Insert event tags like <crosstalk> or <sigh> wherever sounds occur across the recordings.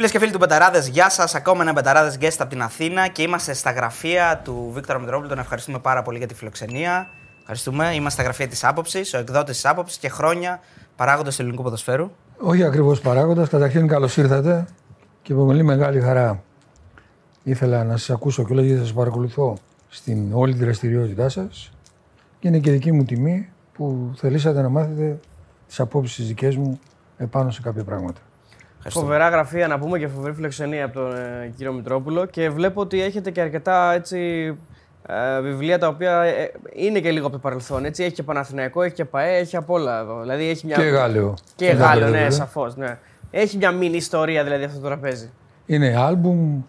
Φίλες και φίλοι του Μπεταράδες, γεια σας. Ακόμα ένα Μπεταράδες guest από την Αθήνα και είμαστε στα γραφεία του Βίκτορα Μητρόπουλου. Τον ευχαριστούμε πάρα πολύ για τη φιλοξενία. Ευχαριστούμε. Είμαστε στα γραφεία της άποψης, ο εκδότης της άποψης και χρόνια παράγοντας του ελληνικού ποδοσφαίρου. Όχι ακριβώς παράγοντας. Καταρχήν, καλώς ήρθατε και με πολύ μεγάλη χαρά ήθελα να σας ακούσω και γιατί σας παρακολουθώ στην όλη τη δραστηριότητά σας. Και είναι και δική μου τιμή που θελήσατε να μάθετε τις απόψεις δικές μου επάνω σε κάποια πράγματα. Φοβερά γραφεία να πούμε και φοβερή φιλοξενία από τον ε, κύριο Μητρόπουλο και βλέπω ότι έχετε και αρκετά έτσι, ε, βιβλία τα οποία ε, είναι και λίγο από το παρελθόν. Έτσι. Έχει και Παναθηναϊκό, έχει και ΠαΕ, έχει από όλα εδώ. Δηλαδή, έχει μια... Και Γάλλιο. Και, και Γάλλιο, ναι, σαφώς. Ναι. Έχει μια μήνυ ιστορία δηλαδή αυτό το τραπέζι. Είναι άλμπουμ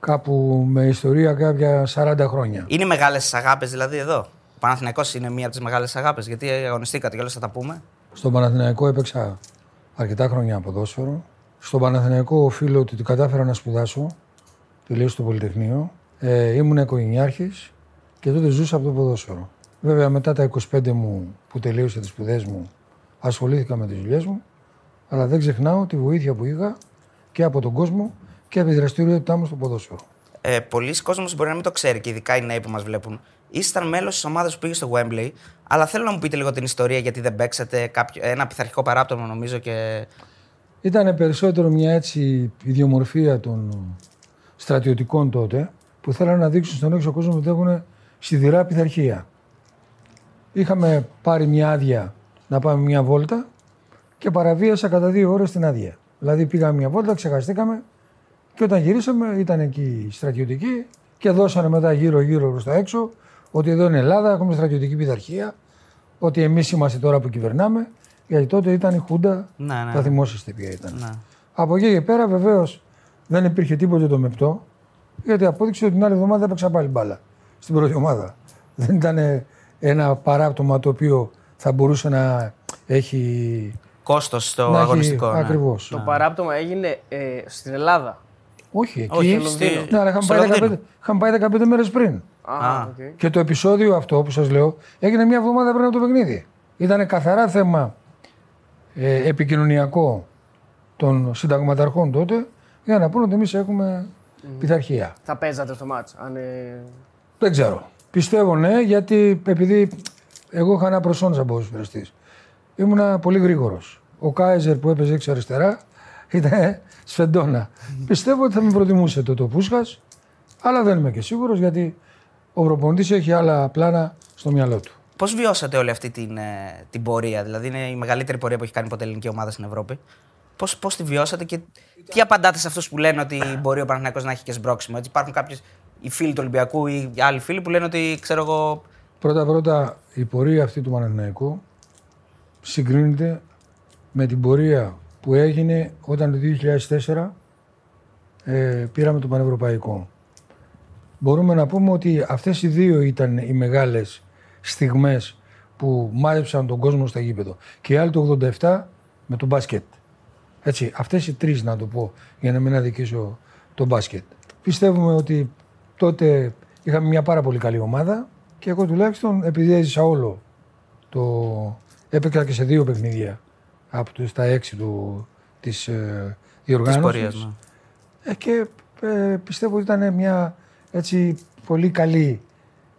κάπου με ιστορία κάποια 40 χρόνια. Είναι μεγάλες αγάπες δηλαδή εδώ; Ο Παναθηναϊκός είναι μία από τις μεγάλες αγάπες. Γιατί αγωνιστήκατε και όλα θα τα πούμε. Στον Παναθηναϊκό έπαιξα αρκετά χρόνια ποδόσφαιρο. Στον Παναθηναϊκό οφείλω ότι κατάφερα να σπουδάσω. Τελείωσα το Πολυτεχνείο. Ε, ήμουν οικογενειάρχης και τότε ζούσα από το ποδόσφαιρο. Βέβαια, μετά τα 25 μου που τελείωσα τις σπουδές μου, ασχολήθηκα με τις δουλειές μου. Αλλά δεν ξεχνάω τη βοήθεια που είχα και από τον κόσμο και από τη δραστηριότητά μου στο ποδόσφαιρο. Ε, Πολλοί κόσμοι μπορεί να μην το ξέρει και ειδικά οι νέοι που μας βλέπουν. Ήσταν μέλος της ομάδας που πήγε στο Wembley, αλλά θέλω να μου πείτε λίγο την ιστορία γιατί δεν παίξατε κάποιο, ένα πειθαρχικό παράπτωμα νομίζω και. Ήταν περισσότερο μια έτσι ιδιομορφία των στρατιωτικών τότε που θέλανε να δείξουν στον έξω κόσμο ότι έχουν σιδηρά πειθαρχία. Είχαμε πάρει μια άδεια να πάμε μια βόλτα και παραβίασα κατά δύο ώρες την άδεια. Δηλαδή πήγαμε μια βόλτα, ξεχαστήκαμε και όταν γυρίσαμε ήταν εκεί στρατιωτικοί και δώσανε μετά γύρω-γύρω προς τα έξω ότι εδώ είναι Ελλάδα, έχουμε στρατιωτική πειθαρχία, ότι εμείς είμαστε τώρα που κυβερνάμε. Γιατί τότε ήταν η Χούντα, ναι, ναι. θα θυμόσαστε ποια ήταν. Ναι. Από εκεί και πέρα βεβαίως δεν υπήρχε τίποτα το μεπτό, γιατί απόδειξε ότι την άλλη εβδομάδα έπαιξα πάλι μπάλα στην πρώτη ομάδα. Δεν ήταν ένα παράπτωμα το οποίο θα μπορούσε να έχει. Κόστος στο να αγωνιστικό. Ναι. Ακριβώς. Το παράπτωμα έγινε ε, στην Ελλάδα. Όχι, εκεί. Όχι, στη... Ναι, αλλά είχαμε πάει, 15, πάει 15 μέρες πριν. Α, okay. Και το επεισόδιο αυτό που σας λέω έγινε μια εβδομάδα πριν από το παιχνίδι. Ήταν καθαρά θέμα ε, επικοινωνιακό των συνταγματαρχών τότε για να πούνε ότι εμείς έχουμε mm. πειθαρχία. Θα παίζατε στο μάτς, αν. Ε... Δεν ξέρω. Πιστεύω ναι, γιατί επειδή εγώ είχα ένα προσόν σαν ποδοσφαιριστή. Ήμουνα πολύ γρήγορος. Ο Κάιζερ που έπαιζε έξω αριστερά ήταν σφεντόνα. Πιστεύω ότι θα με προτιμούσε το το Πούσχας, αλλά δεν είμαι και σίγουρος γιατί ο προπονητής έχει άλλα πλάνα στο μυαλό του. Πώς βιώσατε όλη αυτή την, ε, την πορεία, Δηλαδή, είναι η μεγαλύτερη πορεία που έχει κάνει ποτέ ελληνική ομάδα στην Ευρώπη. Πώς πώς τη βιώσατε και τι απαντάτε σε αυτούς που λένε ότι μπορεί ο Παναγιακό να έχει και σμπρόξιμο; Έτσι, υπάρχουν κάποιοι οι φίλοι του Ολυμπιακού ή άλλοι φίλοι που λένε ότι ξέρω εγώ. Πρώτα-πρώτα, η πορεία αυτή του Παναθηναϊκού συγκρίνεται με την πορεία που έγινε όταν το 2004 ε, πήραμε το Πανευρωπαϊκό. Μπορούμε να πούμε ότι αυτές οι δύο ήταν οι μεγάλες στιγμές που μάζεψαν τον κόσμο στα γήπεδο. Και η άλλη το 87 με το μπάσκετ. Έτσι, αυτές οι τρεις να το πω για να μην αδικήσω το μπάσκετ. Πιστεύουμε ότι τότε είχαμε μια πάρα πολύ καλή ομάδα και εγώ τουλάχιστον επειδή έζησα όλο το... Έπαιξα και σε δύο παιχνίδια από το, στα έξι του, της ε, διοργάνωσης. ναι. ε, και ε, πιστεύω ότι ήταν μια έτσι πολύ καλή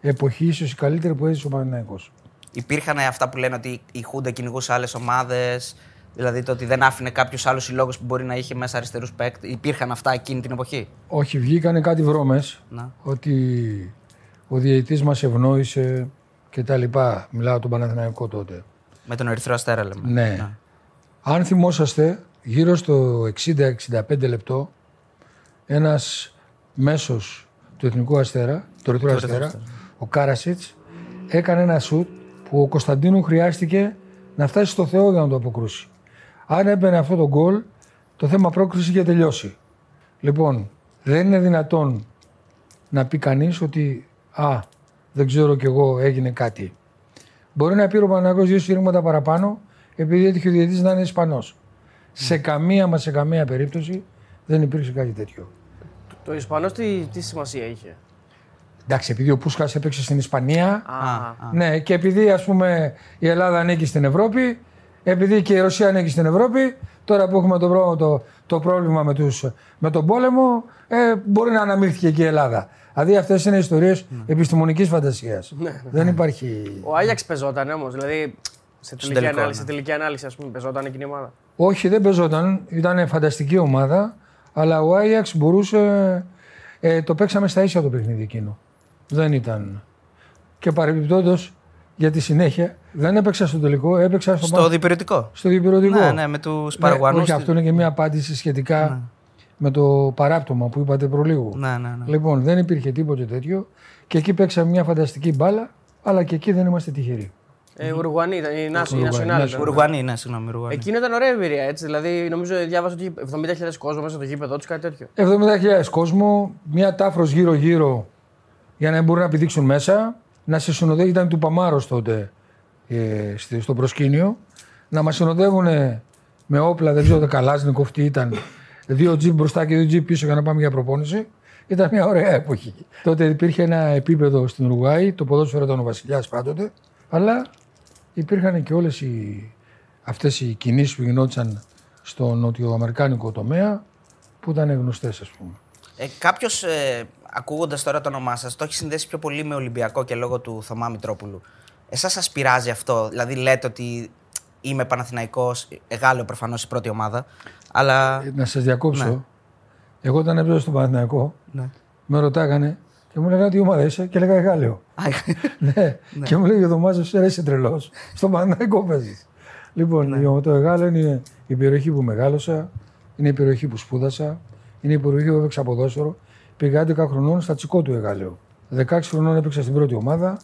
εποχή, ίσως η καλύτερη που έζησε ο Παναθηναϊκός. Υπήρχαν αυτά που λένε ότι η Χούντα κυνηγούσε άλλες ομάδες, δηλαδή το ότι δεν άφηνε κάποιους άλλους συλλόγους που μπορεί να είχε μέσα αριστερούς παίκτες. Υπήρχαν αυτά εκείνη την εποχή; Όχι, βγήκανε κάτι βρώμες ότι ο διαιτητής μας ευνόησε και τα λοιπά. Μιλάω τον Παναθηναϊκό τότε. Με τον Ερυθρό Αστέρα λέμε. Ναι. ναι. Αν θυμόσαστε, γύρω στο 60-65 λεπτό, ένας μέσος του Εθνικού Αστέρα, του Ερυθρού Αστέρα, ο Κάρασιτς, έκανε ένα σουτ που ο Κωνσταντίνου χρειάστηκε να φτάσει στο Θεό για να το αποκρούσει. Αν έμπαινε αυτό το γκολ, το θέμα πρόκριση είχε τελειώσει. Λοιπόν, δεν είναι δυνατόν να πει κανείς ότι Α, δεν ξέρω κι εγώ, έγινε κάτι. Μπορεί να πει ο Παναγό δύο σύρματα παραπάνω, επειδή έτυχε ο διαιτητής να είναι Ισπανός. Σε καμία μα σε καμία περίπτωση δεν υπήρξε κάτι τέτοιο. Το Ισπανός τι, τι σημασία είχε; Εντάξει, επειδή ο Πούσκας έπαιξε στην Ισπανία. Α, Ναι, και επειδή ας πούμε η Ελλάδα ανήκει στην Ευρώπη, επειδή και η Ρωσία ανήκει στην Ευρώπη, Τώρα που έχουμε το, πρό- το, το πρόβλημα με, τους, με τον πόλεμο, ε, μπορεί να αναμίχθηκε και η Ελλάδα. Δηλαδή αυτές είναι ιστορίες Ναι. επιστημονικής φαντασίας. Δεν υπάρχει. Ο Άγιαξ πεζόταν όμως. Δηλαδή σε τελική, τελικό, ανάλυση, ναι. σε τελική ανάλυση, ας πούμε, πεζόταν εκείνη η ομάδα. Όχι, δεν παίζονταν. Ήταν φανταστική ομάδα. Αλλά ο Άγιαξ μπορούσε. Ε, το παίξαμε στα ίσια το παιχνίδι εκείνο. Δεν ήταν. Και παρεμπιπτόντως για τη συνέχεια δεν έπαιξα στο τελικό, έπαιξα στο, Στο πα- διπυρωτικό. στο διπυρωτικό. Ναι, ναι, με τους Ναι, Παραγουανούς. όχι, αυτό είναι και μια απάντηση σχετικά με το παράπτωμα που είπατε προλίγου. Ναι, ναι, ναι. Λοιπόν, δεν υπήρχε τίποτε τέτοιο και εκεί παίξαμε μια φανταστική μπάλα, αλλά και εκεί δεν είμαστε τυχεροί. Ε, Ουρουγουανή ήταν, η Νάσ- η Ουρουγουανή, Nacional ναι, ήταν. Ουρουγουανοί, ναι, συγγνώμη. Ουρουγουανοί. Εκείνο ήταν ωραία εμπειρία, έτσι. Δηλαδή, νομίζω διάβασα ότι 70.000 κόσμο μέσα στο γήπεδο τους, κάτι τέτοιο. 70.000 κόσμο, μια τάφρος γύρω-γύρω για να μπορούν να πηδήξουν μέσα. Να σε συνοδεύει, ήταν του Παμάρος τότε ε, στη- στο προσκήνιο. Να μας συνοδεύουν με όπλα, δεν ξέρω, καλάζνικοφ τι ήταν. Δύο τζιπ μπροστά και δύο τζιπ πίσω για να πάμε για προπόνηση. Ήταν μια ωραία εποχή. Τότε υπήρχε ένα επίπεδο στην Ουρουγάη, το ποδόσφαιρο ήταν ο Βασιλιάς πάντοτε, αλλά υπήρχαν και όλες οι, αυτές οι κινήσεις που γινόντουσαν στο νοτιοαμερικάνικο τομέα που ήταν γνωστές, ας πούμε. Ε, Κάποιος, ε, ακούγοντας τώρα το όνομά σας, το έχει συνδέσει πιο πολύ με Ολυμπιακό και λόγω του Θωμά Μητρόπουλου. Εσάς σας πειράζει αυτό, δηλαδή λέτε ότι είμαι Παναθηναϊκός, Γάλλιο προφανώς η πρώτη ομάδα, αλλά. Ε, Να σας διακόψω. Εγώ όταν έπαιζα στον Παναθηναϊκό, Ναι. με ρωτάγανε και μου λέγανε τι ομάδα είσαι και έλεγα Γάλλιο. <laughs> ναι. Και μου λέγε ο Δωμάζο, ρε είσαι τρελός. Στον Παναθηναϊκό παίζεις. Λοιπόν, Ναι. το Εγάλιο είναι η περιοχή που μεγάλωσα, είναι η περιοχή που σπούδασα, είναι η περιοχή που έπαιξα ποδόσφαιρο. Πήγα 11 χρονών στα τσικό του Εγάλιο. 16 χρονών έπαιξα στην πρώτη ομάδα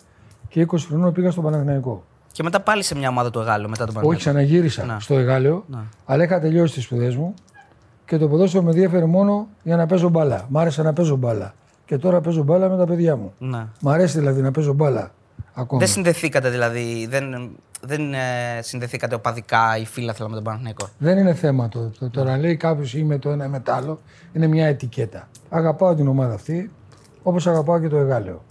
και 20 χρονών πήγα στον Παναθηναϊκό. Και μετά πάλι σε μια ομάδα του Γάλλου μετά τον Όχι, Παναθηναϊκό. ξαναγύρισα Ναι. στο Εγάλεο, Ναι. αλλά είχα τελειώσει τις σπουδές μου και το ποδόσφαιρο με ενδιαφέρει μόνο για να παίζω μπάλα. Μ' άρεσε να παίζω μπάλα. Και τώρα παίζω μπάλα με τα παιδιά μου. Ναι. Μ' αρέσει δηλαδή να παίζω μπάλα ακόμα. Δεν συνδεθήκατε δηλαδή, δεν, δεν ε, συνδεθήκατε οπαδικά ή φίλαθλα με τον Παναθηναϊκό; Δεν είναι θέμα το. το τώρα λέει κάποιος είμαι το ένα ή με το άλλο. Είναι μια ετικέτα. Αγαπάω την ομάδα αυτή όπως αγαπάω και το Εγάλεο.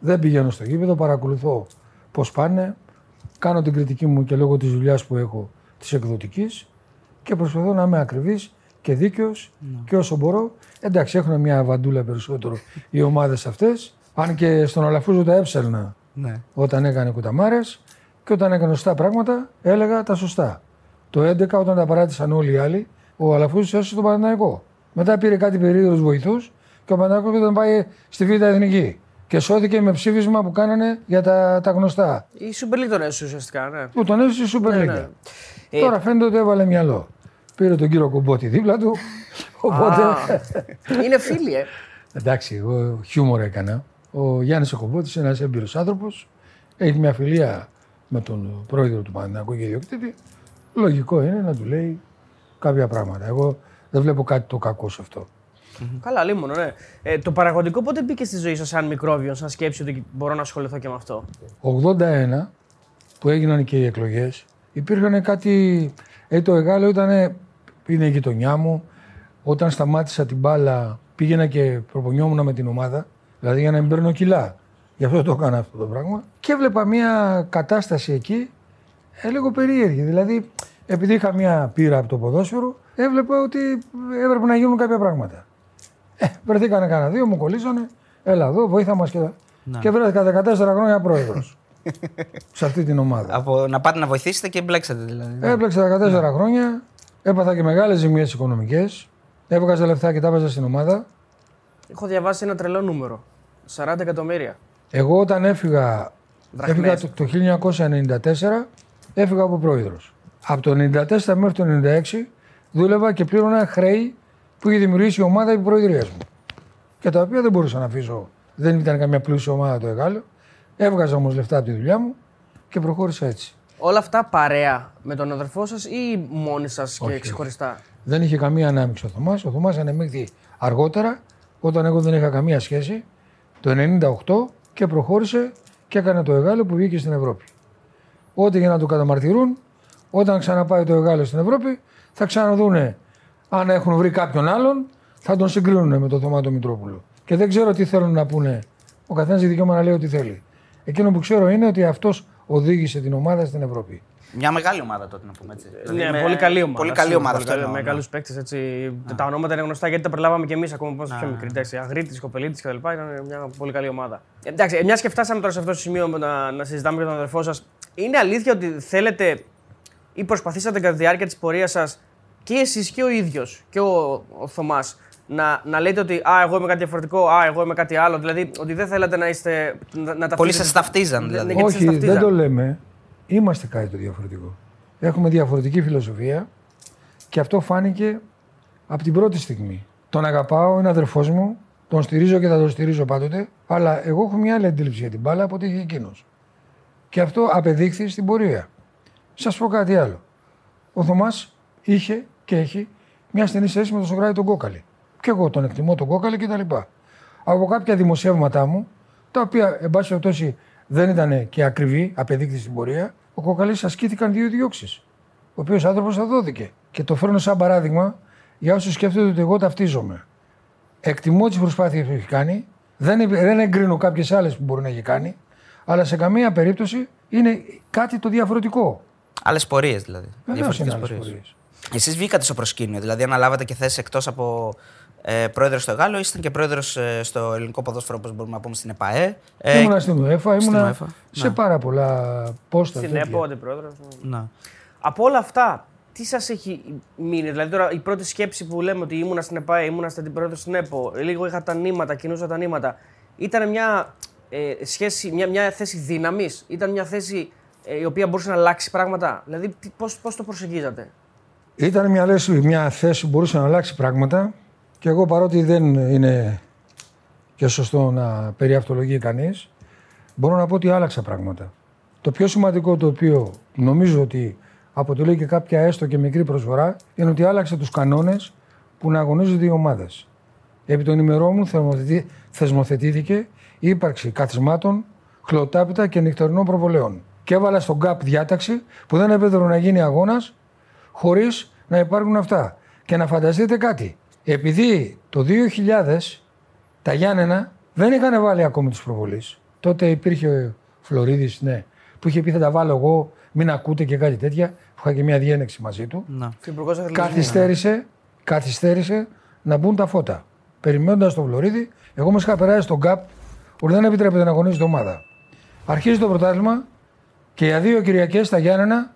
Δεν πηγαίνω στο γήπεδο, παρακολουθώ πώς πάνε. Κάνω την κριτική μου και λόγω της δουλειάς που έχω της εκδοτικής και προσπαθώ να είμαι ακριβής και δίκαιος και όσο μπορώ. Εντάξει, έχουν μια βαντούλα περισσότερο οι ομάδες αυτές. Αν και στον Αλαφούζο τα έψελνα Ναι. όταν έκανε κουταμάρες και όταν έκανε σωστά πράγματα, έλεγα τα σωστά. Το 11 όταν τα παράτησαν όλοι οι άλλοι, ο Αλαφούζος έσωσε τον Παναθηναϊκό. Μετά πήρε κάτι περίεργου βοηθούς και ο Παναθηναϊκός ήταν πάει στη Β' Εθνική. Και σώθηκε με ψήφισμα που κάνανε για τα, τα γνωστά. Η Super League τον έσωσε ουσιαστικά, ναι. Που τον έσωσε η Super League. ναι. Ε, Τώρα φαίνεται ότι έβαλε μυαλό. Πήρε τον κύριο Κομπότη δίπλα του. Οπότε. Α, είναι φίλοι, ε. Εντάξει, εγώ χιούμορ έκανα. Ο Γιάννης Κομπότης είναι ένας έμπειρος άνθρωπος. Έχει μια φιλία με τον πρόεδρο του Παναθηναϊκού και ιδιοκτήτη. Λογικό είναι να του λέει κάποια πράγματα. Εγώ δεν βλέπω κάτι το κακό σε αυτό. Καλά, λίμωνο, ναι. Ε, το παραγωγικό πότε μπήκε στη ζωή σας σαν μικρόβιο, σαν σκέψη ότι μπορώ να ασχοληθώ και με αυτό; 81 που έγιναν και οι εκλογές, υπήρχαν κάτι. Ε, το Εγάλεο ήταν. Είναι η γειτονιά μου. Όταν σταμάτησα την μπάλα, πήγαινα και προπονιόμουν με την ομάδα. Δηλαδή για να μην παίρνω κιλά. Γι' αυτό το έκανα αυτό το πράγμα. Και έβλεπα μια κατάσταση εκεί ε, λίγο περίεργη. Δηλαδή, επειδή είχα μια πείρα από το ποδόσφαιρο, έβλεπα ότι έπρεπε να γίνουν κάποια πράγματα. Ε, βρεθήκανε κανένα δύο, μου κολλήσανε. Έλα εδώ, βοήθα μας και. Και βρέθηκα 14 χρόνια πρόεδρος. <laughs> σε αυτή την ομάδα. Από να πάτε να βοηθήσετε και μπλέξατε δηλαδή. Έπλεξα 14 χρόνια, έπαθα και μεγάλες ζημιές οικονομικές. Έβγαζα λεφτά και τα έβαζα στην ομάδα. Έχω διαβάσει ένα τρελό νούμερο. 40 εκατομμύρια. Εγώ όταν έφυγα, Δραχμές. έφυγα το, το 1994, έφυγα από πρόεδρος. Από το 1994 μέχρι το 1996 δούλευα και πλήρωνα χρέη που είχε δημιουργήσει η ομάδα επί προεδρία μου. Και τα οποία δεν μπορούσα να αφήσω. Δεν ήταν καμιά πλούσια ομάδα το Εγάλεο. Έβγαζα όμως λεφτά από τη δουλειά μου και προχώρησα έτσι. Όλα αυτά παρέα με τον αδερφό σας ή μόνοι σας και ξεχωριστά; Δεν είχε καμία ανάμειξη ο Θωμάς. Ο Θωμάς ανεμίχθη αργότερα, όταν εγώ δεν είχα καμία σχέση, το 98 και προχώρησε και έκανε το Εγάλεο που βγήκε στην Ευρώπη. Ό,τι για να το καταμαρτυρούν, όταν ξαναπάει το Εγάλεο στην Ευρώπη, θα ξαναδούνε αν έχουν βρει κάποιον άλλον, θα τον συγκρίνουν με τον Θωμά τον Μητρόπουλο. Και δεν ξέρω τι θέλουν να πούνε. Ο καθένας έχει δικαίωμα να λέει ό,τι θέλει. Εκείνο που ξέρω είναι ότι αυτός οδήγησε την ομάδα στην Ευρώπη. Μια μεγάλη ομάδα τότε να πούμε έτσι. Δηλαδή Ναι, με- πολύ καλή ομάδα. Πολύ καλή σίγουρα, ομάδα πολύ αυτό. καλή, εννοώ, Με ναι. καλούς παίκτες. Τα ονόματα είναι γνωστά γιατί τα προλάβαμε και εμείς ακόμα που ήμασταν πιο μικροί. Εντάξει, Αγρίτης, Κοπελίτης κτλ. Ήταν μια πολύ καλή ομάδα. Εντάξει, μιας και φτάσαμε τώρα σε αυτό το σημείο με να, να συζητάμε για τον αδερφό σας, είναι αλήθεια ότι θέλετε ή προσπαθήσατε κατά τη διάρκεια της πορείας σας και εσείς και ο ίδιος και ο, ο Θωμάς να, να λέτε ότι Α, εγώ είμαι κάτι διαφορετικό, Α, εγώ είμαι κάτι άλλο. Δηλαδή ότι δεν θέλετε να είστε. Να, να Πολλοί ταυτίζετε- σας ταυτίζαν, Ναι, δηλαδή. ναι, γιατί σας Όχι, δεν ταυτίζαν. το λέμε. Είμαστε κάτι το διαφορετικό. Έχουμε διαφορετική φιλοσοφία και αυτό φάνηκε από την πρώτη στιγμή. Τον αγαπάω, είναι αδερφός μου, τον στηρίζω και θα τον στηρίζω πάντοτε, αλλά εγώ έχω μια άλλη αντίληψη για την μπάλα από ό,τι είχε εκείνος. Και αυτό απεδείχθη στην πορεία. Σας πω κάτι άλλο. Ο Θωμάς είχε και έχει μια στενή σχέση με τον Σοκράτη τον Κόκαλη. Και εγώ τον εκτιμώ τον Κόκαλη κτλ. Από κάποια δημοσιεύματά μου, τα οποία εν πάση περιπτώσει δεν ήταν και ακριβή, απεδείχθη στην πορεία, ο Κόκαλης ασκήθηκαν δύο διώξεις. Ο οποίος άνθρωπος θα δόθηκε. Και το φέρνω σαν παράδειγμα για όσους σκέφτονται ότι εγώ ταυτίζομαι. Εκτιμώ τις προσπάθειες που έχει κάνει. Δεν, δεν εγκρίνω κάποιες άλλες που μπορεί να έχει κάνει. Αλλά σε καμία περίπτωση είναι κάτι το διαφορετικό. Άλλες πορείες δηλαδή. Βεβαίως είναι Διαφορετικές άλλες πορείες. πορείες. Εσείς βγήκατε στο προσκήνιο, δηλαδή αναλάβατε και θέσεις εκτός από ε, πρόεδρος στο Γάλλο, ήσασταν και πρόεδρος στο ελληνικό ποδόσφαιρο, όπως μπορούμε να πούμε στην ΕΠΑΕ. Ε, ήμουνα στην UEFA, ήμουνα UEFA, σε ναι. πάρα πολλά πόστα. Στην τέτοια. ΕΠΟ, αντιπρόεδρος. να. Από όλα αυτά, τι σας έχει μείνει, Δηλαδή, τώρα η πρώτη σκέψη που λέμε ότι ήμουνα στην ΕΠΑΕ, ήμουνα στην αντιπρόεδρο στην ΕΠΟ, λίγο είχα τα νήματα, κινούσα τα νήματα. Ήταν μια, ε, σχέση, μια, μια θέση δύναμης, ήταν μια θέση ε, η οποία μπορούσε να αλλάξει πράγματα; Δηλαδή, πώς το προσεγγίζατε; Ήταν μια, λέση, μια θέση που μπορούσε να αλλάξει πράγματα και εγώ παρότι δεν είναι και σωστό να περιαυτολογεί κανείς, μπορώ να πω ότι άλλαξα πράγματα. Το πιο σημαντικό το οποίο νομίζω ότι αποτελεί και κάποια έστω και μικρή προσφορά είναι ότι άλλαξε τους κανόνες που να αγωνίζονται οι ομάδες. Επί των ημερών μου θεσμοθετή- θεσμοθετήθηκε η ύπαρξη καθισμάτων, χλωτάπητα και νυχτερινών προβολέων. Και έβαλα στον ΚΑΠ διάταξη που δεν επέτρεπε να γίνει αγώνας χωρίς να υπάρχουν αυτά. Και να φανταστείτε κάτι. Επειδή το 2000 τα Γιάννενα δεν είχαν βάλει ακόμη τους προβολείς. Τότε υπήρχε ο Φλωρίδης, ναι, που είχε πει θα τα βάλω εγώ, μην ακούτε και κάτι τέτοια. Που είχα και μια διένεξη μαζί του. να. Υπουργός Αθλητισμού. Καθυστέρησε, καθυστέρησε να μπουν τα φώτα. Περιμένοντας τον Φλωρίδη, εγώ μα είχα περάσει στον ΚΑΠ ότι δεν επιτρέπεται να αγωνίζει την ομάδα. Αρχίζει το πρωτάθλημα και για δύο Κυριακές τα Γιάννενα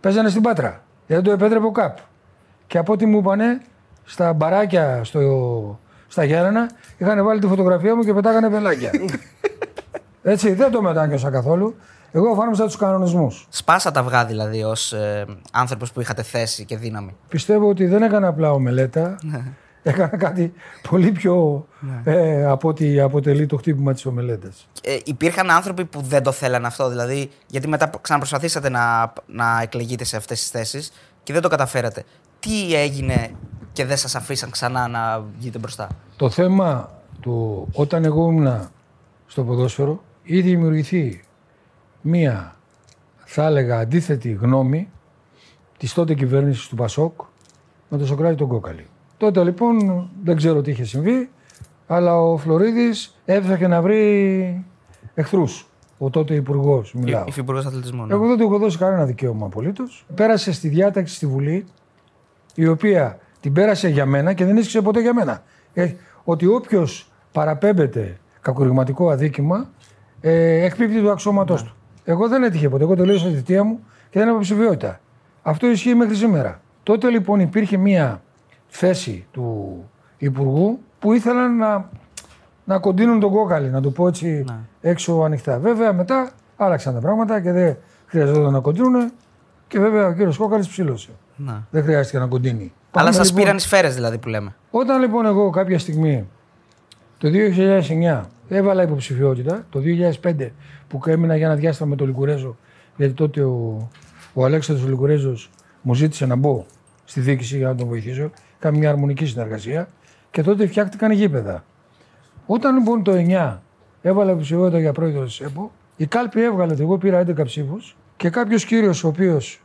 παίζανε στην Πάτρα. Δεν το επέτρεπε ο ΚΑΠ. Και από ό,τι μου είπανε, στα μπαράκια στο, στα Γιάννενα είχαν βάλει τη φωτογραφία μου και πετάγανε πελάκια. <laughs> Έτσι, δεν το μετάνιωσα καθόλου. Εγώ εφάρμοσα τους κανονισμούς. Σπάσα τα αυγά δηλαδή ως ε, άνθρωπος που είχατε θέση και δύναμη. Πιστεύω ότι δεν έκανα απλά ομελέτα. έκανα κάτι πολύ πιο ε, από ό,τι αποτελεί το χτύπημα της ομελέτας. Ε, υπήρχαν άνθρωποι που δεν το θέλαν αυτό, δηλαδή γιατί μετά ξαναπροσπαθήσατε να, να εκλεγείτε σε αυτές τις θέσεις και δεν το καταφέρατε. Τι έγινε και δεν σας αφήσαν ξανά να βγείτε μπροστά. Το θέμα του όταν εγώ ήμουν στο ποδόσφαιρο, είχε δημιουργηθεί μία, θα έλεγα, αντίθετη γνώμη της τότε κυβέρνησης του Πασόκ με τον Σοκράτη τον Κόκαλη. Τότε λοιπόν δεν ξέρω τι είχε συμβεί, αλλά ο Φλωρίδης έψαχνε να βρει εχθρούς. Ο τότε υπουργός, μιλάω. Υφυπουργός Αθλητισμού. ναι. Εγώ δεν του έχω δώσει κανένα δικαίωμα απολύτως. Πέρασε στη διάταξη στη Βουλή, η οποία την πέρασε για μένα και δεν ίσχυσε ποτέ για μένα. Ε, ότι όποιος παραπέμπεται κακορυγματικό αδίκημα, ε, εκπίπτει του αξώματό του. Εγώ δεν έτυχε ποτέ. Εγώ τελείωσα τη θητεία μου και δεν έχω ψηφιότητα. Αυτό ισχύει μέχρι σήμερα. Τότε λοιπόν υπήρχε μία θέση του Υπουργού που ήθελαν να, να κοντίνουν τον κόκαλη, να το πω έτσι έξω ανοιχτά. Βέβαια μετά άλλαξαν τα πράγματα και δεν χρειαζόταν να κοντίνουν και βέβαια ο κύριος Κόκαλης ψήλωσε. Να. Δεν χρειάστηκε να κοντίνει. Αλλά Πάμε, σας λοιπόν, πήραν οι σφαίρες δηλαδή που λέμε. Όταν λοιπόν εγώ κάποια στιγμή το 2009 έβαλα υποψηφιότητα, το 2005 που έμεινα για ένα διάστημα με τον Λικουρέζο, γιατί τότε ο, ο Αλέξανδρος Λικουρέζος μου ζήτησε να μπω στη διοίκηση για να τον βοηθήσω. Είχαμε μια αρμονική συνεργασία και τότε φτιάχτηκαν γήπεδα. Όταν λοιπόν το 9 έβαλα υποψηφιότητα για πρόεδρο της ΕΠΟ, η κάλπη έβγαλε ότι εγώ πήρα 11 ψήφους και κάποιος κύριος ο οποίος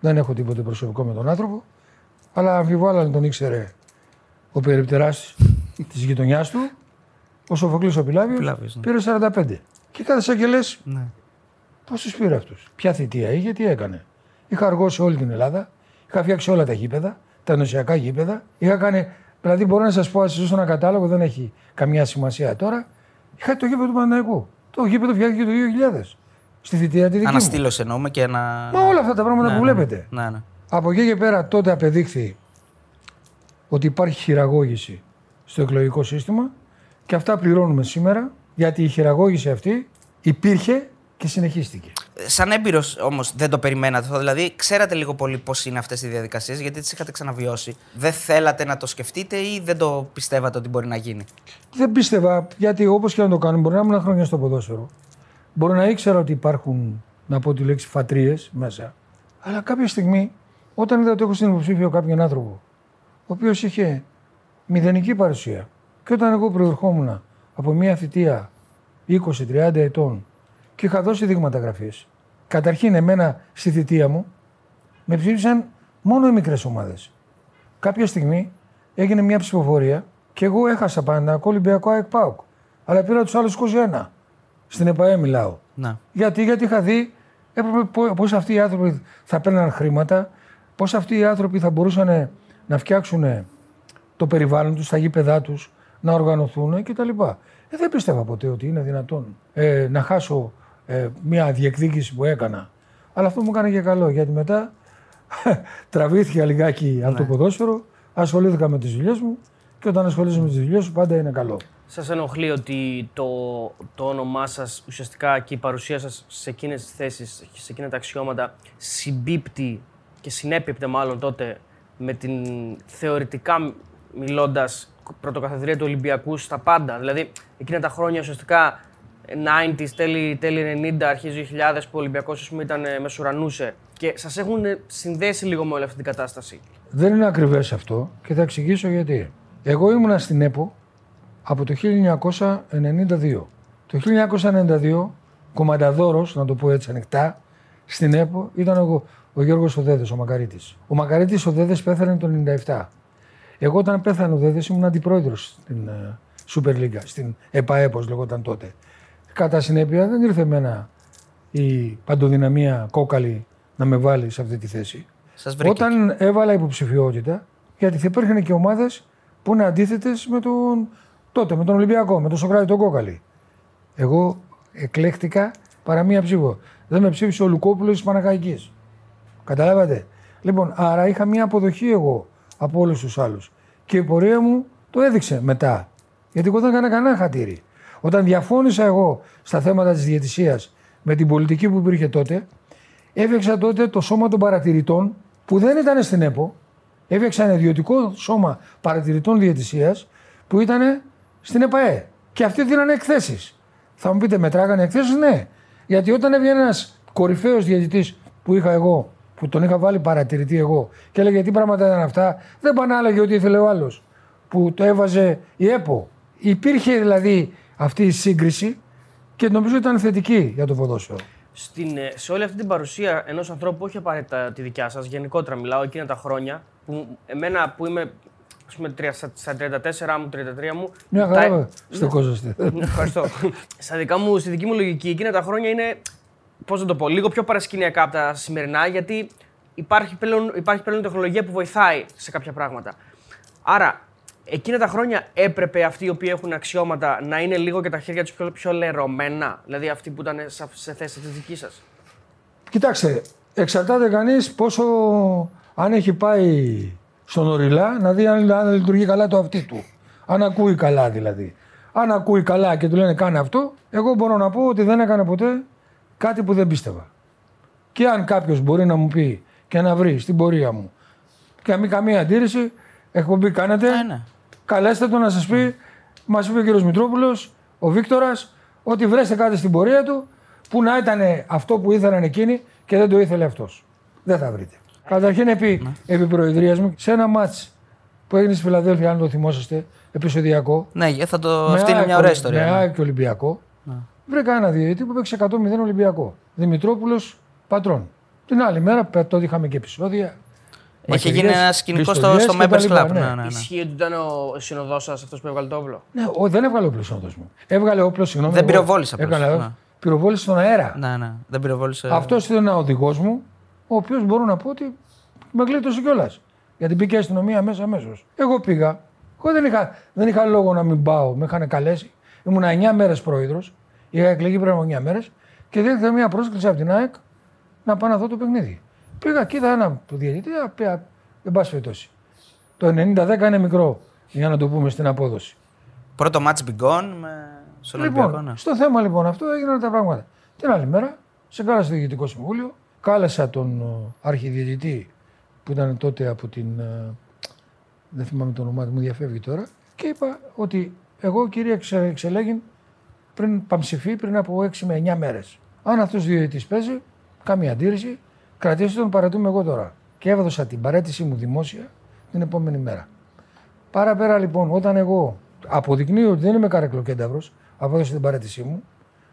δεν έχω τίποτε προσωπικό με τον άνθρωπο, αλλά αμφιβάλλω αν τον ήξερε ο περιπτεράς της γειτονιάς του, ο Σοφοκλής ο Πιλάβιος, Πιλάβιος, ναι. πήρε 45. Και κάθεσα και λες, Ναι. Πώς τους πήρε αυτούς; Ποια θητεία είχε, τι έκανε; Είχα αργώσει όλη την Ελλάδα. Είχα φτιάξει όλα τα γήπεδα, τα ενωσιακά γήπεδα. Είχα κάνει. Δηλαδή, μπορώ να σας πω, ας ένα κατάλογο, δεν έχει καμιά σημασία τώρα. Είχα το γήπεδο του Παναναϊκού. Το γήπεδο φτιάχτηκε το 2000. Στη θητεία τη δική μου. Αναστήλωση εννοούμε και ένα. Μα όλα αυτά τα πράγματα Ναι, που ναι. βλέπετε. Ναι, ναι. Από εκεί και πέρα τότε απεδείχθη ότι υπάρχει χειραγώγηση στο εκλογικό σύστημα και αυτά πληρώνουμε σήμερα γιατί η χειραγώγηση αυτή υπήρχε και συνεχίστηκε. Σαν έμπειρος όμως δεν το περιμένατε αυτό. Δηλαδή, ξέρατε λίγο πολύ πώς είναι αυτές οι διαδικασίες, γιατί τις είχατε ξαναβιώσει. Δεν θέλατε να το σκεφτείτε ή δεν το πιστεύατε ότι μπορεί να γίνει; Δεν πίστευα γιατί όπως και να το κάνουμε μπορεί να ήμουν χρόνια στο ποδόσφαιρο. Μπορεί να ήξερα ότι υπάρχουν, να πω τη λέξη, φατρίες μέσα. Αλλά κάποια στιγμή όταν είδα ότι έχω στην υποψήφιο κάποιον άνθρωπο ο οποίος είχε μηδενική παρουσία και όταν εγώ προερχόμουν από μια θητεία 20-30 ετών και είχα δώσει δείγματα γραφής, καταρχήν εμένα στη θητεία μου με ψήφισαν μόνο οι μικρές ομάδες. Κάποια στιγμή έγινε μια ψηφοφορία και εγώ έχασα πάντα Ολυμπιακό ΑΕΚ ΠΑΟΚ. Αλλά πήρα τους άλλους 21. Στην ΕΠΑΕ μιλάω. Να. Γιατί, γιατί είχα δει πώς αυτοί οι άνθρωποι θα παίρναν χρήματα, πώς αυτοί οι άνθρωποι θα μπορούσαν να φτιάξουν το περιβάλλον τους, τα γήπεδά τους, να οργανωθούν κτλ. Ε, δεν πίστευα ποτέ ότι είναι δυνατόν ε, να χάσω ε, μια διεκδίκηση που έκανα. Αλλά αυτό μου έκανε και καλό γιατί μετά <laughs> τραβήθηκα λιγάκι από το ποδόσφαιρο, ασχολήθηκα με τις δουλειές μου και όταν ασχολείσαι με τις δουλειές σου πάντα είναι καλό. Σας ενοχλεί ότι το, το όνομά σας ουσιαστικά και η παρουσία σας σε εκείνες τις θέσεις, σε εκείνα τα αξιώματα συμπίπτει και συνέπιπτε μάλλον τότε με την θεωρητικά μιλώντας πρωτοκαθεδρία του Ολυμπιακού στα πάντα. Δηλαδή εκείνα τα χρόνια ουσιαστικά 90s, τέλη, τέλη 90, αρχές 2000 που ο Ολυμπιακός ήταν ε, μεσουρανούσε και σας έχουν συνδέσει λίγο με όλη αυτή την κατάσταση; Δεν είναι ακριβές αυτό και θα εξηγήσω γιατί. Εγώ ήμουνα στην ΕΠΟ από το 1992. Το 1992, κομμανταδόρος, να το πω έτσι ανοιχτά, στην ΕΠΟ ήταν ο, ο Γιώργος Οδέδες, ο Μακαρίτης. Ο Μακαρίτης ο Δέδες πέθανε το 97. Εγώ όταν πέθανε ο Δέδες ήμουν αντιπρόεδρος στην ε, Super League, στην ΕΠΑΕ, όπως λεγόταν τότε. Κατά συνέπεια δεν ήρθε εμένα η παντοδυναμία κόκαλη να με βάλει σε αυτή τη θέση. Σας βρήκε. Όταν έβαλα υποψηφιότητα, γιατί θα υπήρχαν και ομάδες που είναι αντίθετες με τον τότε, με τον Ολυμπιακό, με τον Σοκράτη τον Κόκαλη. Εγώ εκλέχτηκα παρά μία ψήφο. Δεν με ψήφισε ο Λουκόπουλος της Παναγαϊκής. Καταλάβατε; Λοιπόν, άρα είχα μία αποδοχή εγώ από όλους τους άλλους. Και η πορεία μου το έδειξε μετά. Γιατί εγώ δεν έκανα κανένα χατήρι. Όταν διαφώνησα εγώ στα θέματα της διαιτησίας με την πολιτική που υπήρχε τότε, έφτιαξα τότε το σώμα των παρατηρητών που δεν ήταν στην ΕΠΟ. Έφτιαξα ένα ιδιωτικό σώμα παρατηρητών διαιτησίας που ήταν στην ΕΠΑΕ. Και αυτοί δίνανε εκθέσεις. Θα μου πείτε, μετράγανε εκθέσεις, ναι. Γιατί όταν έβγαινε ένας κορυφαίος διαιτητής που είχα εγώ, που τον είχα βάλει παρατηρητή εγώ, και έλεγε τι πράγματα ήταν αυτά, δεν πάνε να έλεγε ό,τι ήθελε ο άλλος. Που το έβαζε η ΕΠΟ. Υπήρχε δηλαδή αυτή η σύγκριση και νομίζω ήταν θετική για το ποδόσφαιρο. Στην, ε, σε όλη αυτή την παρουσία ενός ανθρώπου, όχι απαραίτητα τη δικιά σας, γενικότερα μιλάω εκείνα τα χρόνια, που εμένα που είμαι ας πούμε, τρία- στα- στα 34 μου, 33 μου. Μια τα- χαρά στο κόζεστε. Ευχαριστώ. <laughs> Στα δικά μου, στη δική μου λογική, εκείνα τα χρόνια είναι, πώς να το πω, λίγο πιο παρασκηνιακά από τα σημερινά, γιατί υπάρχει πλέον, υπάρχει πλέον τεχνολογία που βοηθάει σε κάποια πράγματα. Άρα, εκείνα τα χρόνια έπρεπε αυτοί οι οποίοι έχουν αξιώματα να είναι λίγο και τα χέρια τους πιο, πιο λερωμένα, δηλαδή αυτοί που ήταν σε, σε θέση της δικής σας; Κοιτάξτε, εξαρτάται κανείς πόσο. αν έχει πάει στον οριλά να δει αν, αν λειτουργεί καλά το αυτί του. Αν ακούει καλά δηλαδή. Αν ακούει καλά και του λένε κάνε αυτό, εγώ μπορώ να πω ότι δεν έκανε ποτέ κάτι που δεν πίστευα. Και αν κάποιος μπορεί να μου πει και να βρει στην πορεία μου και να μην καμία αντίρρηση, εκπομπή κάνετε, Ναι, ναι. καλέστε τον να σας πει, μας είπε ο κύριος Μητρόπουλος, ο Βίκτορας, ότι βρέστε κάτι στην πορεία του που να ήταν αυτό που ήθελαν εκείνοι και δεν το ήθελε αυτός. Δεν θα βρείτε. Καταρχήν, επί, επί προεδρίας μου, σε ένα μάτς που έγινε στη Φιλαδέλφια, αν το θυμόσαστε, επεισοδιακό. Ναι, θα το. με Αυτή είναι ΑΕΚ μια ωραία Με ιστορία. ναι. ΑΕΚ και Ολυμπιακό. Βρήκα ένα διαιτητή που παίξει 100-0 Ολυμπιακό. Δημητρόπουλος Πατρών. Την άλλη μέρα, τότε είχαμε και επεισόδια. Είχε μαχαιριές, γίνει ένα σκηνικό στο, πιστολιές στο και τα Members λοιπά, Club. Ναι, ναι, ναι. Ισχύει ότι ήταν ο συνοδό σα αυτός που έβγαλε το όπλο; Ναι, ο, δεν έβγαλε όπλο συνόδο μου. Έβγαλε όπλο, συγγνώμη. Δεν εγώ πυροβόλησε απλώς. Έκανα, Ναι. Πυροβόλησε στον αέρα. Ναι, ναι. Δεν πυροβόλησε. Αυτός ήταν ένα οδηγός μου, ο οποίος μπορώ να πω ότι με γλίτωσε κιόλας. Γιατί μπήκε η αστυνομία μέσα αμέσως. Εγώ πήγα. Εγώ δεν είχα, δεν είχα λόγο να μην πάω. Με είχαν καλέσει. Ήμουν 9 μέρες πρόεδρος. Είχα εκλεγεί πριν από 9 μέρες και δέχτηκα μια πρόσκληση από την ΑΕΚ να πάω να δω το παιχνίδι. Πήγα και είδα ένα του διαιτητή, α, πήγα, δεν πάση περιπτώσει. Το 90-10 είναι μικρό, για να το πούμε στην απόδοση. Πρώτο μάτς μπιγκόν με... στον Λοιπόν, Ολυμπιακό. Ναι. στο θέμα λοιπόν αυτό έγιναν τα πράγματα. Την άλλη μέρα, σε κάλεσε το Διοικητικό Συμβούλιο, κάλεσα τον ε, αρχιδιαιτητή που ήταν τότε από την. ε, δεν θυμάμαι το όνομά του, μου διαφεύγει τώρα, και είπα ότι εγώ κύριε εξε, εξελέγην πριν παμψηφί πριν από 6 με 9 μέρες. Αν αυτός ο διαιτητή παίζει, κάμια αντίρρηση, κρατήστε τον, παρατούμε εγώ τώρα. Και έδωσα την παρέτησή μου δημόσια την επόμενη μέρα. Πάρα πέρα λοιπόν, όταν εγώ αποδεικνύω ότι δεν είμαι καρεκλοκένταυρος, απόδοσα την παρέτησή μου,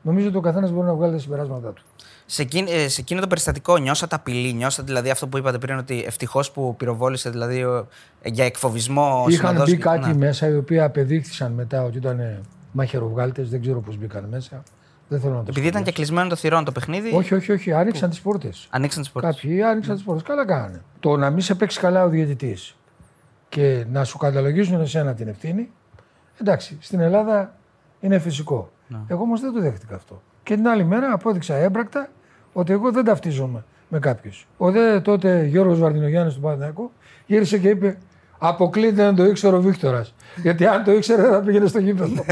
νομίζω ότι ο καθένας μπορεί να βγάλει τα συμπεράσματά του. Σε, εκείνη, ε, σε εκείνο το περιστατικό νιώσατε απειλή, νιώσατε δηλαδή αυτό που είπατε πριν ότι ευτυχώς που πυροβόλησε δηλαδή ο- για εκφοβισμό. ο Είχαν συνοδός μπει και- κάτι ναι. μέσα οι οποίοι απεδείχθησαν μετά ότι ήταν μαχαιροβγάλτε, δεν ξέρω πώς μπήκαν μέσα. Δεν θέλω να το Επειδή ήταν και κλεισμένο το θηρόν το παιχνίδι, Όχι, όχι, όχι, άνοιξαν τις πόρτες. ανοίξαν τις πόρτες. Κάποιοι άνοιξαν τις πόρτες. Καλά κάνανε. Το να μην σε παίξει καλά ο διαιτητής και να σου καταλογίζουν εσένα την ευθύνη, εντάξει, στην Ελλάδα είναι φυσικό. Εγώ όμως δεν το δέχτηκα αυτό. Και την άλλη μέρα απόδειξα έμπρακτα ότι εγώ δεν ταυτίζομαι με κάποιους. Ο δε τότε Γιώργος Βαρδινογιάννης του Παναθηναϊκού γύρισε και είπε Αποκλείται να το ήξερε ο Βίκτορας. Γιατί αν το ήξερε δεν θα πήγαινε στο γήπεδο.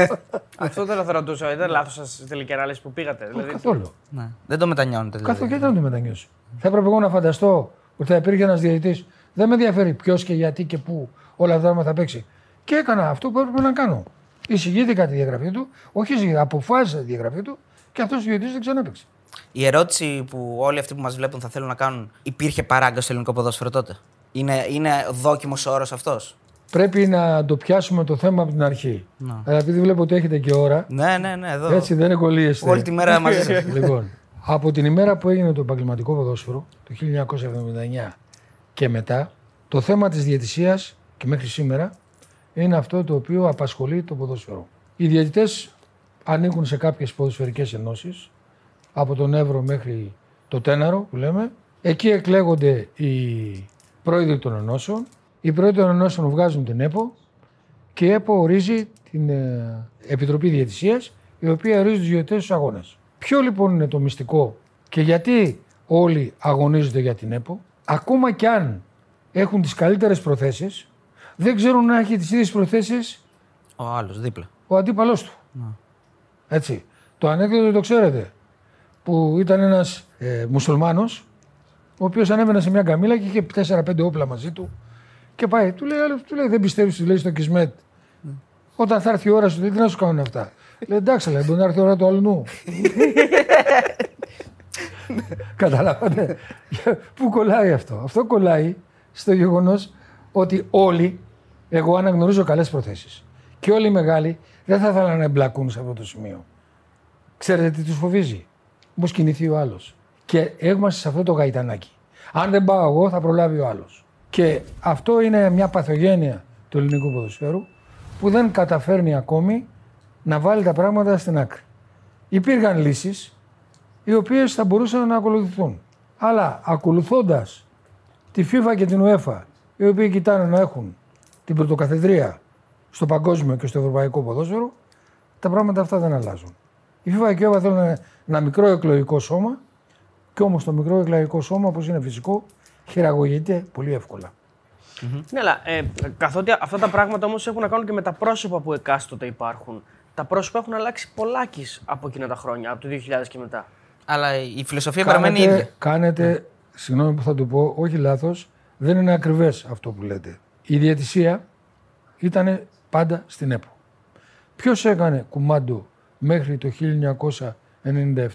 Αυτό θέλω να θα ρωτούσα. Ήταν λάθος σας η τελική ανάλυση που πήγατε. Δηλαδή, Καθόλου. Ναι. Δεν το μετανιώνετε. Δηλαδή. Καθόλου γιατί να το μετανιώσει; Θα έπρεπε εγώ να φανταστώ ότι θα υπήρχε ένας διαιτητής. Δεν με ενδιαφέρει ποιος και γιατί και πού όλα αυτά θα παίξει. Και έκανα αυτό που έπρεπε να κάνω. Εισηγήθηκα τη διαγραφή του, όχι εισηγήθηκα, αποφάσισα τη διαγραφή του και αυτός ο διαιτητής δεν ξαναπέξει. Η ερώτηση που όλοι αυτοί που μας βλέπουν θα θέλουν να κάνουν, υπήρχε παράγκα στο ελληνικό ποδόσφαιρο τότε; Είναι, είναι δόκιμος όρος αυτός; Πρέπει να το πιάσουμε το θέμα από την αρχή. Να. Αλλά επειδή βλέπω ότι έχετε και ώρα, Ναι, ναι, ναι, εδώ. έτσι δεν εγκολίεστε. Όλη τη μέρα μαζί σας. <laughs> λοιπόν, από την ημέρα που έγινε το επαγγελματικό ποδόσφαιρο, το 1979 και μετά, το θέμα της διαιτησίας και μέχρι σήμερα είναι αυτό το οποίο απασχολεί το ποδόσφαιρο. Οι διαιτητές ανήκουν σε κάποιες ποδοσφαιρικές ενώσεις, από τον Εύρο μέχρι το Τέναρο που λέμε. Εκεί εκλέγονται οι πρόεδροι των ενώσεων. Οι πρόεδροι των ενώσεων βγάζουν την ΕΠΟ και η ΕΠΟ ορίζει την ε, Επιτροπή Διαιτησίας η οποία ορίζει τους διαιτητές στους αγώνες. Ποιο λοιπόν είναι το μυστικό και γιατί όλοι αγωνίζονται για την ΕΠΟ, ακόμα κι αν έχουν τις καλύτερες προθέσεις, δεν ξέρουν να έχει τις ίδιες προθέσεις Ο άλλος δίπλα. ο αντίπαλός του. Έτσι. Το ανέκδοτο το ξέρετε, που ήταν ένας ε, μουσουλμάνος, ο οποίος ανέβαινε σε μια καμίλα και είχε 4-5 όπλα μαζί του και πάει, του λέει, άλλος, του λέει δεν πιστεύεις, του λέει στο Κισμέτ. Όταν θα έρθει η ώρα σου, λέει, τι να σου κάνουν αυτά. λέει, εντάξει, λέει, μπορεί να έρθει η ώρα του αλλού. <laughs> Καταλάβατε. Πού κολλάει αυτό. Αυτό κολλάει στο γεγονός ότι όλοι, εγώ αναγνωρίζω καλές προθέσεις. Και όλοι οι μεγάλοι δεν θα ήθελαν να εμπλακούν σε αυτό το σημείο. Ξέρετε τι τους φοβίζει; Πώ κινηθεί ο άλλος. Και είμαστε σε αυτό το γαϊτανάκι. Αν δεν πάω εγώ, θα προλάβει ο άλλος. Και αυτό είναι μια παθογένεια του ελληνικού ποδοσφαίρου που δεν καταφέρνει ακόμη να βάλει τα πράγματα στην άκρη. Υπήρχαν λύσεις οι οποίες θα μπορούσαν να ακολουθηθούν. Αλλά ακολουθώντας τη FIFA και την UEFA, οι οποίοι κοιτάνε να έχουν την πρωτοκαθεδρία στο παγκόσμιο και στο ευρωπαϊκό ποδόσφαιρο, τα πράγματα αυτά δεν αλλάζουν. Η FIFA και η UEFA θέλουν ένα, ένα μικρό εκλογικό σώμα και όμως το μικρό εκλογικό σώμα, όπως είναι φυσικό, χειραγωγείται πολύ εύκολα. Ναι, αλλά ε, καθότι αυτά τα πράγματα όμως έχουν να κάνουν και με τα πρόσωπα που εκάστοτε υπάρχουν. Τα πρόσωπα έχουν αλλάξει πολλάκις από εκείνα τα χρόνια, από το 2000 και μετά. Αλλά η φιλοσοφία παραμένει η ίδια. Κάνετε, κάνετε συγγνώμη που θα το πω, όχι λάθος, δεν είναι ακριβές αυτό που λέτε. Η διαιτησία ήταν πάντα στην ΕΠΟ. Ποιος έκανε κουμάντο μέχρι το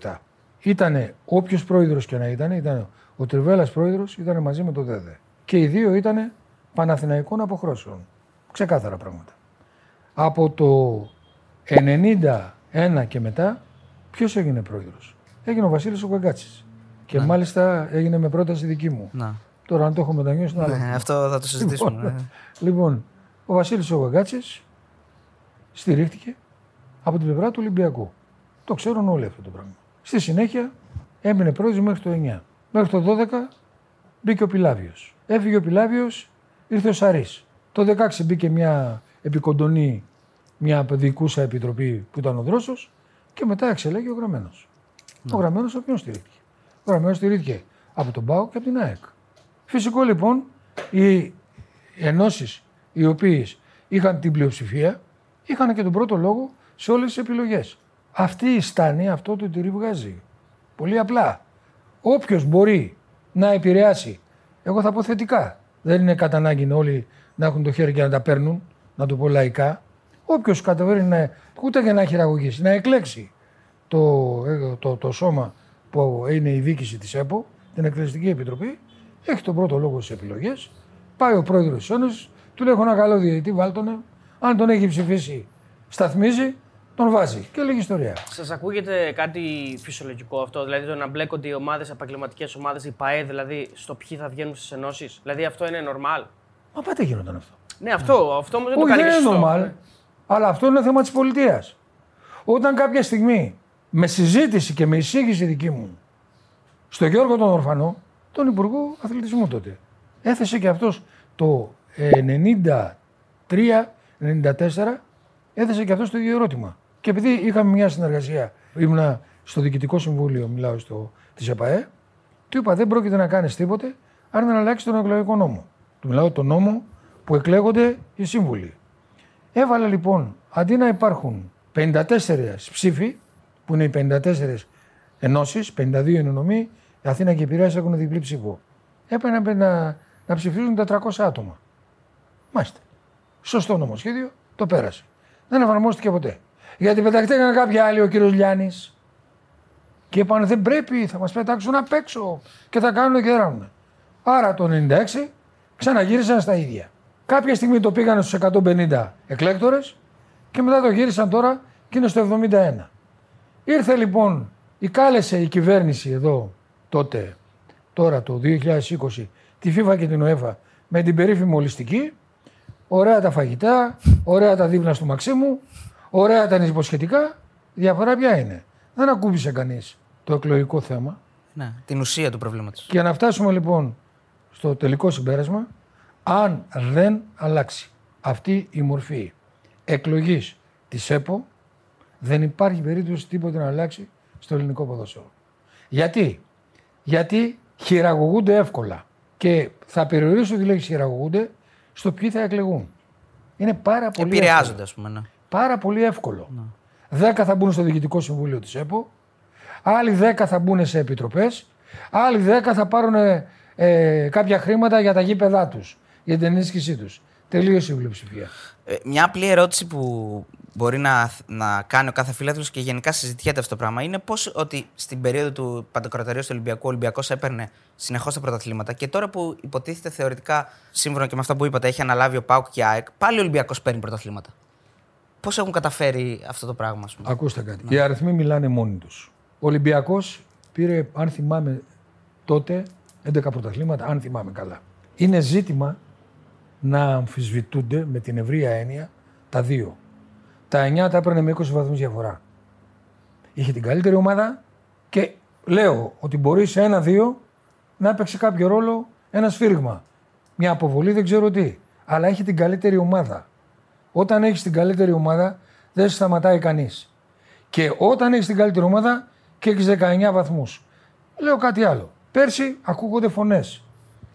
1997. Ήτανε όποιος πρόεδρος και να ήταν, ήταν ο Τριβέλας πρόεδρος, ήταν μαζί με το ΔΕΔΕ. Και οι δύο ήταν Παναθηναϊκών αποχρώσεων. Ξεκάθαρα πράγματα. Από το 91 και μετά, ποιος έγινε πρόεδρος; Έγινε ο Βασίλης ο Καγκάτσης. Και μάλιστα έγινε με πρόταση δική μου. Να. Τώρα αν το έχω μετανιώσει είναι άλλο. Ναι, αυτό θα το συζητήσουμε. ναι. Λοιπόν, ο Βασίλης ο Καγκάτσης στηρίχτηκε από την πλευρά του Ολυμπιακού. Το ξέρουν όλοι αυτό το πράγμα. Στη συνέχεια έμεινε πρόεδρος μέχρι το 9. Μέχρι το 12 μπήκε ο Πιλάβιος. Έφυγε ο Πιλάβιος, ήρθε ο Σαρής. Το 16 μπήκε μια επικοντονή, μια παιδικούσα επιτροπή που ήταν ο Δρόσος και μετά εξελέγει ο Γραμμένος. Ο Γραμμένος από ποιον στηρίχθηκε. Ο Γραμμένος στηρίχθηκε από τον ΠΑΟ και από την ΑΕΚ. Φυσικό λοιπόν οι ενώσεις οι οποίες είχαν την πλειοψηφία είχαν και τον πρώτο λόγο σε όλες τις επιλογές. Αυτή η στάνη αυτό το τυρί βγάζει. Πολύ απλά. Όποιος μπορεί να επηρεάσει, εγώ θα πω θετικά. Δεν είναι κατά ανάγκη όλοι να έχουν το χέρι και να τα παίρνουν, να το πω λαϊκά. Όποιος καταφέρει να, ούτε για να χειραγωγήσει, να εκλέξει το, ε, το, το σώμα που είναι η διοίκηση της ΕΠΟ, την Εκκληστική Επιτροπή, έχει τον πρώτο λόγο στις επιλογές. Πάει ο πρόεδρος της Ένωσης, του λέει: Έχω ένα καλό διαιτητή, βάλτονε. Αν τον έχει ψηφίσει, σταθμίζει, τον βάζει. Και λέγει ιστορία. Σας ακούγεται κάτι φυσιολογικό αυτό, δηλαδή το να μπλέκονται οι ομάδες, επαγγελματικές ομάδες, οι ΠαΕ, δηλαδή στο ποιοι θα βγαίνουν στις ενώσεις. Δηλαδή αυτό είναι normal. Μα πάτε γινόταν αυτό; Ναι, αυτό, αυτό όμως δεν το Όχι, κάνει δεν και είναι σωστό. normal. Αλλά αυτό είναι θέμα της πολιτείας. Όταν κάποια στιγμή με συζήτηση και με εισήγηση δική μου στο Γιώργο τον Ορφανό, τον Υπουργό Αθλητισμού τότε, έθεσε και αυτός το 93-94, έθεσε και αυτός το ίδιο ερώτημα. Και επειδή είχαμε μια συνεργασία, ήμουνα στο Διοικητικό Συμβούλιο, μιλάω στο, της ΕΠΑΕ, του είπα δεν πρόκειται να κάνεις τίποτε αν δεν αλλάξει τον εκλογικό νόμο. Του μιλάω τον νόμο που εκλέγονται οι σύμβουλοι. Έβαλε λοιπόν, αντί να υπάρχουν 54 ψήφοι, που είναι οι 54 ενώσεις, 52 είναι νομοί, η Αθήνα και η Πειραιάς έχουν διπλή ψήφο. Έπαιρνε να, να ψηφίζουν 400 άτομα. Μάλιστα. Σωστό νομοσχέδιο, το πέρασε. Δεν εφαρμόστηκε ποτέ. Γιατί πεταχτήκαν κάποιοι άλλοι, ο κύριος Λιάννης, και είπαν δεν πρέπει, θα μας πετάξουν απ' έξω και θα κάνουν και δράνουν. Άρα το 96 ξαναγύρισαν στα ίδια. Κάποια στιγμή το πήγαν στους 150 εκλέκτορες και μετά το γύρισαν τώρα και είναι στο 71. Ήρθε λοιπόν, η κάλεσε η κυβέρνηση εδώ τότε, τώρα το 2020, τη FIFA και την ΟΕΦΑ με την περίφημη ολιστική. Ωραία τα φαγητά, ωραία τα δίπλα στο Μαξίμου, ωραία τα υποσχετικά. Διαφορά ποια είναι. Δεν ακούμπησε κανείς το εκλογικό θέμα. Ναι, την ουσία του προβλήματος. Και να φτάσουμε λοιπόν στο τελικό συμπέρασμα, αν δεν αλλάξει αυτή η μορφή εκλογής της ΕΠΟ, δεν υπάρχει περίπτωση τίποτε να αλλάξει στο ελληνικό ποδόσφαιρο. Γιατί; Γιατί χειραγωγούνται εύκολα. Και θα περιορίσω τη λέξη χειραγωγούνται στο ποιοι θα εκλεγούν. Είναι πάρα πολύ εύκολο. Επηρεάζονται, ας πούμε. Ναι. Πάρα πολύ εύκολο. Δέκα θα μπουν στο Διοικητικό Συμβούλιο της ΕΠΟ, άλλοι δέκα θα μπουν σε επιτροπές, άλλοι δέκα θα πάρουν ε, κάποια χρήματα για τα γήπεδά τους, για την ενίσχυσή τους. Τελείωσε η πλειοψηφία. Ε, μια απλή ερώτηση που μπορεί να, να κάνει ο κάθε φίλαθλο και γενικά συζητιέται αυτό το πράγμα είναι πώς ότι στην περίοδο του Παντοκρατορίου του Ολυμπιακού ο Ολυμπιακός έπαιρνε συνεχώς τα πρωταθλήματα και τώρα που υποτίθεται θεωρητικά, σύμφωνα και με αυτά που είπατε, έχει αναλάβει ο Πάουκ και η ΑΕΚ, πάλι ο Ολυμπιακός παίρνει πρωταθλήματα. Πώς έχουν καταφέρει αυτό το πράγμα, ας πούμε; Ακούστε κάτι. Οι αριθμοί μιλάνε μόνοι τους. Ο Ολυμπιακός πήρε, αν θυμάμαι τότε, 11 πρωταθλήματα, αν θυμάμαι καλά. Είναι ζήτημα να αμφισβητούνται με την ευρεία έννοια τα δύο. Τα 9 τα έπαιρνε με 20 βαθμούς διαφορά. Είχε την καλύτερη ομάδα και λέω ότι μπορεί σε ένα-δύο να έπαιξε κάποιο ρόλο ένα σφύριγμα. Μια αποβολή δεν ξέρω τι. Αλλά έχει την καλύτερη ομάδα. Όταν έχεις την καλύτερη ομάδα δεν σε σταματάει κανείς. Και όταν έχεις την καλύτερη ομάδα και έχεις 19 βαθμούς. Λέω κάτι άλλο. Πέρσι ακούγονται φωνές.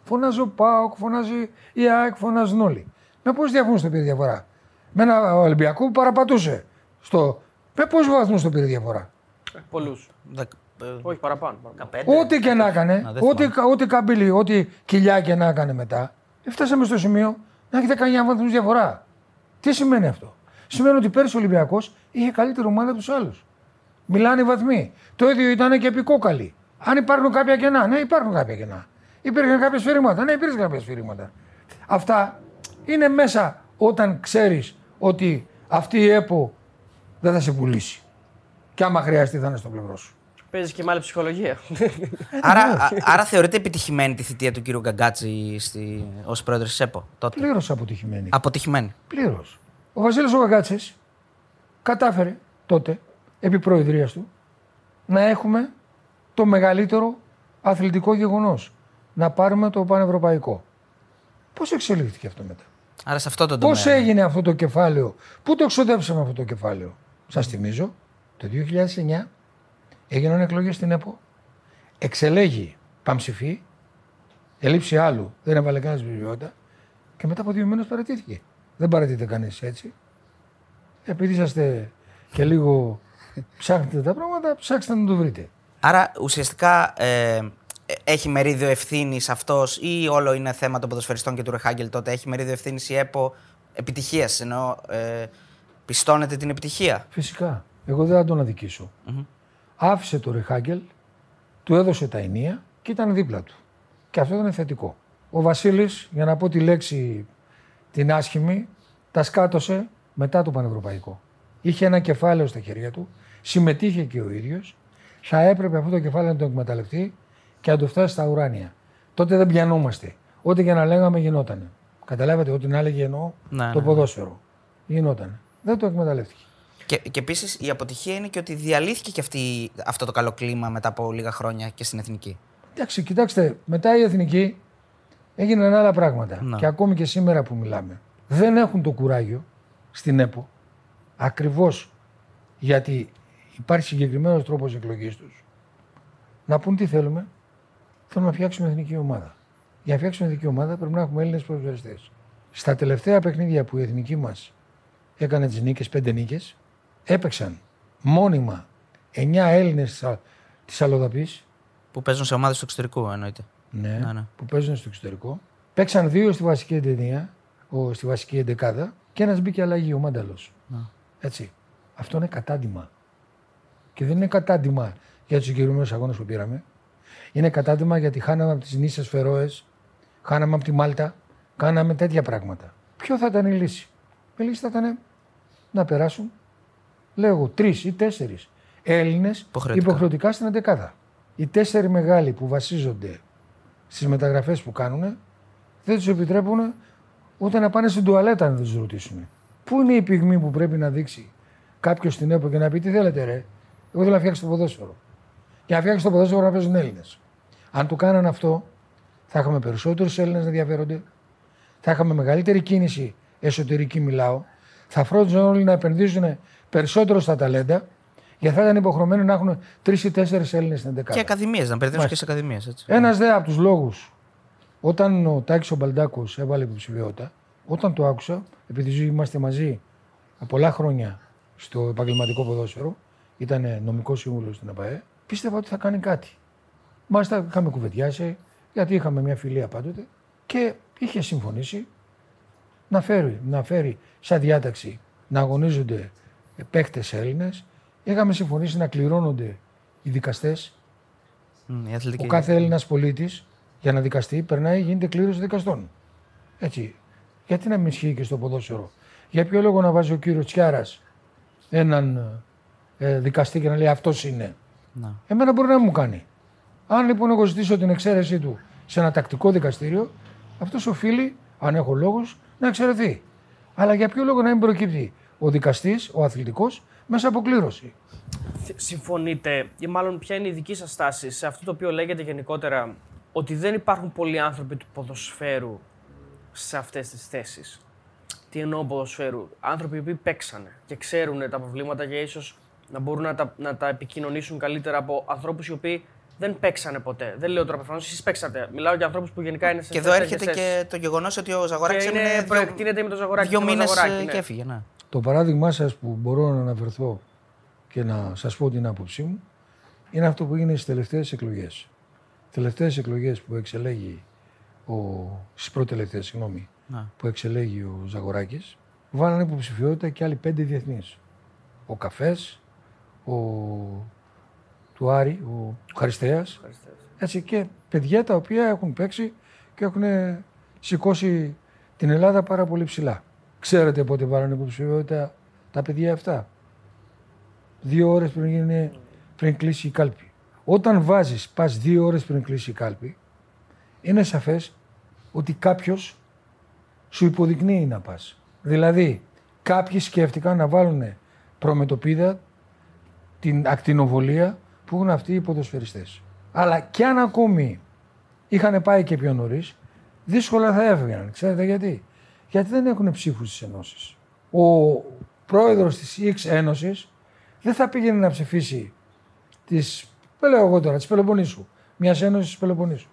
Φωνάζει ο Πάοκ, φωνάζει η ΑΕΚ, φωνάζουν όλοι. Με πόσους διαφορού το πήρε διαφορά; Με ένα Ολυμπιακό που παραπατούσε. Στο... Με πόσους βαθμούς το πήρε διαφορά; Πολλούς. Δεκ- ε, Όχι, παραπάνω. παραπάνω. Ό,τι και να έκανε, Α, δεν ό,τι, ό,τι καμπύλη, ό,τι κοιλιά και να έκανε μετά, φτάσαμε στο σημείο να έχει 19 βαθμούς διαφορά. Τι σημαίνει αυτό; Σημαίνει ότι πέρσι ο Ολυμπιακός είχε καλύτερη ομάδα από τους άλλους. Μιλάνε οι βαθμοί. Το ίδιο ήταν και επί κόκαλη. Αν υπάρχουν κάποια κενά, ναι, υπάρχουν κάποια κενά. Υπήρχαν κάποια σφυρίγματα, ναι, υπήρχαν κάποια σφυρίγματα. Αυτά είναι μέσα όταν ξέρεις ότι αυτή η ΕΠΟ δεν θα σε πουλήσει. Και άμα χρειαστεί θα είναι στο πλευρό σου. Παίζεις και με άλλη ψυχολογία. άρα, α- άρα θεωρείται επιτυχημένη τη θητεία του κ. Γκαγκάτση στη... ως πρόεδρος της ΕΠΟ τότε; Πλήρως αποτυχημένη. Αποτυχημένη. Πλήρως. Ο Βασίλης ο Γαγκάτση κατάφερε τότε, επί προεδρίας του, να έχουμε το μεγαλύτερο αθλητικό γεγονός. Να πάρουμε το πανευρωπαϊκό. Πώς εξελίχθηκε αυτό μετά; Άρα σε αυτό το Πώς τομέα. έγινε αυτό το κεφάλαιο, Πού το εξοδέψαμε αυτό το κεφάλαιο; Σας θυμίζω, το 2009 έγιναν εκλογές στην ΕΠΟ. Εξελέγει Παμψηφί, ελήψη άλλου, δεν έβαλε κανένας βιβλιότητα και μετά από δύο μήνες παρατήθηκε. Δεν παρατείται κανείς έτσι. Επειδή είσαστε και λίγο ψάχνετε τα πράγματα, ψάξτε να το βρείτε. Άρα ουσιαστικά ε, ε, έχει μερίδιο ευθύνης αυτός ή όλο είναι θέμα των ποδοσφαιριστών και του Ρεχάγκελ τότε; Έχει μερίδιο ευθύνης η ΕΠΟ επιτυχίας. Εννοώ ε, πιστώνεται την επιτυχία; Φυσικά. Εγώ δεν θα τον αδικησω Άφησε το Ριχάγκελ, του έδωσε τα ενία και ήταν δίπλα του. Και αυτό ήταν θετικό. Ο Βασίλης, για να πω τη λέξη την άσχημη, τα σκάτωσε μετά το Πανευρωπαϊκό. Είχε ένα κεφάλαιο στα χέρια του, συμμετείχε και ο ίδιος. Θα έπρεπε αυτό το κεφάλαιο να το εκμεταλλευτεί και να το φτάσει στα ουράνια. Τότε δεν πιανόμαστε. Ό,τι και να λέγαμε γινότανε. Καταλάβατε, ό,τι να έλεγε εννοώ Ναι, το ναι. ποδόσφαιρο. Γινότανε. Δεν το εκμεταλλεύτηκε. Και, και επίσης η αποτυχία είναι και ότι διαλύθηκε και αυτή, αυτό το καλό κλίμα μετά από λίγα χρόνια και στην εθνική. Εντάξει, κοιτάξτε, μετά η εθνική έγιναν άλλα πράγματα. Να. Και ακόμη και σήμερα που μιλάμε. Δεν έχουν το κουράγιο στην ΕΠΟ ακριβώς γιατί υπάρχει συγκεκριμένος τρόπος εκλογής τους να πούν τι θέλουμε. Θέλουμε να φτιάξουμε εθνική ομάδα. Για να φτιάξουμε εθνική ομάδα πρέπει να έχουμε Έλληνες ποδοσφαιριστές. Στα τελευταία παιχνίδια που η εθνική μας έκανε τις νίκες, πέντε νίκες, έπαιξαν μόνιμα 9 Έλληνες της Αλοδαπή, Που παίζουν σε ομάδες του εξωτερικού εννοείται. ναι, Ναι, ναι. που παίζουν στο εξωτερικό. Παίξαν δύο στη βασική εντενία, ο, στη βασική εντεκάδα και ένας μπήκε αλλαγή, ο Μάνταλος. Έτσι. Αυτό είναι κατάντημα. Και δεν είναι κατάντημα για τους συγκεκριμένους αγώνες που πήραμε. Είναι κατάντημα γιατί χάναμε από τις νήσες Φερόες, χάναμε από τη Μάλτα, κάναμε τέτοια πράγματα. Ποιο θα ήταν η λύση; Η λύση θα ήταν να περάσουν, λέγω, τρεις ή τέσσερις Έλληνες Υποχρεωτικά. υποχρεωτικά στην εντεκάδα. Οι τέσσερι μεγάλοι που βασίζονται στις μεταγραφές που κάνουν δεν τους επιτρέπουν ούτε να πάνε στην τουαλέτα να τους ρωτήσουν. Πού είναι η πυγμή που πρέπει να δείξει κάποιος στην ΕΠΟ και να πει τι θέλετε, ρε. Εγώ θέλω να φτιάξω το ποδόσφαιρο. Για να φτιάξει το ποδόσφαιρο να παίζουν Έλληνες. Αν το κάναν αυτό, θα είχαμε περισσότερους Έλληνες να ενδιαφέρονται, θα είχαμε μεγαλύτερη κίνηση εσωτερική, μιλάω, θα φρόντιζαν όλοι να επενδύσουν περισσότερο στα ταλέντα, γιατί θα ήταν υποχρεωμένοι να έχουν τρεις ή τέσσερις Έλληνες στην 11. Και ακαδημίες, να περδεύουν και σε ακαδημίες. Ένας δε από τους λόγους, όταν ο Τάκης ο Μπαλντάκος έβαλε υποψηφιότητα, όταν το άκουσα, επειδή είμαστε μαζί πολλά χρόνια στο επαγγελματικό ποδόσφαιρο, ήταν νομικός σύμβουλος στην ΑΠΑΕ, πίστευα ότι θα κάνει κάτι. Μάλιστα είχαμε κουβεντιάσει, γιατί είχαμε μια φιλία πάντοτε και είχε συμφωνήσει να φέρει, να φέρει σαν διάταξη να αγωνίζονται παίχτες Έλληνες. Είχαμε συμφωνήσει να κληρώνονται οι δικαστές Η αθλητική. ο κάθε Έλληνας πολίτης για να δικαστεί περνάει, γίνεται κλήρωση δικαστών. Έτσι. Γιατί να μην ισχύει και στο ποδόσφαιρο; Για ποιο λόγο να βάζει ο κύριος Τσιάρας έναν ε, δικαστή και να λέει αυτός είναι. Να. Εμένα μπορεί να μου κάνει. Αν λοιπόν εγώ ζητήσω την εξαίρεσή του σε ένα τακτικό δικαστήριο, αυτός οφείλει, αν έχω λόγους, να εξαιρεθεί. Αλλά για ποιο λόγο να μην προκύπτει ο δικαστής, ο αθλητικός, μέσα από κλήρωση. Συμφωνείτε, ή μάλλον ποια είναι η δική σας στάση σε αυτό το οποίο λέγεται γενικότερα ότι δεν υπάρχουν πολλοί άνθρωποι του ποδοσφαίρου σε αυτές τις θέσεις; Τι εννοώ ποδοσφαίρου; Άνθρωποι οι οποίοι παίξανε και ξέρουν τα προβλήματα και ίσως να μπορούν να τα, να τα επικοινωνήσουν καλύτερα από ανθρώπους οι οποίοι δεν παίξανε ποτέ. Δεν λέω τώρα προφανώς, εσείς παίξατε. Μιλάω για ανθρώπους που γενικά είναι σε Και εδώ τέτοιες έρχεται θέσεις. και το γεγονός ότι ο Ζαγοράκης Και είναι, έμεινε δύο, προεκτείνεται με το Ζαγοράκη. δύο με το μήνες Ζαγοράκη, ναι. και έφυγε. Ναι. Το παράδειγμά σας που μπορώ να αναφερθώ και να σας πω την άποψή μου είναι αυτό που έγινε στις τελευταίες εκλογές. Τελευταίες εκλογές που εξελέγει ο. στις πρώτες συγγνώμη, Να. που εξελέγει ο Ζαγοράκης, βάλανε υποψηφιότητα και άλλοι πέντε διεθνείς. Ο Καφές, ο. του Άρη, ο Χαριστέας, έτσι και παιδιά τα οποία έχουν παίξει και έχουν σηκώσει την Ελλάδα πάρα πολύ ψηλά. Ξέρετε πότε βάλανε υποψηφιότητα τα παιδιά αυτά. Δύο ώρες πριν, γίνει, πριν κλείσει η κάλπη. Όταν βάζεις, πας δύο ώρες πριν κλείσει η κάλπη, είναι σαφές ότι κάποιος σου υποδεικνύει να πας. Δηλαδή, κάποιοι σκέφτηκαν να βάλουν προμετωπίδα την ακτινοβολία που που έχουν αυτοί οι ποδοσφαιριστές. Αλλά και αν ακόμη είχαν πάει και πιο νωρίς, δύσκολα θα έφευγαν. Ξέρετε γιατί; Γιατί δεν έχουν ψήφους στις ενώσεις. Ο πρόεδρος της X Ένωσης δεν θα πήγαινε να ψηφίσει τη. Δεν λέω εγώ τώρα, τη Πελοποννήσου. Μιας ένωσης της Πελοποννήσου.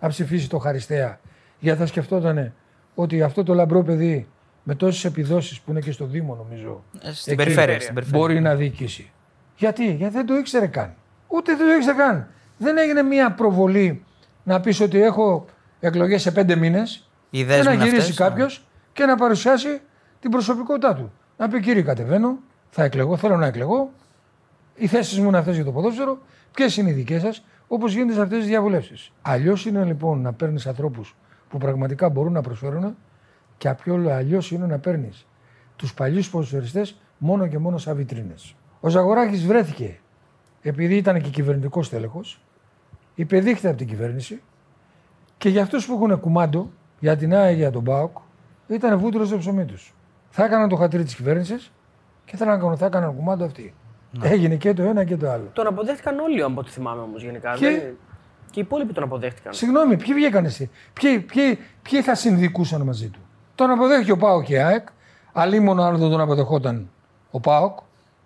Να ψηφίσει το Χαριστέα. Γιατί θα σκεφτόταν ότι αυτό το λαμπρό παιδί με τόσες επιδόσεις που είναι και στο Δήμο, νομίζω. Ε, Στην εκεί περιφέρεια. Στην περιφέρεια. Μπορεί να διοικήσει. Γιατί, γιατί δεν το ήξερε καν. Ούτε δεν το ήξερε καν. Δεν έγινε μια προβολή να πεις ότι έχω εκλογές σε πέντε μήνες Οι και ιδέες να μου είναι γυρίσει αυτές, ναι. Κάποιο και να παρουσιάσει την προσωπικότητά του. Να πει κύριε, κατεβαίνω, θα εκλεγώ, θέλω να εκλεγώ. Οι θέσεις μου είναι αυτές για το ποδόσφαιρο. Ποιες είναι οι δικές σας, όπως γίνεται σε αυτές τις διαβουλεύσεις. Αλλιώς είναι λοιπόν να παίρνεις ανθρώπους που πραγματικά μπορούν να προσφέρουν και αλλιώς είναι να παίρνεις τους παλιούς ποδοσφαιριστές μόνο και μόνο σαν βιτρίνες. Ο Ζαγοράκης βρέθηκε επειδή ήταν και κυβερνητικός τέλεχο, υπεδείχθηκε από την κυβέρνηση και για αυτούς που έχουν κουμάντο, για την ΑΕ για τον ΠΑΟΚ, ήταν βούτυρος στο ψωμί τους. Θα έκαναν το χατήρι της κυβέρνησης και θα έκαναν, θα έκαναν κουμάντο αυτοί. Έγινε και το ένα και το άλλο. Τον αποδέχτηκαν όλοι, από ό,τι θυμάμαι όμως γενικά. Και- Δεν- και οι υπόλοιποι τον αποδέχτηκαν. Συγγνώμη, ποιοι βγήκαν εσύ; Ποιοι, ποιοι, ποιοι θα συνδικούσαν μαζί του; Τον αποδέχει ο Πάοκ και η ΑΕΚ. Αλλήμον αν δεν τον αποδεχόταν ο Πάοκ,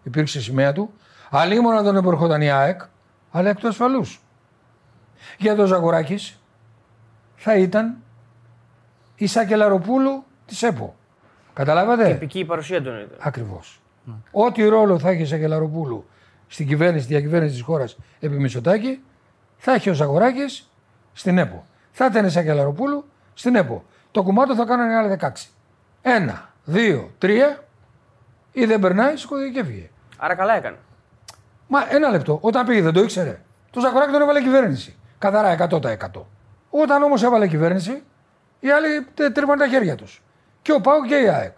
υπήρξε σημαία του. Αλλήμον αν δεν αποδεχόταν η ΑΕΚ, αλλά εκ του ασφαλούς. Για τον Ζαγοράκης θα ήταν η Σακελαροπούλου τη ΕΠΟ. Καταλάβατε; Τυπική η παρουσία του ήταν. Ακριβώς. Ό,τι ρόλο θα έχει η Σακελαροπούλου στην κυβέρνηση, τη διακυβέρνηση της χώρας επί Μητσοτάκη, θα έχει ο Ζαγοράκης στην ΕΠΟ. Θα ήταν η Σακελαροπούλου στην ΕΠΟ. Το κουμάτο θα κάνανε άλλα 16. Ένα, δύο, τρία, ή δεν περνάει, σηκώθηκε και έφυγε. Άρα καλά έκανε. Μα ένα λεπτό. Όταν πήγε δεν το ήξερε. Το Ζαγοράκη τον έβαλε η κυβέρνηση. Καθαρά 100%. Όταν όμως έβαλε η κυβέρνηση, οι άλλοι τε- τρύπαν τα χέρια τους. Και ο Πάου και η ΑΕΚ.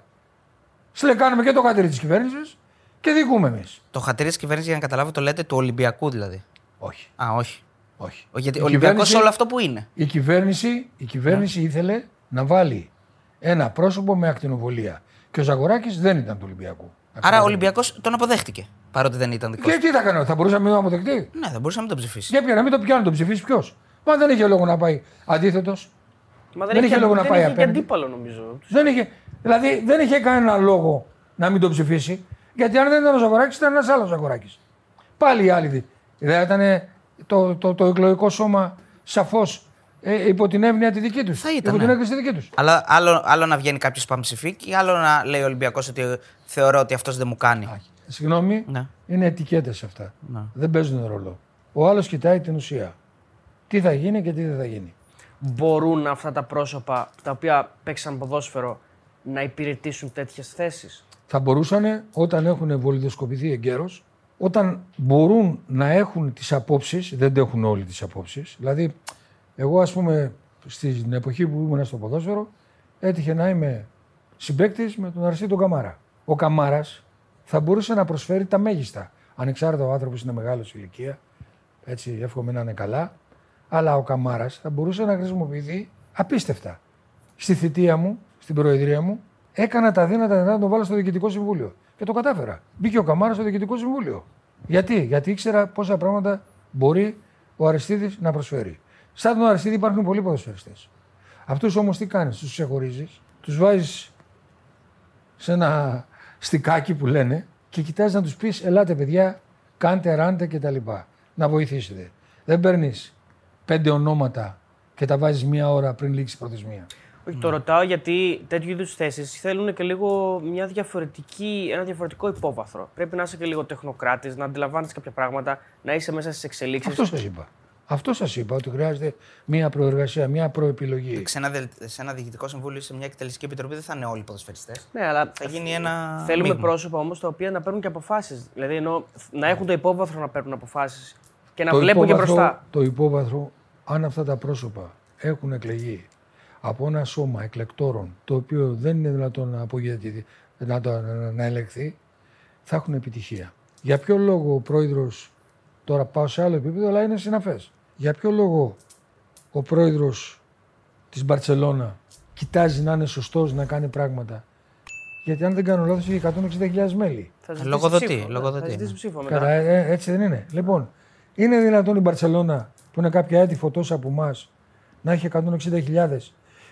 Σλεκάνουμε και το χατήρι της κυβέρνησης και δικούμε εμείς. Το χατήρι της κυβέρνησης, για να καταλάβω, το λέτε του Ολυμπιακού δηλαδή. Όχι. Α, όχι. όχι. Ο- Γιατί Η ο Ολυμπιακό κυβέρνηση- όλο αυτό που είναι. Η κυβέρνηση, η κυβέρνηση ήθελε να βάλει ένα πρόσωπο με ακτινοβολία. Και ο Ζαγοράκης δεν ήταν του Ολυμπιακού. Άρα ο Ολυμπιακός τον αποδέχτηκε. Παρότι δεν ήταν δικός Και του. τι θα κάνω, θα μπορούσαμε να μην τον αποδεχτεί; Ναι, δεν μπορούσε να μην τον ψηφίσει. Για ποιο να μην το πιάνει, τον ψηφίσει ποιος; Μα δεν είχε λόγο να πάει αντίθετος. Μα Δεν είχε λόγο να δεν πάει είχε και απέναντι. αντίπαλο νομίζω. Δεν είχε, δηλαδή δεν είχε κανένα λόγο να μην τον ψηφίσει. Γιατί αν δεν ήταν ο Ζαγοράκης, ήταν ένας άλλος Ζαγοράκης. Πάλι οι άλλοι. δι- Δεν ήταν το, το, το εκλογικό σώμα σαφώς ε, υπό την εύνοια τη δική τους. Θα ήταν, Υπό την ναι. έγκριση τη δική τους. Αλλά άλλο, άλλο να βγαίνει κάποιος πανψηφίκ ή άλλο να λέει ο Ολυμπιακός ότι θεωρώ ότι αυτός δεν μου κάνει. Συγγνώμη, Ναι. είναι ετικέτες αυτά. Ναι. Δεν παίζουν ρόλο. Ο άλλος κοιτάει την ουσία. Τι θα γίνει και τι δεν θα γίνει. Μπορούν αυτά τα πρόσωπα τα οποία παίξαν ποδόσφαιρο να υπηρετήσουν τέτοιες θέσεις; θα μπορούσαν όταν έχουν βολιδοσκοπηθεί εγκαίρως, όταν μπορούν να έχουν τις απόψεις, δεν έχουν όλοι τις απόψεις. Δηλαδή, εγώ ας πούμε στην εποχή που ήμουν στο ποδόσφαιρο, έτυχε να είμαι συμπέκτης με τον Αριστή τον Καμάρα. Ο Καμάρας θα μπορούσε να προσφέρει τα μέγιστα. Ανεξάρτητα ο άνθρωπος είναι μεγάλος σε ηλικία, έτσι εύχομαι να είναι καλά, αλλά ο Καμάρας θα μπορούσε να χρησιμοποιηθεί απίστευτα. Στη θητεία μου, στην προεδρία μου, έκανα τα δύνατα να τον βάλω στο διοικητικό συμβούλιο. Και το κατάφερα. Μπήκε ο Καμάρας στο διοικητικό συμβούλιο. Γιατί, Γιατί ήξερα πόσα πράγματα μπορεί ο Αριστίδης να προσφέρει. Σαν τον Αριστίδη υπάρχουν πολλοί ποδοσφαιριστές. Αυτούς όμως τι κάνεις, τους ξεχωρίζεις, τους βάζεις σε ένα στικάκι που λένε και κοιτάζεις να τους πεις: Ελάτε, παιδιά, κάντε, ράντε κτλ. Να βοηθήσετε. Δεν παίρνεις πέντε ονόματα και τα βάζεις μία ώρα πριν λήξει η προθεσμία. Όχι, το ρωτάω γιατί τέτοιου είδους θέσεις θέλουν και λίγο μια διαφορετική, ένα διαφορετικό υπόβαθρο. Πρέπει να είσαι και λίγο τεχνοκράτης, να αντιλαμβάνεσαι κάποια πράγματα, να είσαι μέσα στις εξελίξεις. Αυτός σας είπα. Αυτός σας είπα ότι χρειάζεται μία προεργασία, μία προεπιλογή. Σε ένα, δελ- σε ένα διοικητικό συμβούλιο, σε μια εκτελεστική επιτροπή δεν θα είναι όλοι οι ποδοσφαιριστές. Ναι, αλλά Θα γίνει ένα. θέλουμε μείγμα. πρόσωπα όμως τα οποία να παίρνουν και αποφάσεις. Δηλαδή ενώ να έχουν το υπόβαθρο να παίρνουν αποφάσεις και να Το βλέπουν και υπόβαθρο- μπροστά. Το υπόβαθρο, αν αυτά τα πρόσωπα έχουν εκλεγεί από ένα σώμα εκλεκτόρων, το οποίο δεν είναι δυνατόν να, απογειωθεί, να, το, να, να ελεγχθεί, θα έχουν επιτυχία. Για ποιο λόγο ο πρόεδρο, τώρα πάω σε άλλο επίπεδο, αλλά είναι συναφές. Για ποιο λόγο ο πρόεδρος της Μπαρσελόνα κοιτάζει να είναι σωστός να κάνει πράγματα; Γιατί αν δεν κάνω λάθος, έχει 160.000 μέλη. Θα ζητήσει Λογοδοτεί, ψήφο, ναι, λογοδοτεί, Θα ζητήσει ναι. ψήφο Κατά, μετά. ε, ε, έτσι δεν είναι. Λοιπόν, Είναι δυνατόν η Μπαρσελόνα που είναι κάποια έτη τόσα από εμάς να έχει 160.000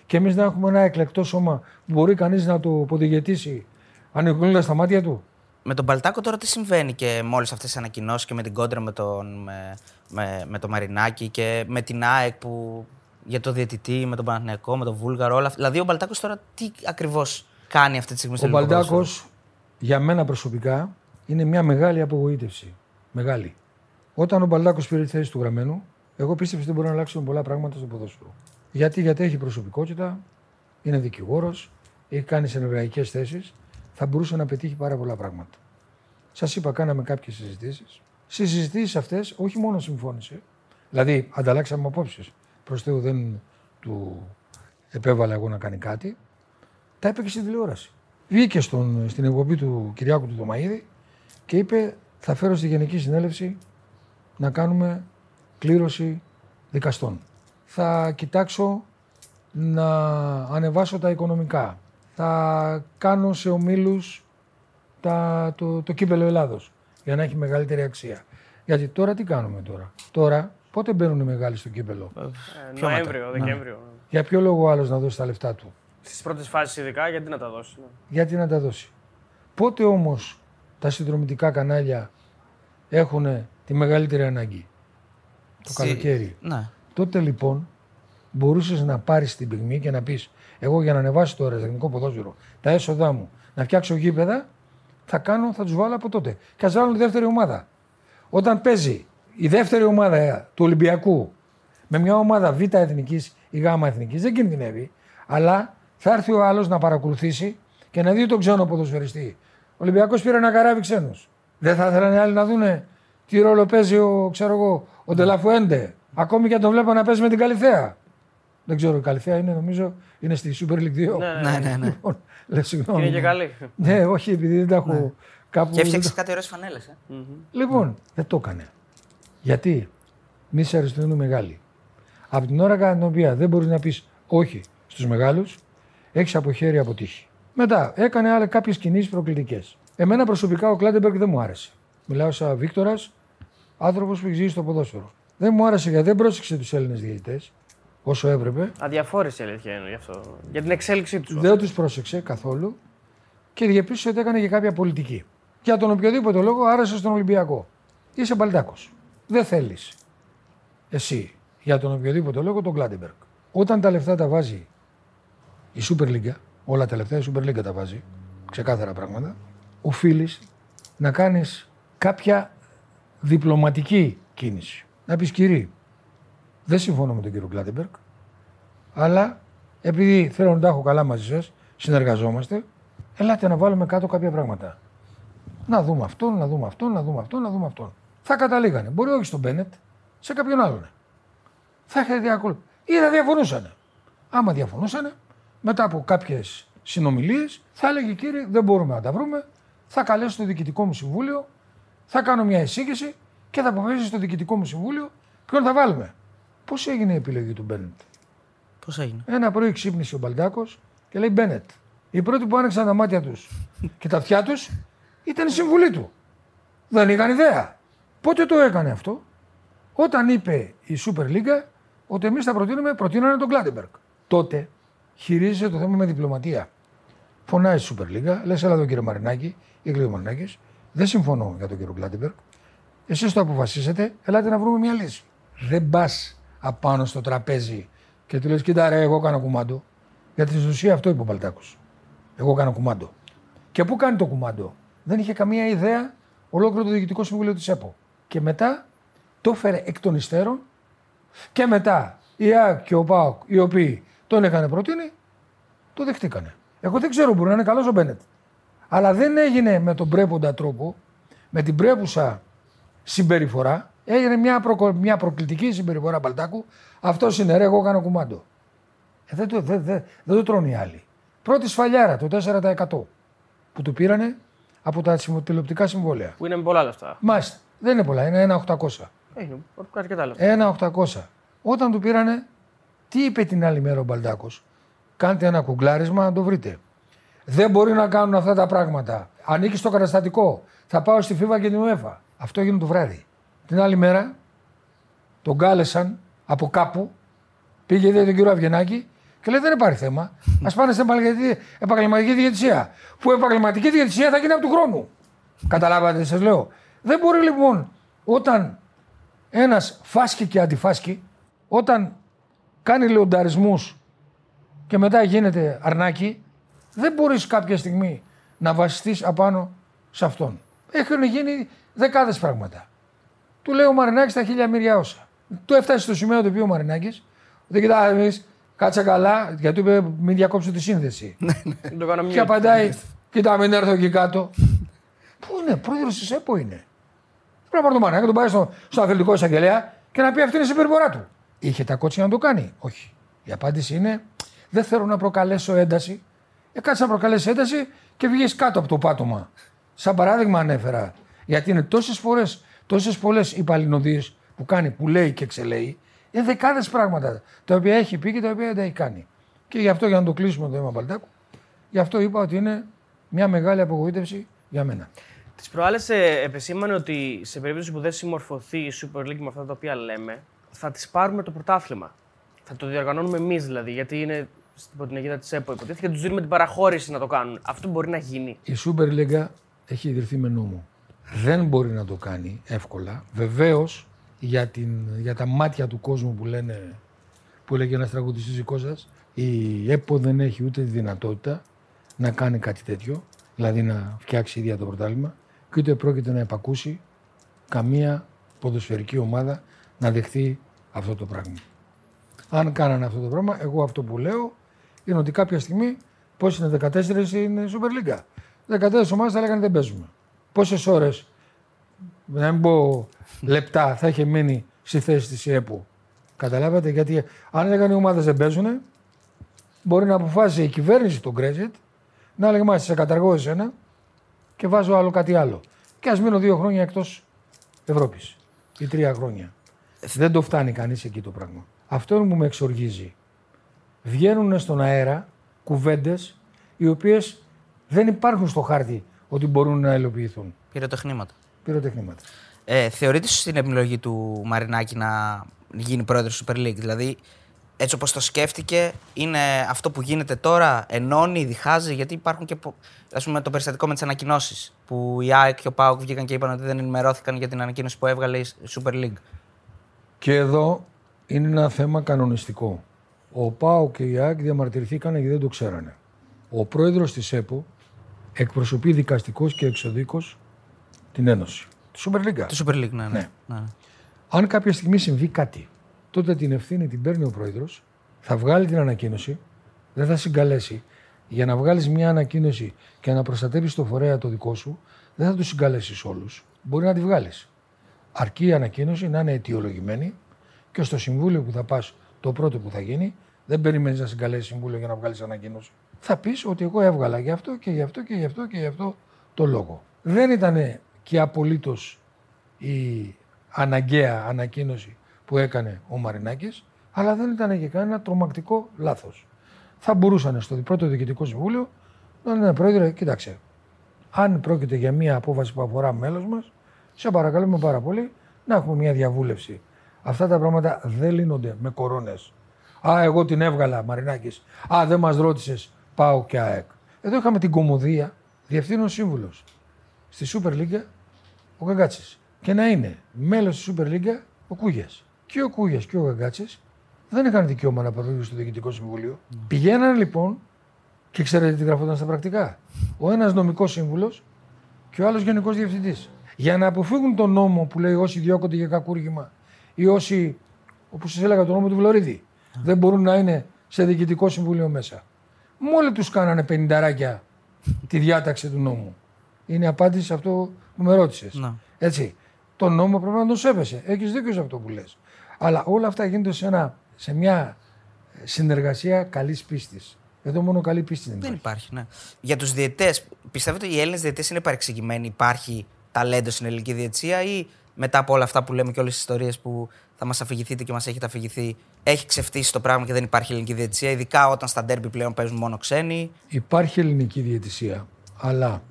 και εμείς να έχουμε ένα εκλεκτό σώμα που μπορεί κανείς να το αποδηγετήσει ανοιγοντα τα μάτια του; Με τον Παλτάκο τώρα τι συμβαίνει και με όλες αυτές τις ανακοινώσεις και με την κόντρα με τον, με, με, με το Μαρινάκι και με την ΑΕΚ που για το διαιτητή, με τον Παναθηναϊκό, με τον Βούλγαρο. Όλα. Δηλαδή ο Μπαλτάκο τώρα τι ακριβώς κάνει αυτή τη στιγμή στο Ο Μπαλτάκο για μένα προσωπικά είναι μια μεγάλη απογοήτευση. Μεγάλη. Όταν ο Μπαλτάκο πήρε τη θέση του γραμμένου, εγώ πίστεψα ότι μπορεί να αλλάξουν πολλά πράγματα στο ποδόσφαιρο. Γιατί, γιατί έχει προσωπικότητα, είναι δικηγόρος, έχει κάνει συνεργατικέ θέσεις, θα μπορούσε να πετύχει πάρα πολλά πράγματα. Σας είπα, κάναμε κάποιες συζητήσεις. Στι συζητήσεις αυτές, όχι μόνο συμφώνησε, δηλαδή ανταλλάξαμε απόψεις. Προς Θεού δεν του επέβαλα εγώ να κάνει κάτι. Τα είπε και στην τηλεόραση. Βγήκε στον, στην εκπομπή του Κυριάκου του Δωμαίδη και είπε: Θα φέρω στη Γενική Συνέλευση να κάνουμε κλήρωση δικαστών. Θα κοιτάξω να ανεβάσω τα οικονομικά. Θα κάνω σε ομίλους τα, το, το κύπελο Ελλάδος για να έχει μεγαλύτερη αξία. Γιατί τώρα τι κάνουμε τώρα; Τώρα πότε μπαίνουν οι μεγάλοι στο κύπελο; Ε, Νοέμβριο, Δεκέμβριο. Για ποιο λόγο άλλος να δώσει τα λεφτά του; Στις πρώτες φάσεις ειδικά, γιατί να τα δώσει. Ναι. Γιατί να τα δώσει; Πότε όμως τα συνδρομητικά κανάλια έχουν τη μεγαλύτερη ανάγκη. Το καλοκαίρι. Ναι. Τότε λοιπόν μπορούσες να πάρεις την πυγμή και να πεις: Εγώ για να ανεβάσω το ερασιτεχνικό ποδόσφαιρο τα έσοδά μου, να φτιάξω γήπεδα, θα κάνω, θα τους βάλω από τότε. Και ας βάλουν τη δεύτερη ομάδα. Όταν παίζει η δεύτερη ομάδα του Ολυμπιακού με μια ομάδα Β εθνικής ή Γ εθνικής, δεν κινδυνεύει, αλλά θα έρθει ο άλλος να παρακολουθήσει και να δει τον ξένο ποδοσφαιριστή. Ο Ολυμπιακός πήρε ένα καράβι ξένου. Δεν θα ήθελαν οι άλλοι να δούνε τι ρόλο παίζει ο, ξέρω εγώ, ο Ντελαφουέντε; Ακόμη και αν τον βλέπω να παίζει με την Καλυθέα. Δεν ξέρω, η Καλυθέα είναι, νομίζω, είναι στη Super League 2. Ναι, ναι, ναι. ναι, ναι. Λέω, συγγνώμη. Είναι και καλή. Ναι, όχι, επειδή δεν τα έχω Ναι. κάπου. Και έφτιαξε κάτι ωραίες φανέλες. Ε. Λοιπόν, δεν το έκανε. Γιατί; Μη σε αριστούν μεγάλοι. Από την ώρα κατά την οποία δεν μπορείς να πεις όχι στους μεγάλους, έχεις από χέρι αποτύχει. Μετά έκανε άλλε κάποιες κινήσεις προκλητικές. Εμένα προσωπικά ο Κλάντεμπεργκ δεν μου άρεσε. Μιλάω σαν Βίκτορας, άνθρωπος που έχει στο ποδόσφαιρο. Δεν μου άρεσε γιατί δεν πρόσεξε τους Έλληνες διαιτητές όσο έπρεπε. Αδιαφόρησε η αλήθεια είναι γι' αυτό. Για την εξέλιξή τους. Δεν τους πρόσεξε καθόλου και διαπίστωσε ότι έκανε και κάποια πολιτική. Για τον οποιοδήποτε λόγο άρεσε στον Ολυμπιακό. Είσαι μπαλτάκος. Δεν θέλεις εσύ για τον οποιοδήποτε λόγο τον Κλάντεμπεργκ. Όταν τα λεφτά τα βάζει η Super League, όλα τα λεφτά η Super League τα βάζει, ξεκάθαρα πράγματα, οφείλεις να κάνεις κάποια διπλωματική κίνηση. Να πεις κύριε, δεν συμφωνώ με τον κύριο Κλάντεμπεργκ, αλλά επειδή θέλω να τα έχω καλά μαζί σας, συνεργαζόμαστε, ελάτε να βάλουμε κάτω κάποια πράγματα. Να δούμε αυτόν, να δούμε αυτόν, να δούμε αυτόν, να δούμε αυτόν. Θα καταλήγανε. Μπορεί όχι στον Μπένετ, σε κάποιον άλλον. Θα είχατε διακολ... ή θα διαφωνούσαν. Άμα διαφωνούσαν, μετά από κάποιες συνομιλίες, θα έλεγε κύριε, δεν μπορούμε να τα βρούμε. Θα καλέσω το διοικητικό μου συμβούλιο, θα κάνω μια εισήγηση και θα αποφασίσει στο διοικητικό μου συμβούλιο ποιον θα βάλουμε. Πώς έγινε η επιλογή του Μπένετ; Πώς έγινε; Ένα πρωί ξύπνησε ο Μπαλτάκος και λέει Μπένετ. Οι πρώτοι που άνοιξαν τα μάτια τους και τα αυτιά τους ήταν η συμβουλή του. Δεν είχαν ιδέα. Πότε το έκανε αυτό, όταν είπε η Super League ότι εμείς θα προτείνουμε, προτείνανε τον Κλάντεμπεργκ. Τότε χειρίζεσαι το θέμα με διπλωματία. Φωνάει η Super League, λες, έλα τον κύριο Μαρινάκη ή κύριο Μαρινάκης, δεν συμφωνώ για τον κύριο Κλάντεμπεργκ. Εσείς το αποφασίσετε, ελάτε να βρούμε μια λύση. Δεν πας απάνω στο τραπέζι και του λες: Κοίτα, ρε, εγώ κάνω κουμάντο. Γιατί στην ουσία αυτό είπε ο Παλτάκος. Εγώ κάνω κουμάντο. Και πού κάνει το κουμάντο. Δεν είχε καμία ιδέα ολόκληρο το διοικητικό συμβούλιο της ΕΠΟ. Και μετά το έφερε εκ των υστέρων και μετά η ΑΕΚ και ο ΠΑΟΚ οι οποίοι τον είχαν προτείνει, το δεχτήκανε. Εγώ δεν ξέρω, μπορεί να είναι καλός ο Μπένετ. Αλλά δεν έγινε με τον πρέποντα τρόπο, με την πρέπουσα συμπεριφορά. Έγινε μια, προκο... μια προκλητική συμπεριφορά Μπαλτάκου. Αυτό είναι ρε, εγώ κάνω κουμάντο. Ε, δεν, το, δεν, δεν, δεν το τρώνε οι άλλοι. Πρώτη σφαλιάρα, το 4% που του πήρανε από τα τηλεοπτικά συμβόλαια. Που είναι με πολλά λεφτά. Μάλιστα. Δεν είναι πολλά, είναι ένα 800. Είναι αρκετά λεφτά. Ένα 800. Όταν του πήρανε, τι είπε την άλλη μέρα ο Μπαλτάκος; Κάντε ένα κουγκλάρισμα να το βρείτε. Δεν μπορεί να κάνουν αυτά τα πράγματα. Ανήκει στο καταστατικό. Θα πάω στη FIFA και την UEFA. Αυτό έγινε το βράδυ. Την άλλη μέρα τον κάλεσαν από κάπου, πήγε είδε τον κύριο Αυγενάκη και λέει δεν υπάρχει θέμα. Α πάνε στην επαγγελματική- επαγγελματική διαιτησία. Που η επαγγελματική διαιτησία θα γίνει από του χρόνου. Καταλάβατε, σας λέω. Δεν μπορεί λοιπόν όταν ένας φάσκει και αντιφάσκει, όταν κάνει λεονταρισμούς και μετά γίνεται αρνάκι, δεν μπορείς κάποια στιγμή να βασιστείς απάνω σε αυτόν. Έχουν γίνει δεκάδες πράγματα. Του λέει ο Μαρινάκης τα χίλια μύρια όσα. Του έφτασε στο σημείο το οποίο ο Μαρινάκης, ότι κοιτά, εμείς κάτσε καλά, γιατί του είπε μην διακόψω τη σύνδεση. Δεν το κάνω και mute. απαντάει, κοίτα, μην έρθω εκεί κάτω. Πού είναι, πρόεδρος της ΕΠΟ είναι. Πρέπει να πάρει τον Μαρινάκη, να τον πάει στο, στο αθλητικό εισαγγελέα και να πει αυτή είναι η συμπεριφορά του. Είχε τα κότσια να το κάνει. Όχι. Η απάντηση είναι, δεν θέλω να προκαλέσω ένταση. Ε, κάτσε να προκαλέσει ένταση και βγεις κάτω από το πάτωμα. Σαν παράδειγμα ανέφερα. Γιατί είναι τόσες φορές, τόσες πολλές οι παλινοδίες που κάνει, που λέει και ξελέει. Είναι δεκάδες πράγματα τα οποία έχει πει και τα οποία δεν τα έχει κάνει. Και γι' αυτό για να το κλείσουμε το θέμα Μπαλτάκου, γι' αυτό είπα ότι είναι μια μεγάλη απογοήτευση για μένα. Τις προάλλες επεσήμανε ότι σε περίπτωση που δεν συμμορφωθεί η Super League με αυτά τα οποία λέμε, θα τη πάρουμε το πρωτάθλημα. Θα το διοργανώνουμε εμείς δηλαδή, γιατί είναι υπό την αιγύδα της ΕΠΟ. Υποτίθεται και τους δίνουμε την παραχώρηση να το κάνουν. Αυτό μπορεί να γίνει. Η Super League έχει ιδρυθεί με νόμο. Δεν μπορεί να το κάνει εύκολα. Βεβαίως για, την- για τα μάτια του κόσμου που λένε, που λέγει ένας τραγουδιστής δικό σα, η ΕΠΟ δεν έχει ούτε τη δυνατότητα να κάνει κάτι τέτοιο, δηλαδή να φτιάξει ίδια το πρωτάθλημα και ούτε πρόκειται να επακούσει καμία ποδοσφαιρική ομάδα να δεχθεί αυτό το πράγμα. Αν κάνανε αυτό το πράγμα, εγώ αυτό που λέω είναι ότι κάποια στιγμή, πώ είναι 14 είναι Super League. 14 ομάδες θα λέγανε δεν παίζουμε. Πόσες ώρες, να μην πω λεπτά, θα είχε μείνει στη θέση της ΕΠΟ. Καταλάβατε, γιατί αν λέγανε οι ομάδες δεν παίζουν, μπορεί να αποφάσισε η κυβέρνηση τον Brexit να έλεγε μάλιστα σε καταργώ εσένα και βάζω άλλο κάτι άλλο. Και ας μείνω δύο χρόνια εκτός Ευρώπης ή τρία χρόνια. Δεν το φτάνει κανείς εκεί το πράγμα. Αυτό που με εξοργίζει. Βγαίνουν στον αέρα κουβέντες οι οποίες δεν υπάρχουν στο χάρτη ότι μπορούν να υλοποιηθούν. Πυροτεχνήματα. Πυροτεχνήματα. Ε, θεωρείτε σωστή την επιλογή του Μαρινάκη να γίνει πρόεδρος Super League; Δηλαδή, έτσι όπως το σκέφτηκε, είναι αυτό που γίνεται τώρα, ενώνει, διχάζει, γιατί υπάρχουν και πο- ας πούμε, το περιστατικό με τις ανακοινώσεις. Που η ΑΕΚ και ο ΠΑΟΚ βγήκαν και είπαν ότι δεν ενημερώθηκαν για την ανακοίνωση που έβγαλε η Super League. Και εδώ είναι ένα θέμα κανονιστικό. Ο ΠΑΟ και η ΑΕΚ διαμαρτυρηθήκαν γιατί δεν το ξέρανε. Ο πρόεδρος της ΕΠΟ εκπροσωπεί δικαστικός και εξοδίκω την Ένωση. Τη Super League. Τη Super League, ναι. ναι. Ναι. ναι. Αν κάποια στιγμή συμβεί κάτι, τότε την ευθύνη την παίρνει ο πρόεδρος, θα βγάλει την ανακοίνωση, δεν θα συγκαλέσει. Για να βγάλεις μια ανακοίνωση και να προστατεύεις το φορέα το δικό σου, δεν θα τους συγκαλέσεις όλους. Μπορεί να τη βγάλεις. Αρκεί η ανακοίνωση να είναι αιτιολογημένη και στο συμβούλιο που θα πας, το πρώτο που θα γίνει, δεν περιμένεις να συγκαλέσεις συμβούλιο για να βγάλεις ανακοίνωση. Θα πεις ότι εγώ έβγαλα γι' αυτό και γι' αυτό και γι' αυτό και γι' αυτό το λόγο. Δεν ήταν και απολύτως η αναγκαία ανακοίνωση που έκανε ο Μαρινάκης, αλλά δεν ήταν και κανένα τρομακτικό λάθος. Θα μπορούσαν στο πρώτο διοικητικό συμβούλιο να λένε πρόεδρε, κοίταξε, αν πρόκειται για μια απόφαση που αφορά μέλος μας, σε παρακαλούμε πάρα πολύ να έχουμε μια διαβούλευση. Αυτά τα πράγματα δεν λύνονται με κορώνες. Α, εγώ την έβγαλα, Μαρινάκης. Α, δεν μας ρώτησες, πάω και ΑΕΚ. Εδώ είχαμε την κομμωδία, διευθύνων σύμβουλος. Στη Super League ο Καγκάτση. Και να είναι μέλος της Super League ο Κούγιας. Και ο Κούγιας και ο Καγκάτση δεν είχαν δικαίωμα να παρουσιάσουν στο Διοικητικό Συμβούλιο. Πηγαίναν λοιπόν και ξέρετε τι γραφόταν στα πρακτικά. Ο ένας νομικός σύμβουλος και ο άλλος γενικός διευθυντής. Για να αποφύγουν τον νόμο που λέει όσοι διώκονται για κακούργημα ή όσοι, όπως σας έλεγα, τον νόμο του Βλωρίδη, δεν μπορούν να είναι σε διοικητικό συμβούλιο μέσα. Μόλι τους κάνανε πενινταράκια τη διάταξη του νόμου. Είναι απάντηση σε αυτό που με ρώτησες. Ναι. Έτσι. Τον νόμο πρέπει να τον σέβεσαι. Έχεις δίκιο σε αυτό που λες. Αλλά όλα αυτά γίνονται σε, ένα, σε μια συνεργασία καλής πίστης. Εδώ μόνο καλή πίστη δεν Δεν υπάρχει. υπάρχει, ναι. Για τους διαιτέ, πιστεύετε ότι οι Έλληνες διαιτέ είναι παρεξηγημένοι, υπάρχει ταλέντος στην ελληνική διαιτησία ή μετά από όλα αυτά που λέμε και όλες τις ιστορίες που θα μας αφηγηθείτε και μας έχετε αφηγηθεί, έχει ξεφτύσει το πράγμα και δεν υπάρχει ελληνική διαιτησία, ειδικά όταν στα ντέρμπι πλέον παίζουν μόνο ξένοι. Υπάρχει ελληνική διαιτησία, αλλά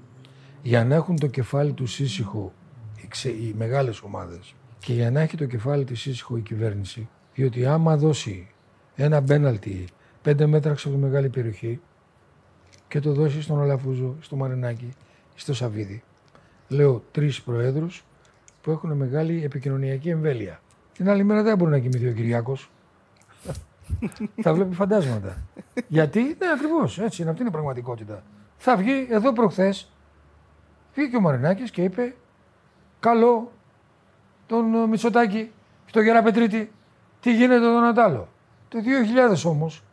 για να έχουν το κεφάλι τους ήσυχο οι, ξε, οι μεγάλες ομάδες, Και για να έχει το κεφάλι της ήσυχο η κυβέρνηση, διότι άμα δώσει ένα μπέναλτι πέντε μέτρα από τη μεγάλη περιοχή και το δώσει στον Αλαφούζο, στο Μαρινάκι, στο Σαββίδι, λέω τρεις προέδρους που έχουν μεγάλη επικοινωνιακή εμβέλεια. Την άλλη μέρα δεν μπορεί να κοιμηθεί ο Κυριάκος. <laughs> θα βλέπει φαντάσματα. Γιατί, ναι, ακριβώς έτσι είναι. Αυτή είναι η πραγματικότητα. Θα βγει εδώ προχθές, βγήκε ο Μαρινάκης και είπε: Καλό τον ε, Μητσοτάκη και τον Γεραπετρίτη. Τι γίνεται τον Νατάλο. Το 2000 όμως,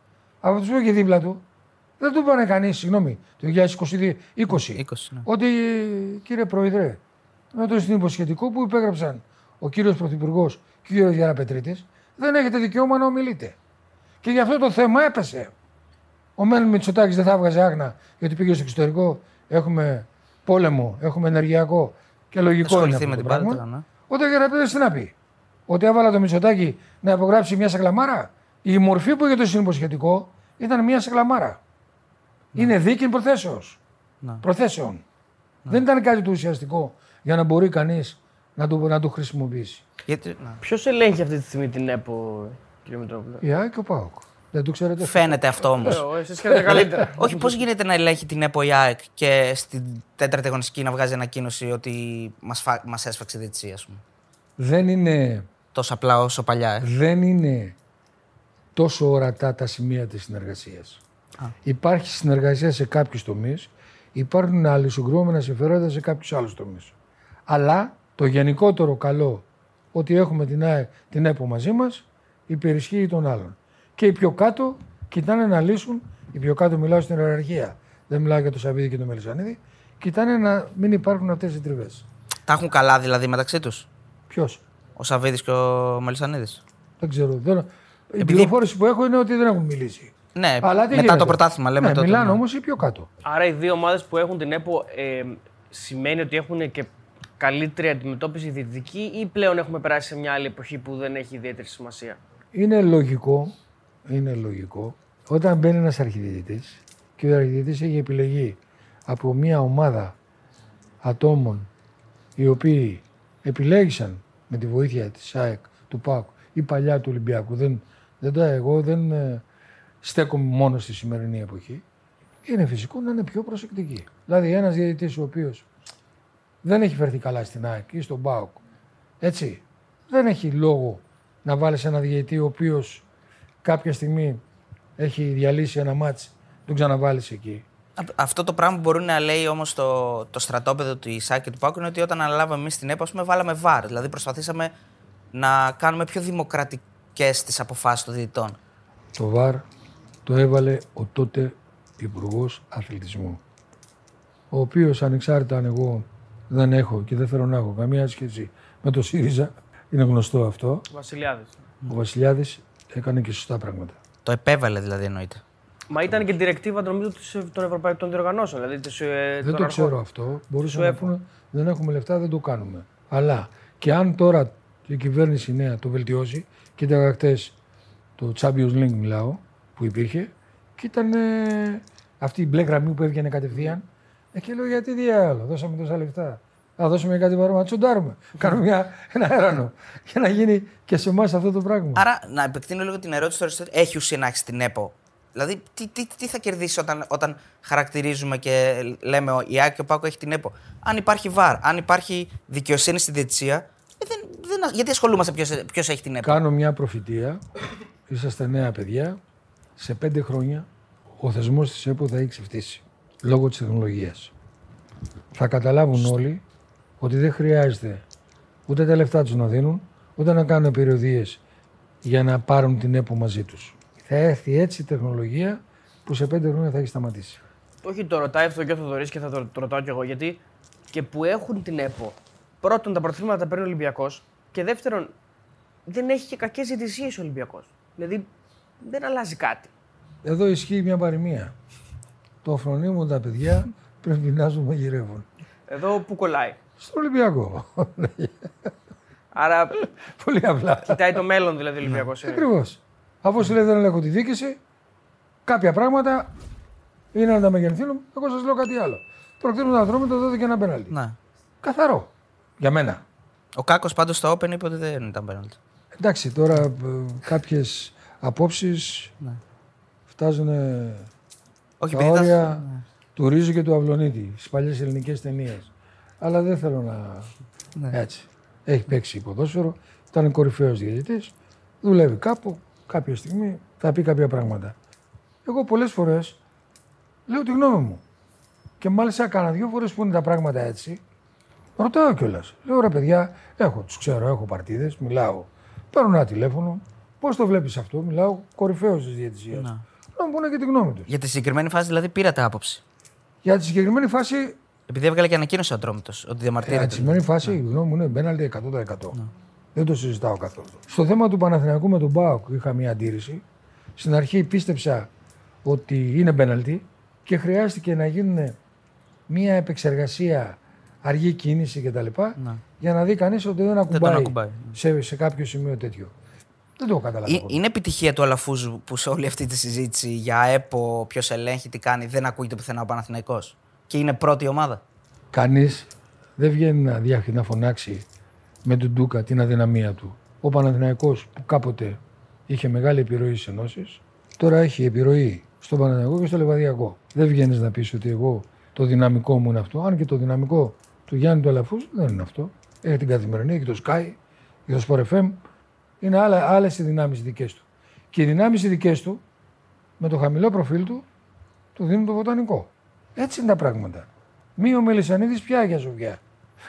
από τους που είχε δίπλα του, δεν του είπανε κανείς, συγγνώμη, το 2022, 20, 20, ναι. ότι κύριε Πρόεδρε, με το συνυποσχετικό που υπέγραψαν ο κύριος Πρωθυπουργός και ο κύριος Γεραπετρίτη, δεν έχετε δικαίωμα να ομιλείτε. Και γι' αυτό το θέμα έπεσε. Ο Μέν Μητσοτάκης δεν θα έβγαζε άγνα γιατί πήγε στο εξωτερικό. Έχουμε πόλεμο, έχουμε ενεργειακό και λογικό είναι Ασχοληθεί αυτό με το την πράγμα. πάντα. Ναι. Ούτε ο Γεραπέτρη τι να πει; Ότι έβαλα το Μητσοτάκη να υπογράψει μια σακλαμάρα; Η μορφή που είχε το συνυποσχετικό ήταν μια σακλαμάρα. Είναι δίκη προθέσεως. Ναι. Προθέσεων. Δεν ήταν κάτι το ουσιαστικό για να μπορεί κανείς να το, να το χρησιμοποιήσει. Γιατί, ναι. Ποιος ελέγχει αυτή τη στιγμή την ΕΠΟ, κύριε Μητρόπουλο. Η ΑΕΚ και ο ΠΑΟΚ. Δεν το ξέρετε. αυτό; Φαίνεται αυτό όμως. Ε, Εσεί ξέρετε καλύτερα. Όχι, πώς γίνεται να ελέγχει την ΕΠΟ η ΑΕΚ και στην τέταρτη αγωνιστική να βγάζει ανακοίνωση ότι μας μας έσφαξε η διετησία, ας πούμε; Δεν είναι, Τόσο απλά όσο παλιά. ε. δεν είναι τόσο ορατά τα σημεία της συνεργασίας. Υπάρχει συνεργασία σε κάποιους τομείς, υπάρχουν αλληλοσυγκρούμενα συμφέροντα σε κάποιους άλλους τομείς. Αλλά το γενικότερο καλό ότι έχουμε την, ΑΕ, την ΕΠΟ μαζί μας υπερισχύει των άλλων. Και οι πιο κάτω κοιτάνε να λύσουν, οι πιο κάτω μιλάω στην ιεραρχία, δεν μιλάω για το Σαββίδι και το Μελισανίδη, κοιτάνε να μην υπάρχουν αυτές οι τριβές. Τα έχουν καλά δηλαδή μεταξύ τους; Ποιος; Ο Σαββίδης και ο Μελισανίδης. Δεν ξέρω. Δεν... Η Επειδή- πληροφόρηση που έχω είναι ότι δεν έχουν μιλήσει. Ναι, Αλλά τι μετά γίνεται; το πρωτάθλημα λέμε ναι, τότε. Μιλάνε ναι. όμως ή πιο κάτω. Άρα οι δύο ομάδες που έχουν την ΕΠΟ ε, σημαίνει ότι έχουν και καλύτερη αντιμετώπιση διαιτητική ή πλέον έχουμε περάσει σε μια άλλη εποχή που δεν έχει ιδιαίτερη σημασία; Είναι λογικό, είναι λογικό όταν μπαίνει ένας αρχιδιαιτητής και ο αρχιδιαιτητής έχει επιλεγεί από μια ομάδα ατόμων οι οποίοι επιλέγησαν με τη βοήθεια της ΑΕΚ, του ΠΑΟΚ ή παλιά του Ολυμπιακού. Δεν, δεν τα, εγώ δεν ε, στέκομαι μόνο στη σημερινή εποχή. Είναι φυσικό να είναι πιο προσεκτικοί. Δηλαδή ένας διαιτητής ο οποίος δεν έχει φερθεί καλά στην ΑΕΚ ή στον ΠΑΟΚ, έτσι, δεν έχει λόγο να βάλεις ένα διαιτητή ο οποίος κάποια στιγμή έχει διαλύσει ένα μάτς, τον ξαναβάλεις εκεί. Α- Αυτό το πράγμα που μπορεί να λέει όμως το, το στρατόπεδο του Ισάκη και του Πάκου είναι ότι όταν αναλάβαμε εμείς την ΕΠΑ, ας πούμε, βάλαμε βάρ. Δηλαδή προσπαθήσαμε να κάνουμε πιο δημοκρατικές τις αποφάσεις των διαιτητών. Το ΒΑΡ το έβαλε ο τότε Υπουργός Αθλητισμού. Ο οποίος ανεξάρτητα αν εγώ δεν έχω και δεν θέλω να έχω καμία σχέση με το ΣΥΡΙΖΑ, είναι γνωστό αυτό. Βασιλιάδης. Ο Βασιλιάδης έκανε και σωστά πράγματα. Το επέβαλε δηλαδή εννοείται. Μα ήταν και διρεκτίβα νομίζω της- των ευρωπαϊκών διοργανώσεων. Δηλαδή της, ε, Δεν των το αρχών. ξέρω αυτό. Μπορούσαν Σου να εύχομαι. πούνε δεν έχουμε λεφτά, δεν το κάνουμε. Αλλά και αν τώρα η κυβέρνηση νέα το βελτιώσει, κοίταγα χτε το Champions League μιλάω που υπήρχε και ήταν ε, αυτή η μπλε γραμμή που έβγαινε κατευθείαν. Ε, και λέω γιατί τι άλλο, δώσαμε τόσα λεφτά. Θα δώσουμε κάτι παρόμοιο, να τσοντάρουμε. Κάνουμε μια, ένα αέρανο για να γίνει και σε εμάς αυτό το πράγμα. Άρα, να επεκτείνω λίγο την ερώτηση τώρα. στο- Έχει ουσία να έχεις την ΕΠΟ. Δηλαδή, τι, τι, τι θα κερδίσει όταν, όταν χαρακτηρίζουμε και λέμε ο- η ΑΕΚ και ο Πάκο έχει την ΕΠΟ. Αν υπάρχει βαρ, αν υπάρχει δικαιοσύνη στη διετησία, ε, δεν, δεν, γιατί ασχολούμαστε ποιος έχει την ΕΠΟ; Κάνω μια προφητεία. Είσαστε νέα παιδιά. Σε πέντε χρόνια ο θεσμός της ΕΠΟ θα έχει ξεφτύσει. Λόγω της τεχνολογίας. Θα καταλάβουν όλοι ότι δεν χρειάζεται ούτε τα λεφτά τους να δίνουν, ούτε να κάνουν περιοδίες για να πάρουν την ΕΠΟ μαζί τους. Θα έρθει έτσι η τεχνολογία που σε πέντε χρόνια θα έχει σταματήσει. Όχι, το ρωτάει αυτό και ο Θοδωρής και θα το, το ρωτάω κι εγώ. Γιατί και που έχουν την ΕΠΟ, πρώτον τα πρωταθλήματα τα παίρνει ο Ολυμπιακός και δεύτερον δεν έχει και κακές διαιτησίε ο Ολυμπιακός. Δηλαδή δεν αλλάζει κάτι. Εδώ ισχύει μια παροιμία. Το αφρονίμουν τα παιδιά πρέπει να ζουν μαγειρεύουν. Εδώ που κολλάει. Στο Ολυμπιακό. Άρα Πολύ απλά. κοιτάει το μέλλον δηλαδή ο Ολυμπιακός. Ακριβώς. Αφού σου λέει δεν ελέγχω τη διοίκηση, κάποια πράγματα είναι να τα μεγενθύνουν. Εγώ σας λέω κάτι άλλο. Προκτήρουν να δρόμο το δόθηκε ένα πέναλτι. Ναι. Καθαρό. Για μένα. Ο Κάκος πάντως στο Open είπε ότι δεν ήταν πέναλτι. Εντάξει, τώρα κάποιες απόψεις Ναι. φτάζουν Όχι, τα επειδή ήταν- όρια του Ρίζου και του Αυλονίτη στις παλιές ελληνικές ταινίες. Αλλά δεν θέλω να. Ναι. Έτσι. Έχει παίξει ποδόσφαιρο, ήταν κορυφαίος διαιτητής, δουλεύει κάπου, κάποια στιγμή θα πει κάποια πράγματα. Εγώ πολλές φορές λέω τη γνώμη μου. Και μάλιστα κάνα δύο φορές που είναι τα πράγματα έτσι, ρωτάω κιόλας. Λέω ρε παιδιά, έχω, τους ξέρω, έχω παρτίδες, μιλάω. Παίρνω ένα τηλέφωνο. Πώς το βλέπεις αυτό, μιλάω κορυφαίος της διαιτησίας. Ναι. Να μου πούνε και τη γνώμη τους. Για τη συγκεκριμένη φάση δηλαδή πήρατε άποψη. Για τη συγκεκριμένη φάση, Επειδή έβγαλε και ανακοίνωση ο Ατρόμητο ότι για τη διαμαρτύρεται. συγκεκριμένη φάση η γνώμη μου είναι μπέναλτι 100%. Δεν το συζητάω καθόλου. Στο θέμα του Παναθηναϊκού με τον Μπάουκ είχα μια αντίρρηση. Στην αρχή πίστεψα ότι είναι μπέναλτι και χρειάστηκε να γίνουν μια επεξεργασία, αργή κίνηση κτλ. Ναι. Για να δει κανείς ότι δεν ακουμπάει, ακουμπάει. Σε, σε κάποιο σημείο τέτοιο. Δεν το έχω καταλάβει. Ε, Είναι επιτυχία του Αλαφούζου που σε όλη αυτή τη συζήτηση για ΕΠΟ, ποιος ελέγχει, τι κάνει, δεν ακούγεται πουθενά ο Παναθηναϊκός; Και είναι πρώτη ομάδα. Κανείς δεν βγαίνει να, δια- να φωνάξει με τον Ντούκα την αδυναμία του. Ο Παναθηναϊκός που κάποτε είχε μεγάλη επιρροή στις ενώσεις, τώρα έχει επιρροή στον Παναθηναϊκό και στο Λεβαδιακό. Δεν βγαίνεις να πεις ότι εγώ το δυναμικό μου είναι αυτό. Αν και το δυναμικό του Γιάννη του Αλαφού δεν είναι αυτό. Έχει την καθημερινή, έχει το Sky, έχει το Sport FM. Είναι άλλες οι δυνάμεις δικές του. Και οι δυνάμεις δικές του, με το χαμηλό προφίλ του, του δίνουν το βοτανικό. Έτσι είναι τα πράγματα. Μη ο Μελισανίδης πια για ζωβιά.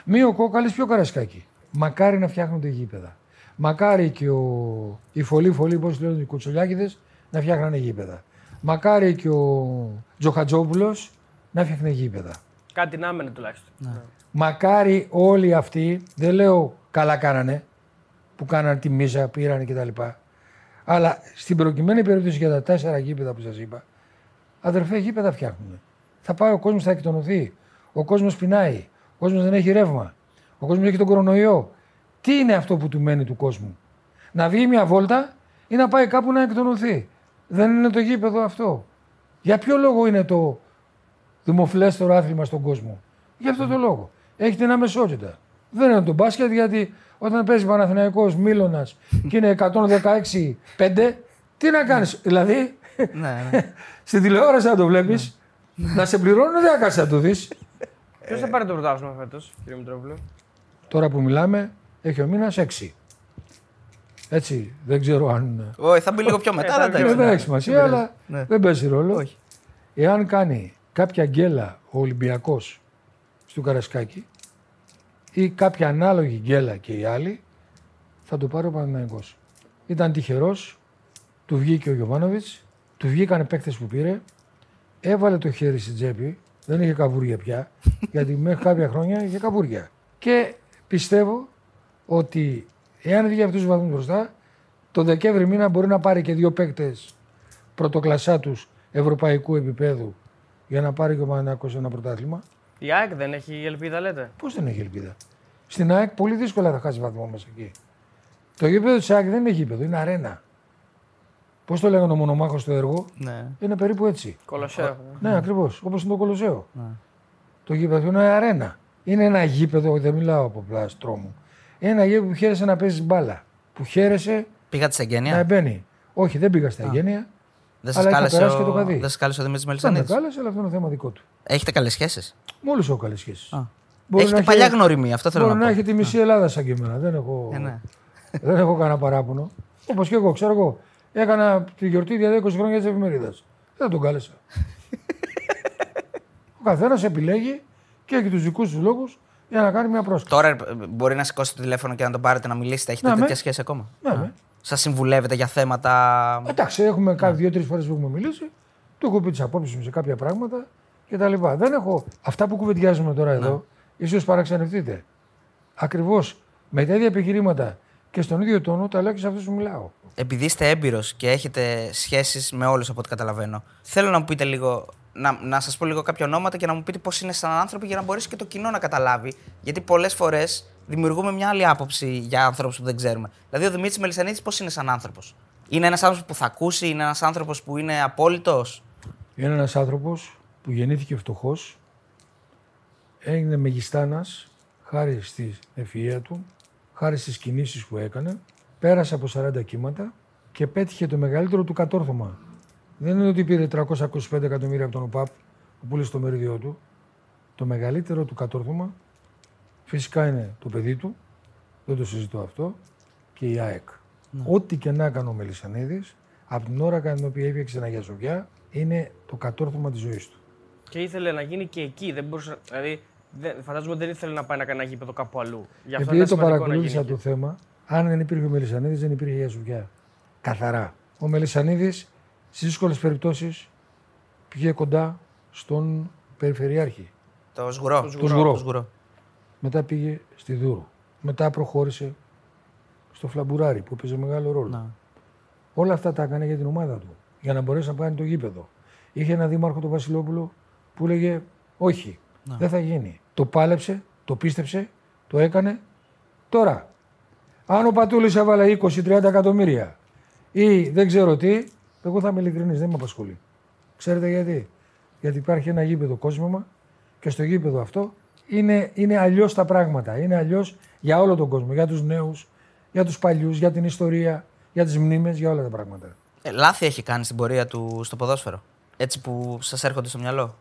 Μη ο Κόκαλης πιο καρασκάκι. Μακάρι να φτιάχνονται γήπεδα. Μακάρι και ο... οι φωλοί φωλοί, πώς λένε οι κουτσολιάκιδε, να φτιάχνανε γήπεδα. Μακάρι και ο Τζοχατζόπουλος να φτιάχνε γήπεδα. Κάτι να έμενε τουλάχιστον. Μακάρι όλοι αυτοί, δεν λέω καλά κάνανε, που κάνανε τη μίζα, πήραν κτλ. Αλλά στην προκειμένη περίπτωση για τα τέσσερα γήπεδα που σας είπα, αδερφέ γήπεδα φτιάχνουν. Θα πάει ο κόσμος, θα εκτονωθεί. Ο κόσμος πεινάει. Ο κόσμος δεν έχει ρεύμα. Ο κόσμος έχει τον κορονοϊό. Τι είναι αυτό που του μένει του κόσμου; Να βγει μια βόλτα ή να πάει κάπου να εκτονωθεί; Δεν είναι το γήπεδο αυτό. Για ποιο λόγο είναι το δημοφιλέστερο άθλημα στον κόσμο; Γι' αυτό το λόγο. Έχει την αμεσότητα. Δεν είναι το μπάσκετ γιατί όταν παίζεις Παναθηναϊκός Μίλωνας και είναι 116-5, τι να κάνεις. Δηλαδή, ναι, ναι. <laughs> στην τηλεόραση να το βλέπεις, να σε πληρώνουν δεν θα κάτσεις να το δεις. Ποιος θα πάρει το πρωτάθλημα φέτος, κύριε Μητρόπουλο. Τώρα που μιλάμε, έχει ο μήνας 6. Έτσι, δεν ξέρω αν... Όχι, θα μπει λίγο πιο μετά. θα αλλά μπει εντάξει. δεν έχει σημασία, αλλά Ναι. δεν παίζει ρόλο. Όχι. Εάν κάνει κάποια γκέλα ο Ολυμπιακός στο Καρασκάκι ή κάποια ανάλογη γκέλα και οι άλλοι, θα το πάρει ο Παναθηναϊκός. Ήταν τυχερός, του βγήκε ο Γιωβάνοβιτς, του βγήκανε παίκτες που πήρε, έβαλε το χέρι στην τσέπη, δεν είχε καβούρια πια, <laughs> γιατί μέχρι κάποια χρόνια είχε καβούρια. Και πιστεύω ότι εάν βγει αυτούς τους βαθμούς μπροστά, το Δεκέμβρη μήνα μπορεί να πάρει και δύο παίκτες πρωτοκλασσά τους ευρωπαϊκού επίπεδου για να πάρει και ο Παναθηναϊκός ένα πρωτάθλημα. Η ΑΕΚ δεν έχει ελπίδα, λέτε; Πώς δεν έχει ελπίδα; Στην ΑΕΚ πολύ δύσκολα θα χάσει βαθμό μέσα εκεί. Το γήπεδο της ΑΕΚ δεν είναι γήπεδο, είναι αρένα. Πώς το λέγανε ο μονομάχος στο έργο, Ναι. είναι περίπου έτσι. Κολοσσέο. Ναι, ακριβώς. Όπως είναι το Κολοσσέο. Το γήπεδο είναι αρένα. Είναι ένα γήπεδο, δεν μιλάω από πλάσ τρόμου. Είναι ένα γήπεδο που χαίρεσαι να παίζει μπάλα. Που χαίρεσαι Πήγατε σε να εγγένεια. μπαίνει. Όχι, δεν πήγα στα εγγένεια. Δεν αλλά σας είχα κάλεσε, περάσει και το ο... είχα δει. δεν σας κάλεσε ο Δημήτρης Δεν με Μελισανίδης; κάλεσε, αλλά αυτό είναι θέμα δικό του. Έχετε καλές σχέσεις; Με όλου έχω καλές σχέσεις. Α. Έχετε παλιά γνωριμία, αυτό θέλω Μπορεί να να πω. έχει τη μισή Ελλάδα σαν και εμένα. Δεν έχω, Ε, ναι. δεν έχω κανένα παράπονο. Όπως και εγώ, ξέρω εγώ. Έκανα τη γιορτή για 20 χρόνια της εφημερίδας. Δεν τον κάλεσα. <laughs> Ο καθένας επιλέγει και έχει τους δικούς τους λόγους για να κάνει μια πρόσκληση. Τώρα ε, μπορεί να σηκώσετε το τηλέφωνο και να τον πάρετε να μιλήσετε. Έχετε Ναι, με. τέτοια σχέση ακόμα; Ναι, ναι. Σας συμβουλεύετε για θέματα. Εντάξει, έχουμε κάνει δύο-τρεις φορές που έχουμε μιλήσει. Του έχω πει τις απόψεις μου σε κάποια πράγματα κτλ. Δεν έχω. Αυτά που κουβεντιάζουμε τώρα εδώ, ίσως παραξενευτείτε. Ακριβώς με τα ίδια επιχειρήματα και στον ίδιο τόνο τα λέω και σε αυτούς που μιλάω. Επειδή είστε έμπειρος και έχετε σχέσεις με όλους από ό,τι καταλαβαίνω, θέλω να μου πείτε λίγο. Να, να σας πω λίγο κάποια ονόματα και να μου πείτε πώς είναι σαν άνθρωποι για να μπορέσει και το κοινό να καταλάβει. Γιατί πολλές φορές δημιουργούμε μια άλλη άποψη για άνθρωπους που δεν ξέρουμε. Δηλαδή, ο Δημήτρης Μελισανίδη πώς είναι σαν άνθρωπος; Είναι ένας άνθρωπος που θα ακούσει, είναι ένας άνθρωπος που είναι απόλυτος; Είναι ένας άνθρωπος που γεννήθηκε φτωχός, έγινε μεγιστάνας χάρη στη ευφυΐα του, χάρη στις κινήσεις που έκανε, πέρασε από 40 κύματα και πέτυχε το μεγαλύτερο του κατόρθωμα. Δεν είναι ότι πήρε 325 εκατομμύρια από τον ΟΠΑΠ που πούλησε το μερίδιό του. Το μεγαλύτερο του κατόρθωμα φυσικά είναι το παιδί του, δεν το συζητώ αυτό, και η ΑΕΚ. Ό,τι και να έκανε ο Μελισανίδης, από την ώρα κατά την οποία έφτιαξε ένα Γιασοβιά, είναι το κατόρθωμα της ζωής του. Και ήθελε να γίνει και εκεί. Δεν μπορούσε, δηλαδή, δεν, φαντάζομαι ότι δεν ήθελε να πάει να κάνει ένα γήπεδο κάπου αλλού. Γι' αυτό Επειδή ήταν το σημαντικό να παρακολούθησα γίνει το εκεί. θέμα, αν δεν υπήρχε ο Μελισανίδης, δεν υπήρχε η Γιασουβιά. Καθαρά. Ο Μελισανίδης στις δύσκολες περιπτώσεις πήγε κοντά στον Περιφερειάρχη. Το σγουρό. Το σγουρό. σγουρό. Το σγουρό. Μετά πήγε στη Δούρο. Μετά προχώρησε στο Φλαμπουράρι που έπαιζε μεγάλο ρόλο. Να. Όλα αυτά τα έκανε για την ομάδα του. Για να μπορέσει να κάνει το γήπεδο. Είχε ένα δήμαρχο τον Βασιλόπουλο που έλεγε Όχι, δεν θα γίνει. Το πάλεψε, το πίστεψε, το έκανε. Τώρα, αν ο Πατούλης έβαλε 20-30 εκατομμύρια ή δεν ξέρω τι, εγώ θα είμαι ειλικρινής, δεν με απασχολεί. Ξέρετε γιατί; Γιατί υπάρχει ένα γήπεδο κόσμημα και στο γήπεδο αυτό είναι, είναι αλλιώς τα πράγματα. Είναι αλλιώς για όλο τον κόσμο. Για τους νέους, για τους παλιούς, για την ιστορία, για τις μνήμες, για όλα τα πράγματα. Ε, λάθη έχει κάνει στην πορεία του στο ποδόσφαιρο. Έτσι που σας έρχονται στο μυαλό.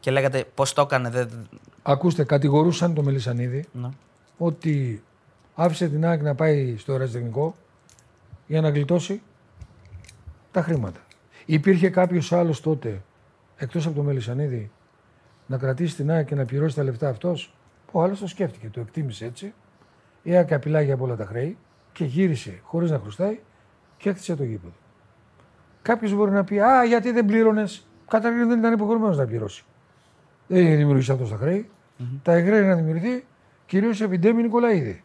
Και λέγατε πώς το έκανε. Δεν... Ακούστε, κατηγορούσαν τον Μελισανίδη Ναι. ότι άφησε την ΑΕΚ να πάει στο ερασιτεχνικό για να γλιτώσει τα χρήματα. Υπήρχε κάποιος άλλος τότε, εκτός από τον Μελισανίδη, να κρατήσει την ΑΕΚ και να πληρώσει τα λεφτά αυτός. Ο άλλος το σκέφτηκε, το εκτίμησε έτσι. Η ΑΕΚ απειλάγει από όλα τα χρέη και γύρισε χωρίς να χρωστάει και έκτισε το γήπεδο. Κάποιος μπορεί να πει: Α, γιατί δεν πλήρωνες; Καταρχήν δεν ήταν υποχρεωμένος να πληρώσει. Δεν είχε δημιουργήσει αυτός τα χρέη. Τα χρέη να δημιουργηθεί κυρίως επί Ντέμι Νικολαίδη.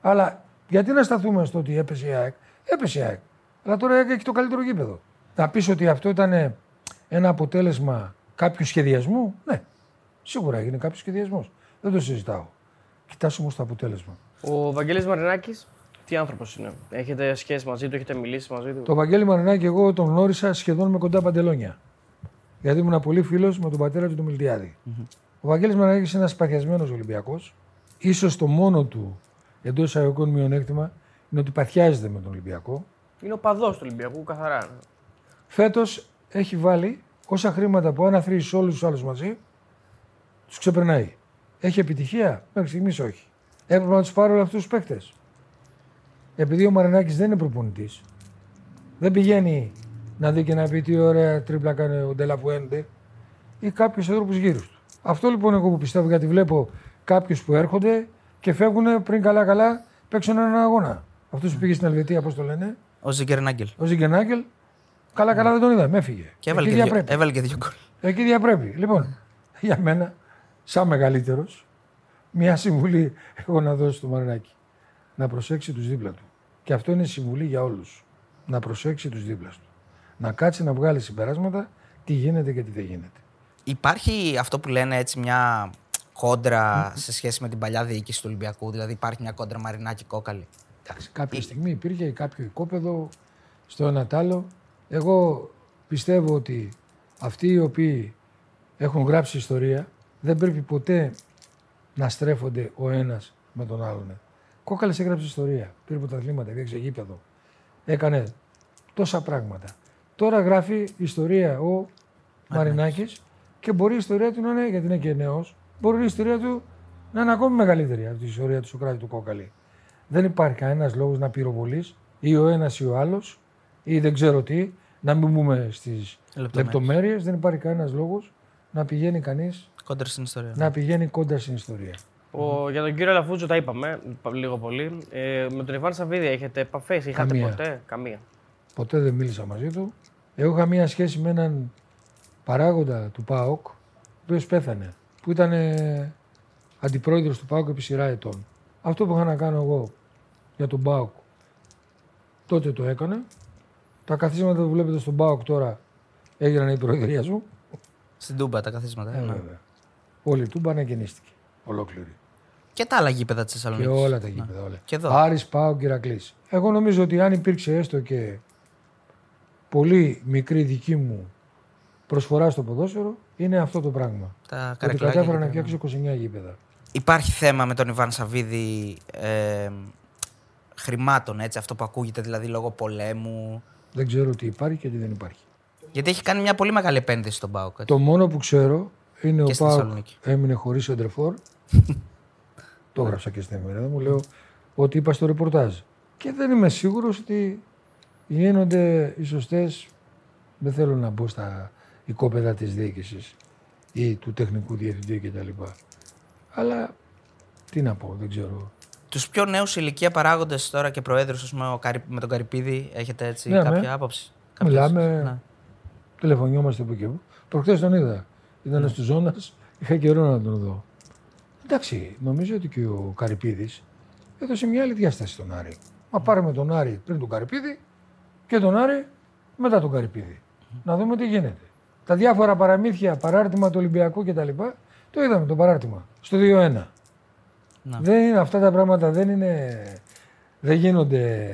Αλλά γιατί να σταθούμε στο ότι έπεσε η ΑΕΚ; Έπεσε η ΑΕΚ. Αλλά τώρα η ΑΕΚ έχει το καλύτερο γήπεδο. Θα πεις ότι αυτό ήταν ένα αποτέλεσμα κάποιου σχεδιασμού; Ναι, σίγουρα έγινε κάποιος σχεδιασμός. Δεν το συζητάω. Κοιτά όμως το αποτέλεσμα. Ο Βαγγέλης Μαρινάκης, τι άνθρωπος είναι; Έχετε σχέση μαζί του, έχετε μιλήσει μαζί του; Το Βαγγέλη Μαρινάκη εγώ τον γνώρισα σχεδόν με κοντά παντελόνια. Γιατί ήμουν πολύ φίλος με τον πατέρα του, τον μιλτιαδη Ο Βαγγέλης Μαρινάκης είναι ένας παθιασμένος Ολυμπιακός. σω το μόνο του εντός εισαγωγικών μειονέκτημα είναι ότι παθιάζεται με τον Ολυμπιακό. Είναι ο παδός του Ολυμπιακού, καθαρά. Φέτος έχει βάλει όσα χρήματα που αν αθροίσει όλους τους άλλους μαζί, τους ξεπερνάει. Έχει επιτυχία, μέχρι στιγμής όχι. Έπρεπε να τους πάρει όλους αυτούς τους παίκτες. Επειδή ο Μαρινάκης δεν είναι προπονητής, δεν πηγαίνει να δει και να πει τι ωραία τρίπλα κάνει ο Ντελαπουέντε ή κάποιους ανθρώπους γύρω του. Αυτό λοιπόν εγώ που πιστεύω γιατί βλέπω κάποιους που έρχονται και φεύγουν πριν καλά-καλά παίξουν έναν αγώνα. Αυτό που πήγε στην Ελβετία, πώς το λένε, Ο Ζίγκερ Νάγκελ. ο Ζιγκενάγκελ, καλά-καλά δεν τον είδαμε, έφυγε. Και έβαλε Εκεί και, δύο, διαπρέπει. έβαλε και δύο γκολ. Εκεί διαπρέπει. Λοιπόν, για μένα, σαν μεγαλύτερος, μια συμβουλή έχω να δώσω στο Μαρινάκη. Να προσέξει τους δίπλα του. Και αυτό είναι συμβουλή για όλους. Να προσέξει τους δίπλα του. Να κάτσει να βγάλει συμπεράσματα τι γίνεται και τι δεν γίνεται. Υπάρχει αυτό που λένε έτσι μια κόντρα σε σχέση με την παλιά διοίκηση του Ολυμπιακού. Δηλαδή υπάρχει μια κόντρα Μαρινάκη Κόκαλη; Εντάξει, κάποια στιγμή υπήρχε κάποιο οικόπεδο στο ένα τ' άλλο. Εγώ πιστεύω ότι αυτοί οι οποίοι έχουν γράψει ιστορία δεν πρέπει ποτέ να στρέφονται ο ένας με τον άλλον. Κόκαλης έγραψε ιστορία. Πήρε πρωταθλήματα, διέξε γήπεδο. Έκανε τόσα πράγματα. Τώρα γράφει ιστορία ο Μαρινάκης και μπορεί η ιστορία του να είναι, γιατί είναι και νέος, μπορεί η ιστορία του να είναι ακόμη μεγαλύτερη από την ιστορία του Σοκράτη του Κόκαλη. Δεν υπάρχει κανένας λόγος να πυροβολείς ή ο ένας ή ο άλλος ή δεν ξέρω τι, να μην μπούμε στις Λεπτομέρειες. λεπτομέρειες. Δεν υπάρχει κανένας λόγος να πηγαίνει κανείς Κόντρα στην ιστορία. να πηγαίνει κόντρα στην ιστορία. Ο, για τον κύριο Λαφούτζο τα είπαμε πα- λίγο πολύ. Ε, με τον Ιβάν Σαββίδη έχετε επαφές, είχατε Καμία. ποτέ; Καμία. Ποτέ δεν μίλησα μαζί του. Εγώ είχα μία σχέση με έναν παράγοντα του ΠΑΟΚ, ο οποίος πέθανε, που ήταν ε, αντιπρόεδρος του ΠΑΟΚ επί σειρά ετών. Αυτό που είχα να κάνω εγώ για τον ΠΑΟΚ, τότε το έκανα. Τα καθίσματα που βλέπετε στον ΠΑΟΚ τώρα έγιναν η προεδρία σου. Στην Τούμπα τα καθίσματα. Ε, ναι. βέβαια. Όλη η Τούμπα ανακαινίστηκε. Ολόκληρη. Και τα άλλα γήπεδα της Και Θεσσαλονίκη. όλα τα γήπεδα. Όλα. Και εδώ. Άρης, Πάο και Ηρακλής. Εγώ νομίζω ότι αν υπήρξε έστω και πολύ μικρή δική μου προσφορά στο ποδόσφαιρο, είναι αυτό το πράγμα. Τα Ότι καρεκλάκια. κατάφερα να και τα- φτιάξω 29 γήπεδα. υπάρχει θέμα με τον Ιβάν Σαββίδη ε, χρημάτων, έτσι, αυτό που ακούγεται δηλαδή λόγω πολέμου; Δεν ξέρω τι υπάρχει και τι δεν υπάρχει. Γιατί έχει κάνει μια πολύ μεγάλη επένδυση στον Πάοκ. έτσι. Το μόνο που ξέρω είναι ο Και στη Πάοκ Θεσσαλονίκη. έμεινε χωρίς σεντρεφόρ. <laughs> το έγραψα και στην εφημερίδα μου. Λέω ότι είπα στο ρεπορτάζ. Και δεν είμαι σίγουρος ότι γίνονται οι σωστές. Δεν θέλω να μπω στα οικόπεδα της διοίκησης ή του τεχνικού διευθυντή κτλ. Αλλά τι να πω, δεν ξέρω. Τους πιο νέους ηλικία παράγοντες τώρα και προέδρους, ας πούμε, ο Καρι- με τον Καρυπίδη, έχετε έτσι Ναι, κάποια ναι. άποψη; Κάποιες- Μιλάμε, Ναι. τηλεφωνιόμαστε από εκεί. Προχθές τον είδα. Ήταν Ναι. στου ζώνα, είχα καιρό να τον δω. Εντάξει, νομίζω ότι και ο Καρυπίδης έδωσε μια άλλη διάσταση στον Άρη. Μα πάρουμε τον Άρη πριν τον Καρυπίδη και τον Άρη μετά τον Καρυπίδη. Να δούμε τι γίνεται. Τα διάφορα παραμύθια, παράρτημα του Ολυμπιακού κτλ. Το είδαμε το παράρτημα στο 2-1. Ναι. Δεν είναι αυτά τα πράγματα, δεν είναι. Δεν γίνονται.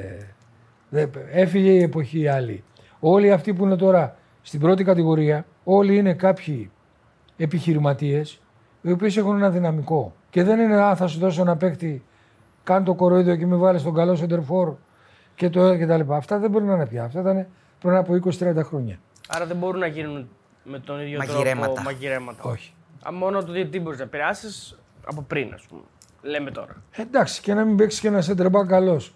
δεν- έφυγε η εποχή άλλη. Όλοι αυτοί που είναι τώρα στην πρώτη κατηγορία, όλοι είναι κάποιοι επιχειρηματίες, οι οποίοι έχουν ένα δυναμικό. Και δεν είναι, Α, θα σου δώσω ένα παίκτη, κάνε το κοροϊδό και μην βάλεις τον καλό σεντερφόρ και το και τα λοιπά. Αυτά δεν μπορεί να είναι πια. Αυτά ήταν πριν από 20-30 χρόνια. Άρα δεν μπορούν να γίνουν με τον ίδιο Μαγειρέματα. τρόπο μαγειρέματα. Όχι. Α, μόνο το τι μπορεί να επηρεάσεις από πριν, ας πούμε. Λέμε τώρα. Ε, Εντάξει, και να μην παίξεις και ένα σεντερμπά καλός.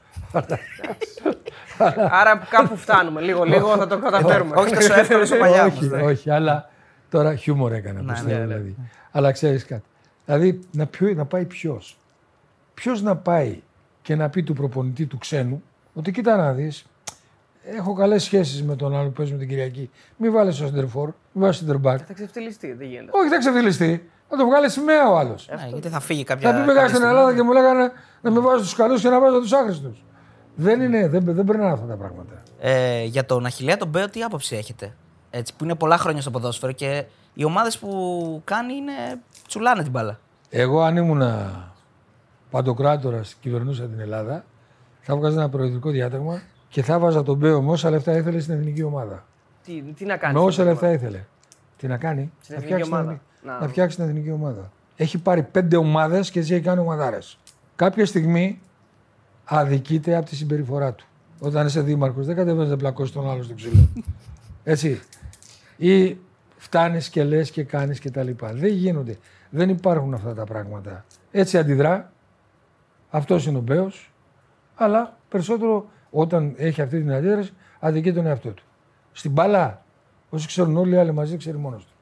Άρα κάπου φτάνουμε. Λίγο-λίγο θα το καταφέρουμε. Όχι τόσο εύκολο όσο παλιά. όχι, όμως, ναι. όχι, αλλά τώρα χιούμορ έκανα. Ναι, πιστεύω, ναι, ναι. δηλαδή. Αλλά ξέρεις κάτι. Δηλαδή να, ποιο- να πάει ποιος. Ποιος να πάει και να πει του προπονητή του ξένου ότι κοίτα να δεις, έχω καλές σχέσεις με τον άλλο που παίζει με την Κυριακή. Μην βάλεις το σεντερφόρ, μην βάλεις σεντερμπάκ. Θα ξεφτυλιστεί, δεν γίνεται. Όχι, θα ξεφυλιστεί. Θα το βγάλει σημαία ο άλλος. Ναι, γιατί θα φύγει κάποια. Θα πει πήγα κάποια στην στιγμή. Ελλάδα και μου λέγανε να με βάζω του καλούς και να βάζω τους άχρηστους. Δεν είναι, δεν, δεν περνάνε αυτά τα πράγματα. Ε, για τον Αχιλέα τον Μπέο, τι άποψη έχετε; Έτσι, που είναι πολλά χρόνια στο ποδόσφαιρο και οι ομάδες που κάνει είναι. τσουλάνε την μπάλα. Εγώ αν ήμουν παντοκράτορας και κυβερνούσα την Ελλάδα, θα βγάζα ένα προεδρικό διάταγμα και θα βάζα τον Μπέο με όσα λεφτά ήθελε στην εθνική ομάδα. Τι, τι να κάνει. Με όσα λεφτά ήθελε. Τι να κάνει, Στην να εθνική φτιάξει, την ομάδα. εθνική- Να. να φτιάξει την εθνική ομάδα. Έχει πάρει πέντε ομάδες και έτσι έχει κάνει ομαδάρες. Κάποια στιγμή αδικείται από τη συμπεριφορά του. Όταν είσαι δήμαρχος, δεν κατεβαίνεις να πλακώσεις τον άλλο στο ξύλο. <laughs> Έτσι. Ή φτάνεις και λες και κάνεις και τα λοιπά. Δεν γίνονται. Δεν υπάρχουν αυτά τα πράγματα. Έτσι αντιδρά. Αυτός είναι ο Μπέος. Αλλά περισσότερο όταν έχει αυτή την αντίδραση, αδικεί τον εαυτό του. Στην μπάλα, όσοι ξέρουν όλοι οι άλλοι μαζί, ξέρει μόνος του.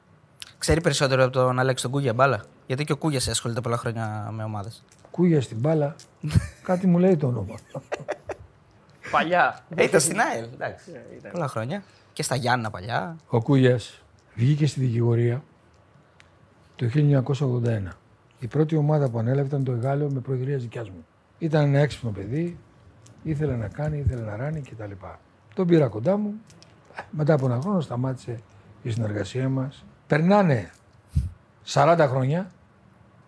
Ξέρει περισσότερο από τον Αλέξη τον Κούγια μπάλα; Γιατί και ο Κούγιας ασχολείται πολλά χρόνια με ομάδες. Κούγια στην μπάλα, κάτι μου λέει το όνομα. Παλιά. Ε, ήταν στην ΑΕΛ, εντάξει. Ε, ήταν. Πολλά χρόνια. Και στα Γιάννα παλιά. Ο Κούγια βγήκε στη δικηγορία το 1981. Η πρώτη ομάδα που ανέλαβε ήταν το Εγάλεο με προεδρία δικιά μου. Ήταν ένα έξυπνο παιδί, ήθελε να κάνει, ήθελε να ράνει κτλ. Τον πήρα κοντά μου. Μετά από ένα χρόνο σταμάτησε η συνεργασία μας. Περνάνε 40 χρόνια,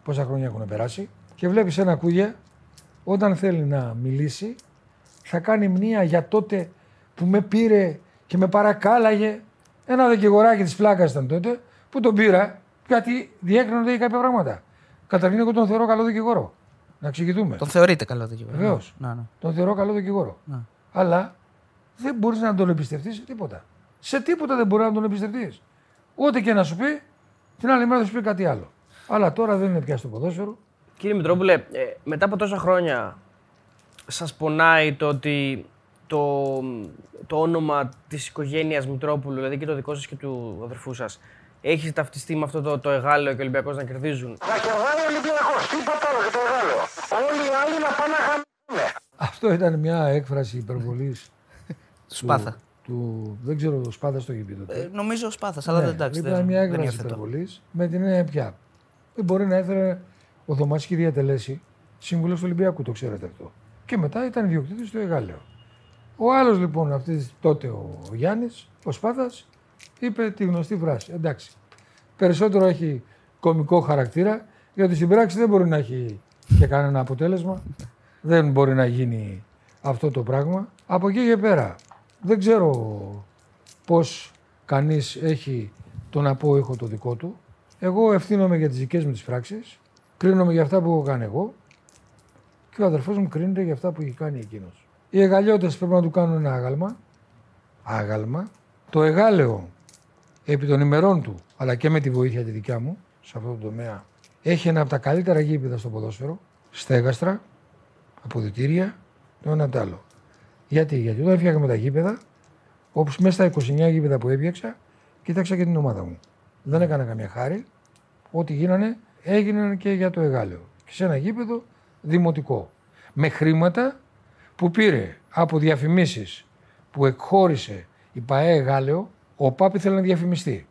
πόσα χρόνια έχουν περάσει, και βλέπεις ένα Κούγια όταν θέλει να μιλήσει θα κάνει μνήα για τότε που με πήρε και με παρακάλαγε. Ένα δικηγοράκι της πλάκας ήταν τότε που τον πήρα γιατί διέκρινονται για κάποια πράγματα. Καταρχήν, εγώ τον θεωρώ καλό δικηγόρο. Να εξηγηθούμε. Τον θεωρείτε καλό δικηγόρο. Βεβαίως. Ναι, ναι. Τον θεωρώ καλό δικηγόρο. Ναι. Αλλά δεν μπορείς να τον εμπιστευτείς σε τίποτα. Σε τίποτα δεν μπορεί να τον εμπιστευτείς. Ό,τι και να σου πει, την άλλη μέρα θα σου πει κάτι άλλο. Αλλά τώρα δεν είναι πια στο ποδόσφαιρο. Κύριε Μητρόπουλε, ε, μετά από τόσα χρόνια σας πονάει το ότι το, το όνομα της οικογένειας Μητρόπουλου, δηλαδή και το δικό σας και του αδερφού σας, έχεις ταυτιστεί με αυτό το, το εγάλεο και ο Ολυμπιακός να κερδίζουν; Να κερδάει ο Ολυμπιακός, τίποτα άλλο και το Εγάλεο. Όλοι οι άλλοι να πάνε να χαμηλούν. Αυτό ήταν μια έκφραση υπερβολής <laughs> Του Σπάθα. του. Δεν ξέρω, ο Σπάθας το είχε πει τότε. Ε, νομίζω ο Σπάθας, αλλά δεν εντάξει. Ήταν δεν- μια δεν έκφραση υιοθετώ. υπερβολής με την έννοια πια. Δεν μπορεί να έφερε ο Θωμάς είχε διατελέσει σύμβουλος του Ολυμπιακού, το ξέρετε αυτό. Και μετά ήταν ιδιοκτήτης του Εγάλεο. Ο άλλος λοιπόν, αυτής τότε ο Γιάννης, ο Σπάθας, είπε τη γνωστή φράση. Εντάξει. Περισσότερο έχει κομικό χαρακτήρα, γιατί στην πράξη δεν μπορεί να έχει και κανένα αποτέλεσμα. Δεν μπορεί να γίνει αυτό το πράγμα. Από εκεί και πέρα, δεν ξέρω πώς κανείς έχει τον απόϊχο το δικό του. Εγώ ευθύνομαι για τις δικές μου τις πράξεις Κρίνομαι για αυτά που έχω κάνει εγώ και ο αδερφός μου κρίνεται για αυτά που έχει κάνει εκείνος. Οι εγαλιώτες πρέπει να του κάνουν ένα άγαλμα. Άγαλμα. Το εγάλεο επί των ημερών του, αλλά και με τη βοήθεια τη δικιά μου σε αυτό το τομέα, έχει ένα από τα καλύτερα γήπεδα στο ποδόσφαιρο. Στέγαστρα, αποδητήρια, το ένα το άλλο. Γιατί, γιατί όταν φτιάχναμε τα γήπεδα, όπως μέσα στα 29 γήπεδα που έφτιαξα, κοίταξα και την ομάδα μου. Δεν έκανα καμία χάρη. Ό,τι γίνανε, έγιναν και για το εγάλεο. Και σε ένα γήπεδο δημοτικό. Με χρήματα που πήρε από διαφημίσεις που εκχώρησε η ΠαΕ Εγάλεο, ο ΠΑΠ ήθελε να διαφημιστεί.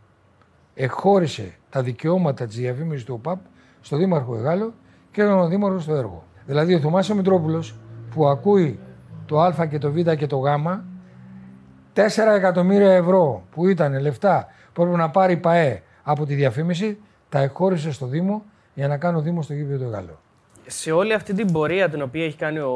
Εκχώρησε τα δικαιώματα της διαφήμισης του ΟΠΑΠ στο Δήμαρχο Εγάλεο και ήταν ο Δήμαρχο στο έργο. Δηλαδή ο Θωμάς ο Μητρόπουλος που ακούει το Α και το Β και το Γ 4 εκατομμύρια ευρώ που ήταν λεφτά που έπρεπε να πάρει η ΠαΕ από τη διαφήμιση, τα εκχώρησε στο Δήμο για να κάνει ο Δήμο το γήπεδο του Γάλλου. Σε όλη αυτή την πορεία την οποία έχει κάνει ο,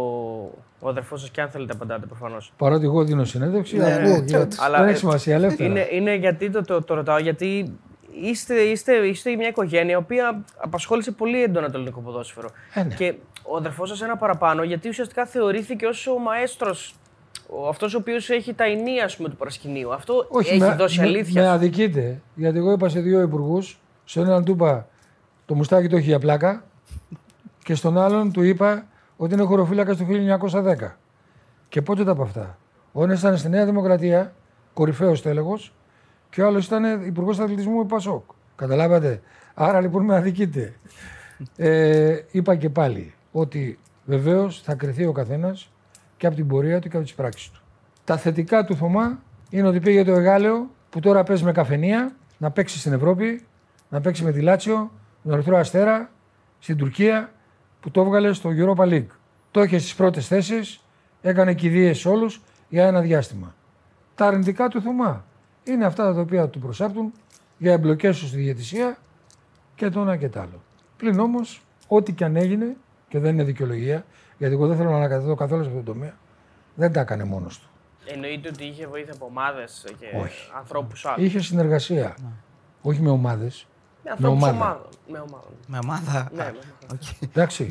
ο αδερφός σας, και αν θέλετε, απαντάτε προφανώς. Παρότι εγώ δίνω συνέντευξη, Ναι, ακούω. ναι, και- Αλλά, δεν ε, έχει σημασία, ελεύθερα. Είναι, είναι γιατί το, το, το ρωτάω, γιατί είστε, είστε, είστε μια οικογένεια η οποία απασχόλησε πολύ έντονα το ελληνικό ποδόσφαιρο. Ε, ναι. Και ο αδερφός σας ένα παραπάνω, γιατί ουσιαστικά θεωρήθηκε ως ο μαέστρος, αυτός ο οποίος έχει τα ενία ας πούμε, του παρασκηνίου. Αυτό έχει με, δώσει με- αλήθεια. Με αδικείτε, γιατί εγώ είπα σε δύο υπουργούς, στον έναν του είπα το μουστάκι το έχει για πλάκα και στον άλλον του είπα ότι είναι χωροφύλακας του 1910. Και πότε τα από αυτά; Ο ένας ήταν στη Νέα Δημοκρατία, κορυφαίος τέλεγος, και ο άλλος ήταν υπουργός αθλητισμού Πασόκ. Καταλάβατε; Άρα λοιπόν με αδικείτε. Ε, είπα και πάλι ότι βεβαίως θα κρυθεί ο καθένας και από την πορεία του και από τις πράξεις του. Τα θετικά του Θωμά είναι ότι πήγε το Εγάλεο που τώρα παίζει με καφενεία να παίξει στην Ευρώπη, να παίξει με τη Λάτσιο, τον Ερυθρό Αστέρα, στην Τουρκία που το έβγαλε στο Europa League. Το είχε στις πρώτες θέσεις, έκανε κηδείες σε όλους για ένα διάστημα. Τα αρνητικά του Θωμά είναι αυτά τα οποία του προσάπτουν για εμπλοκές τους στη διαιτησία και το ένα και το άλλο. Πλην όμως, ό,τι και αν έγινε, και δεν είναι δικαιολογία, γιατί εγώ δεν θέλω να ανακαταθώ καθόλου σε αυτό το τομέα, δεν τα έκανε μόνος του. Εννοείται ότι είχε βοήθεια από ομάδες και Όχι. ανθρώπους άλλους. Είχε συνεργασία. Όχι με ομάδες. Με ανθρώπους ομάδα. ομάδων. Με ομάδων. Με ομάδα. Ναι, με ομάδων. Εντάξει.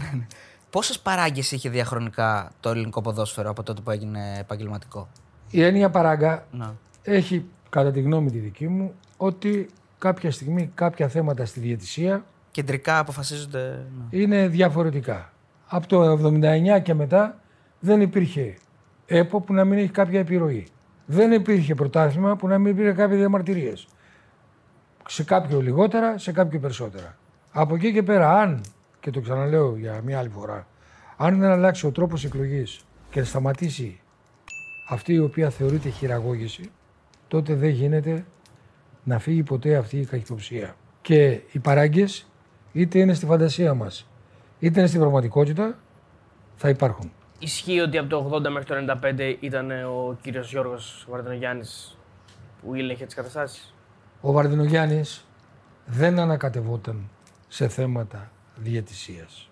Πόσες παράγκες είχε διαχρονικά το ελληνικό ποδόσφαιρο από τότε που έγινε επαγγελματικό; Η έννοια παράγκα Να. έχει, κατά τη γνώμη τη δική μου, ότι κάποια στιγμή κάποια θέματα στη διαιτησία Κεντρικά αποφασίζονται. ναι. είναι διαφορετικά. Από το 79 και μετά δεν υπήρχε ΕΠΟ που να μην έχει κάποια επιρροή. Δεν υπήρχε πρωτάθλημα που να μην υπήρχε κάποιες διαμαρτυρίες. Σε κάποιο λιγότερα, σε κάποιο περισσότερα. Από εκεί και πέρα, αν, και το ξαναλέω για μια άλλη φορά, αν δεν αλλάξει ο τρόπος εκλογής και σταματήσει αυτή η οποία θεωρείται χειραγώγηση, τότε δεν γίνεται να φύγει ποτέ αυτή η καχυποψία. Και οι παράγκες είτε είναι στη φαντασία μας, είτε είναι στην πραγματικότητα, θα υπάρχουν. Ισχύει ότι από το 80 μέχρι το 95 ήταν ο κύριος Γιώργος Βαρδινογιάννης που ήλεγχε τις καταστάσεις; Ο Βαρδινογιάννης δεν ανακατευόταν σε θέματα διαιτησίας.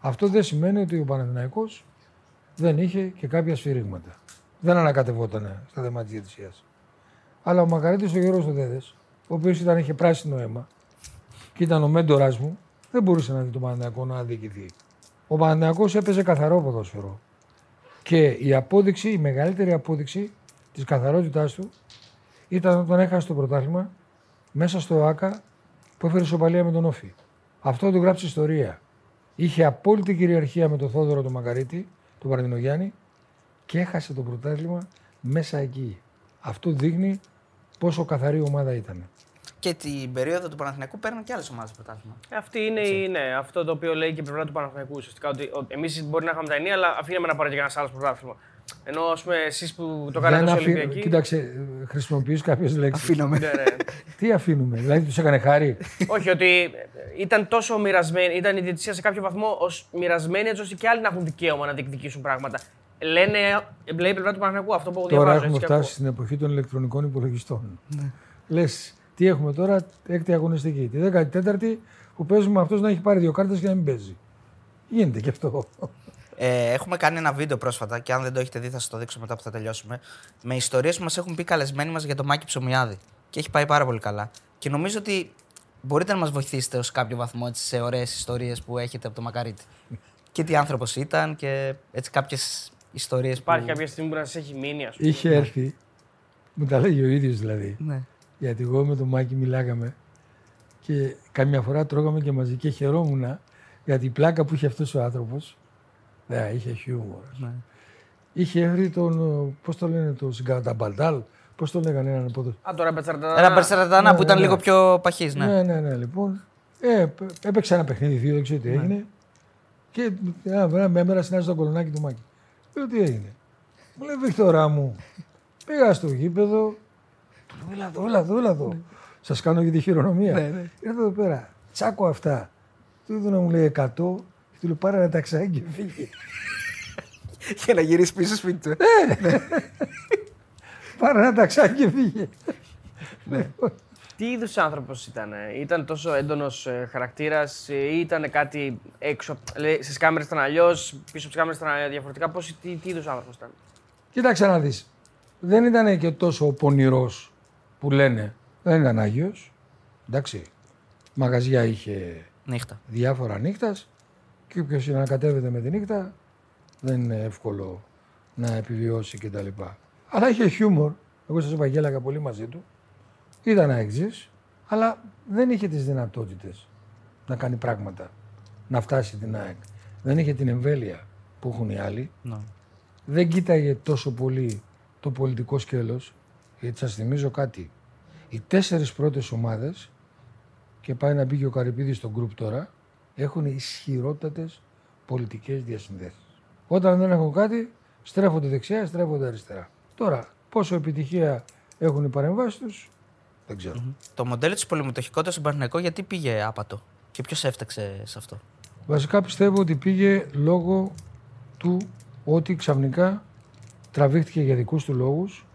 Αυτό δεν σημαίνει ότι ο Παναθηναϊκός δεν είχε και κάποια σφυρίγματα. Δεν ανακατευόταν στα θέματα της διαιτησίας. Αλλά ο Μακαρίτης ο Γιώργος Δέδες, ο οποίος ήταν, είχε πράσινο αίμα και ήταν ο μέντορας μου, δεν μπορούσε να δει τον Παναθηναϊκό να αδικηθεί. Ο Παναθηναϊκός έπαιζε καθαρό ποδόσφαιρο. Και η απόδειξη, η μεγαλύτερη απόδειξη της καθαρότητάς του ήταν όταν έχασε το πρωτάθλημα μέσα στο ΆΚΑ που έφερε σοπαλία με τον Όφη. Αυτό το γράψει ιστορία. Είχε απόλυτη κυριαρχία με τον Θόδωρο τον Μακαρίτη, τον Παραδεινογιάννη και έχασε το πρωτάθλημα μέσα εκεί. Αυτό δείχνει πόσο καθαρή ομάδα ήταν. Και την περίοδο του Παναθηναϊκού παίρνουν και άλλες ομάδες πρωτάθλημα. Αυτή είναι η, ναι, αυτό το οποίο λέει και η πλευρά του Παναθηναϊκού. Ουσιαστικά ότι εμείς μπορεί να είχαμε τα ενία, αλλά αφήναμε να πάρει και ένα άλλος πρωτάθλημα. Ενώ ας πούμε εσείς που το κάνατε Δεν ως αφή- Ολυμπιακοί. Κοίταξε, χρησιμοποιείς κάποιες λέξεις. Αφήνομαι. Ναι, ναι. Τι αφήνουμε, δηλαδή τους έκανε χάρη; Όχι, ότι ήταν τόσο μοιρασμένη, ήταν η διαιτησία σε κάποιο βαθμό ως μοιρασμένη έτσι ώστε και άλλοι να έχουν δικαίωμα να διεκδικήσουν πράγματα. Λένε, λέει η πλευρά του Παναγιακού αυτό που τώρα διαβάζω. έχουμε έτσι και φτάσει ακούω. στην εποχή των ηλεκτρονικών υπολογιστών. Λες, τι έχουμε τώρα, έκτη αγωνιστική. Τη 14η που παίζουμε αυτό να έχει πάρει δύο κάρτες και να μην παίζει. Γίνεται και αυτό. Ε, έχουμε κάνει ένα βίντεο πρόσφατα και αν δεν το έχετε δει θα σας το δείξω μετά που θα τελειώσουμε. Με ιστορίες που μας έχουν πει καλεσμένοι μας για το Μάκη Ψωμιάδη. Και έχει πάει πάρα πολύ καλά. Και νομίζω ότι μπορείτε να μας βοηθήσετε ως κάποιο βαθμό έτσι, σε ωραίες ιστορίες που έχετε από το Μακαρίτη. και τι άνθρωπος ήταν και έτσι κάποιες ιστορίες που. Υπάρχει κάποια στιγμή που να σας έχει μείνει, ας πούμε. Είχε έρθει, μου τα λέγει ο ίδιος δηλαδή. Ναι. Γιατί εγώ με τον Μάκη μιλάγαμε και καμιά φορά τρώγαμε και μαζί και χαιρόμουν γιατί η πλάκα που είχε αυτός ο άνθρωπος. Ναι, είχε χιούμορ. Ναι. Είχε έρθει τον. Πώς το λένε, τον Συγκαταμπαλτάλ. Πώς το λέγανε έναν από Α, τώρα Μπετσαρτανά. Ένα Μπερσερατανά Ναι, που ήταν ναι, λίγο ναι. πιο παχή. Ναι. Ναι, ναι, ναι, λοιπόν. Ε, π- έπαιξε ένα παιχνίδι, δύο, δεν ξέρω τι έγινε. Και ένα βράδυ με έμερα συνάντησα τον κολονάκι του Μάκη. Λέω τι έγινε. Μου λέει Βικτωρά μου, πήγα στο γήπεδο. Του λέω έλα εδώ, έλα εδώ, έλα εδώ. Σας κάνω για τη χειρονομία. Ναι, ναι. Ήρθα εδώ πέρα, τσάκω αυτά. Του είδω να μου λέει 100 και του λέω πάρε ένα ταξάκι και φύγε. Για να γυρίσεις πίσω σπίτι του. πάρε ένα ταξάκι και φύγε. Τι είδους άνθρωπος ήταν, ε; ήταν τόσο έντονος χαρακτήρας ή ήταν κάτι έξω. Στις κάμερες ήταν αλλιώς, πίσω από τις κάμερες ήταν διαφορετικά. Πώς, τι, τι είδους άνθρωπος ήταν; Κοίταξε να δεις. Δεν ήταν και τόσο πονηρός που λένε. Δεν ήταν Άγιος. Εντάξει. Μαγαζιά είχε Νύχτα. διάφορα νύχτας και όποιος ανακατεύεται με τη νύχτα δεν είναι εύκολο να επιβιώσει κτλ. Αλλά είχε χιούμορ. Εγώ σας είπα γέλαγα πολύ μαζί του. Ήταν αεξής, αλλά δεν είχε τις δυνατότητες να κάνει πράγματα, να φτάσει την ΑΕΚ. Δεν είχε την εμβέλεια που έχουν οι άλλοι Ναι. δεν κοίταγε τόσο πολύ το πολιτικό σκέλος, γιατί σας θυμίζω κάτι. Οι τέσσερις πρώτες ομάδες, και πάει να μπει και ο Καρυπίδης στο γκρουπ τώρα, έχουν ισχυρότατες πολιτικές διασυνδέσεις. Όταν δεν έχουν κάτι, στρέφονται δεξιά, στρέφονται αριστερά. Τώρα, πόσο επιτυχία έχουν οι παρεμβάσεις τους, δεν ξέρω. Το μοντέλο της πολυμετοχικότητα στον Παναγενικό γιατί πήγε άπατο και ποιος έφταξε σε αυτό; Βασικά πιστεύω ότι πήγε λόγω του ότι ξαφνικά τραβήχτηκε για δικούς του λόγους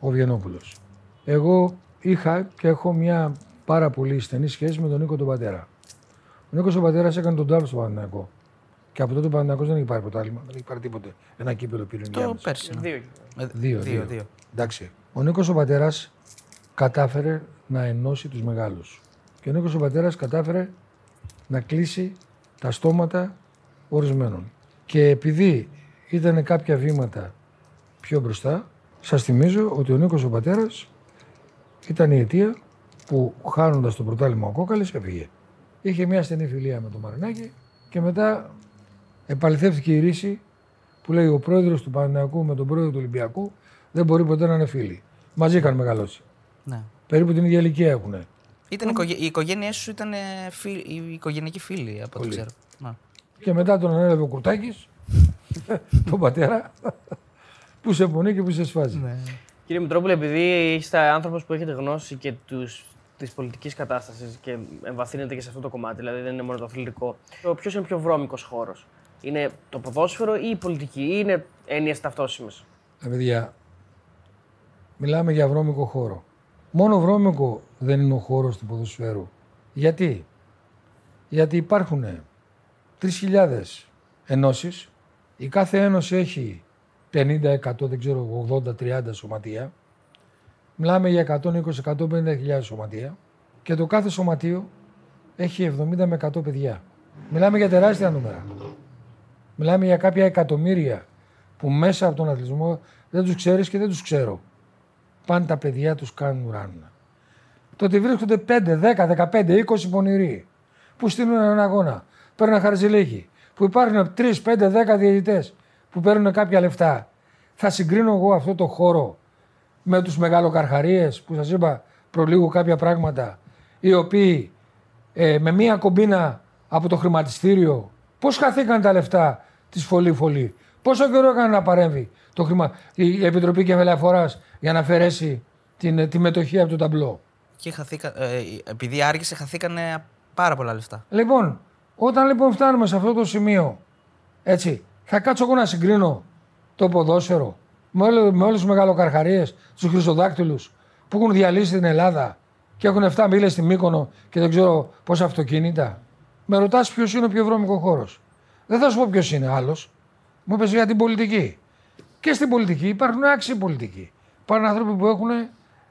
ο Βιενόπουλος. Εγώ είχα και έχω μια πάρα πολύ στενή σχέση με τον Νίκο τον Πατέρα. Ο Νίκος ο Πατέρας έκανε τον τάλο στο Παναθηναϊκό. Και από τότε ο Παναθηναϊκός δεν έχει πάρει πρωτάθλημα, δεν έχει πάρει τίποτε. Ένα κύπελο πήρε Το ενδιάμεσα. πέρσι. ναι. Δύο. Ε, Δύο, δύο, δύο. δύο. Εντάξει. Ο Νίκος ο Πατέρας κατάφερε να ενώσει τους μεγάλους. Και ο Νίκος ο Πατέρας κατάφερε να κλείσει τα στόματα ορισμένων. Και επειδή ήταν κάποια βήματα πιο μπροστά, σας θυμίζω ότι ο Νίκος ο Πατέρας ήταν η αιτία που χάνοντας το πρωτάθλημα ο Κόκαλης έφυγε. Είχε μια στενή φιλία με τον Μαρινάκη και μετά επαληθεύτηκε η ρίση που λέει ο πρόεδρος του Παναθηναϊκού με τον πρόεδρο του Ολυμπιακού δεν μπορεί ποτέ να είναι φίλοι. Μαζί είχαν μεγαλώσει. Ναι. Περίπου την ίδια ηλικία έχουν. Ήταν, οικογέ... Οι οικογένειέ σου ήταν ε, φίλοι, οι οικογενειακοί φίλοι από ό,τι Πολύ. ξέρω. Ναι. Και μετά τον ανέλαβε ο Κουρτάκης, <laughs> τον πατέρα, <laughs> που σε πονεί και που σε σφάζει. Κύριε Μητρόπουλε, επειδή είστε άνθρωπος που έχετε γνώση και τους, της πολιτικής κατάστασης και εμβαθύνετε και σε αυτό το κομμάτι, δηλαδή δεν είναι μόνο το αθλητικό, ποιος είναι ο πιο βρώμικος χώρος; Είναι το ποδόσφαιρο ή η πολιτική, ή είναι έννοιες ταυτόσιμες; Ε, παιδιά, μιλάμε για βρώμικο χώρο. Μόνο βρώμικο δεν είναι ο χώρος του ποδοσφαίρου. Γιατί; Γιατί υπάρχουν 3.000 ενώσεις, η κάθε ένωση έχει 50, 100, δεν ξέρω, 80, 30 σωματεία. Μιλάμε για 120-150 σωματεία και το κάθε σωματείο έχει 70 με 100 παιδιά. Μιλάμε για τεράστια νούμερα. Μιλάμε για κάποια εκατομμύρια που μέσα από τον αθλητισμό δεν τους ξέρεις και δεν τους ξέρω. Πάνε τα παιδιά τους κάνουν ουράνια. Το ότι βρίσκονται 5, 10, 15, 20 πονηροί που στείλουν έναν αγώνα, παίρνουν ένα χαρτζηλίκι, που υπάρχουν 3, 5, 10 διαιτητές που παίρνουν κάποια λεφτά. Θα συγκρίνω εγώ αυτό το χώρο με τους μεγαλοκαρχαρίες που σας είπα προλίγου κάποια πράγματα οι οποίοι ε, με μία κομπίνα από το χρηματιστήριο πώς χαθήκαν τα λεφτά της φωλή φωλή; Πόσο καιρό έκανε να παρέμβει το χρημα... η Επιτροπή Κεφαλαίας για να αφαιρέσει την, τη μετοχή από το ταμπλό; Και χαθήκα, ε, επειδή άργησε, χαθήκανε πάρα πολλά λεφτά. Λοιπόν, όταν λοιπόν φτάνουμε σε αυτό το σημείο, έτσι, θα κάτσω εγώ να συγκρίνω το ποδόσφαιρο με, όλε, με όλους τους μεγαλοκαρχαρίες, τους χρυσοδάκτυλους που έχουν διαλύσει την Ελλάδα και έχουν 7 μίλες στη Μύκονο και δεν ξέρω πόσα αυτοκίνητα. Με ρωτάς ποιος είναι ο πιο βρώμικος χώρος. Δεν θα σου πω ποιος είναι άλλος. Μου είπες για την πολιτική. Και στην πολιτική υπάρχουν άξιοι πολιτικοί. Υπάρχουν άνθρωποι που έχουν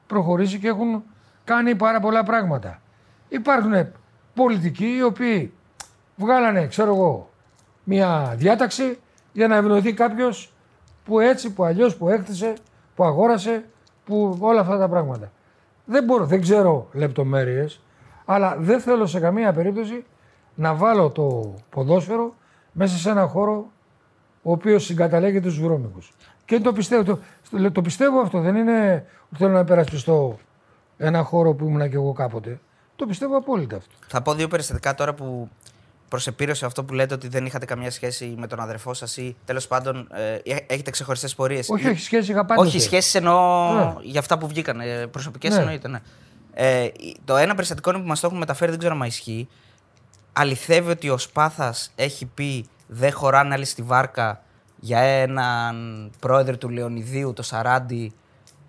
προχωρήσει και έχουν κάνει πάρα πολλά πράγματα. Υπάρχουν πολιτικοί οι οποίοι βγάλανε, ξέρω εγώ, μια διάταξη για να ευνοηθεί κάποιος που έτσι, που αλλιώς, που έκτισε, που αγόρασε, που όλα αυτά τα πράγματα. Δεν μπορώ, δεν ξέρω λεπτομέρειες, αλλά δεν θέλω σε καμία περίπτωση να βάλω το ποδόσφαιρο μέσα σε ένα χώρο ο οποίος συγκαταλέγεται στου βρώμικου. Και το πιστεύω, το, το, το πιστεύω αυτό. Δεν είναι ότι θέλω να υπερασπιστώ ένα χώρο που ήμουν και εγώ κάποτε. Το πιστεύω απόλυτα αυτό. Θα πω δύο περιστατικά τώρα που προ επίρρωση αυτό που λέτε ότι δεν είχατε καμία σχέση με τον αδερφό σας ή τέλος πάντων ε, έχετε ξεχωριστές πορείες; Όχι, όχι, σχέση είχα πάντοτε. Όχι, σχέσεις εννοώ Ναι. για αυτά που βγήκαν. Ε, Προσωπικές Ναι. εννοείται, ναι. Ε, το ένα περιστατικό είναι που μας το έχουν μεταφέρει, δεν ξέρω αν ισχύει. Αληθεύει ότι ο Σπάθας έχει πει δεν χωράνε άλλοι στη βάρκα για έναν πρόεδρο του Λεωνιδίου, το Σαράντι,